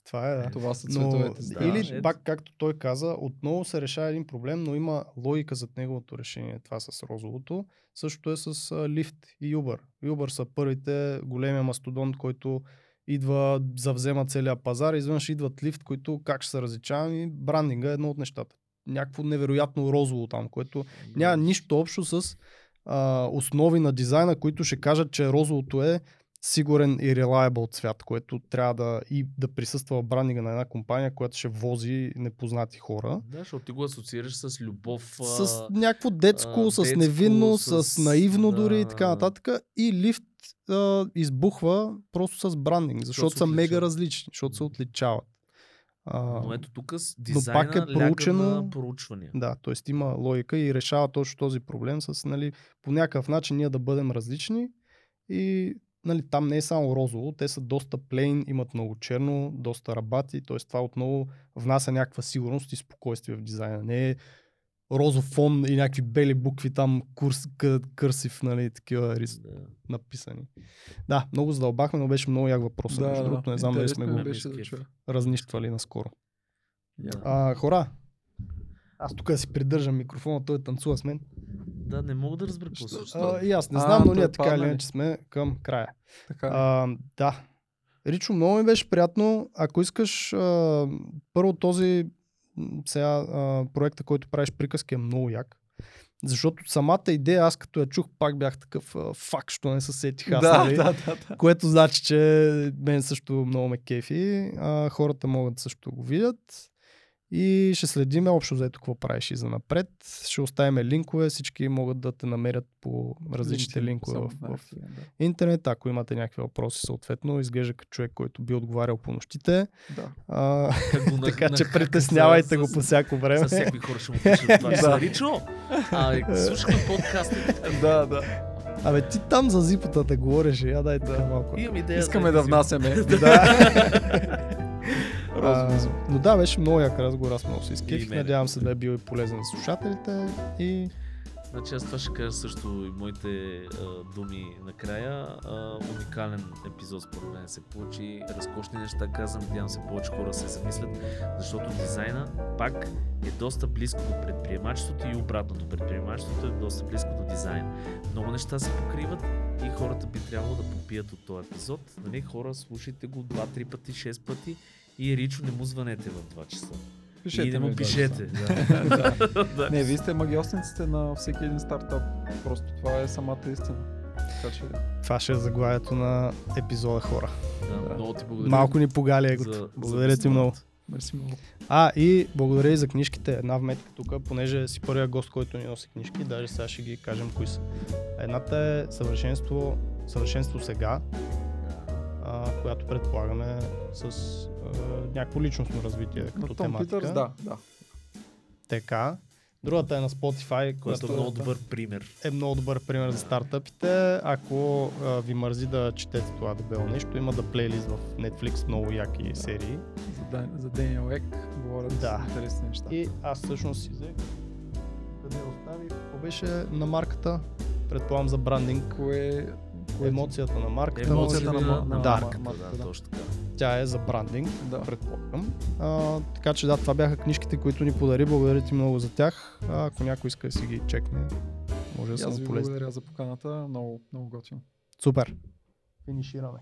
Това е, да. Това са Но, цветовете. си. да. или ето. пак, както той каза, отново се решава един проблем, но има логика зад неговото решение. Това с розовото. Същото е с Lyft и Uber. Uber са първите големия мастодонт, който идва, завзема целия пазар. Изведнъж идват Lyft, които как ще се различавам и брандинга е едно от нещата. Някакво невероятно розово там, което няма нищо общо с а, основи на дизайна, които ще кажат, че розовото е сигурен и reliable цвят, което трябва да, и да присъства в брандинга на една компания, която ще вози непознати хора. Да, защото ти го асоциираш с любов. С някакво детско, а, с детско, невинно, с, с- наивно да, дори и така нататък. И лифт а, избухва просто с брандинг, защото са мега различни, защото се отличават. А, Но ето тук с дизайна пак е проучено- на проучвания. Да, т.е. има логика и решава точно този проблем с, нали, по някакъв начин ние да бъдем различни и нали, там не е само розово, те са доста плейн, имат много черно, доста рабати, т.е. това отново внася някаква сигурност и спокойствие в дизайна. Не е розов фон и някакви бели букви там, курс, къ, кърсив, нали, такива рис, Да. написани. Да, много задълбахме, но беше много як въпрос. Да, Между да. другото, не знам дали сме го беше да чуя. разнищвали наскоро. Да. А, хора, аз тук си придържам микрофона, той танцува с мен. Да, не мога да разбера какво се случва. А, и аз не А, знам, но той ние така или ли? иначе сме към края. Така. А, да. Ричо, много ми беше приятно. Ако искаш, а, първо този сега а, проекта, който правиш приказки е много як. Защото самата идея, аз като я чух, пак бях такъв а, фак, що не се сетих аз. да, нали? да, да, да. Което значи, че мен също много ме кефи. А, хората могат също да го видят. И ще следиме общо заето какво правиш и за напред. Ще оставим линкове, всички могат да те намерят по различните LinkedIn, линкове в, в да. интернет. Ако имате някакви въпроси, съответно, изглежда като човек, който би отговарял по нощите. Да. А, го така че притеснявайте с- го по всяко време. С всеки хора ще му пишат това. Да. да. Ричо, а, слушахме подкаста. да, да. Абе, ти там за зипотата говориш, я дай така малко. Имам идея. Искаме да език. внасяме. Да. Но да, беше много як разговор, аз много се изкефих. Надявам се да е бил и полезен за слушателите. И Значи аз това ще кажа също и моите а, думи накрая. А, уникален епизод според мен се получи. Разкошни неща казвам, надявам се повече хора се замислят, защото дизайна пак е доста близко до предприемачеството и обратното. Предприемачеството е доста близко до дизайн. Много неща се покриват и хората би трябвало да попият от този епизод. Нали, хора, слушайте го 2-3 пъти, 6 пъти и Ричо не му звънете в 2 часа. Пишете и не му да, пишете. да. Да. да. Не, вие сте магиосниците на всеки един стартап. Просто това е самата истина. Така че това ще е заглавието на епизода хора. Да, много ти благодаря. Малко ни погали за- егото. за Благодаря ти много. мерси много. А, и благодаря и за книжките. Една вметка тук, понеже си първия гост, който ни носи книжки, даже сега ще ги кажем кои са. Едната е Съвършенство, съвършенство сега, а, която предполагаме с някакво личностно развитие като На Том тематика. Питърс, да, да. Така. Другата е на Spotify, Което която е много добър пример. е много добър пример за стартъпите. Ако а, ви мързи да четете това дебело нещо, има да плейлист в Netflix, много яки Да. серии. За, за Дениел Ек говорят Да. интересни неща. И аз всъщност си взех. Къде я оставих? Какво беше на марката? Предполагам за брандинг. Кое, кое Емоцията на марката. Емоцията на- на- да, марката, марката, да, да. точно така. Тя е за брандинг, Да. предполагам. А, така че да, това бяха книжките, които ни подари. Благодаря ти много за тях. А, ако някой иска да си ги чекне, може да са ви полезни. благодаря за поканата. Много, много готино. Супер. Финишираме.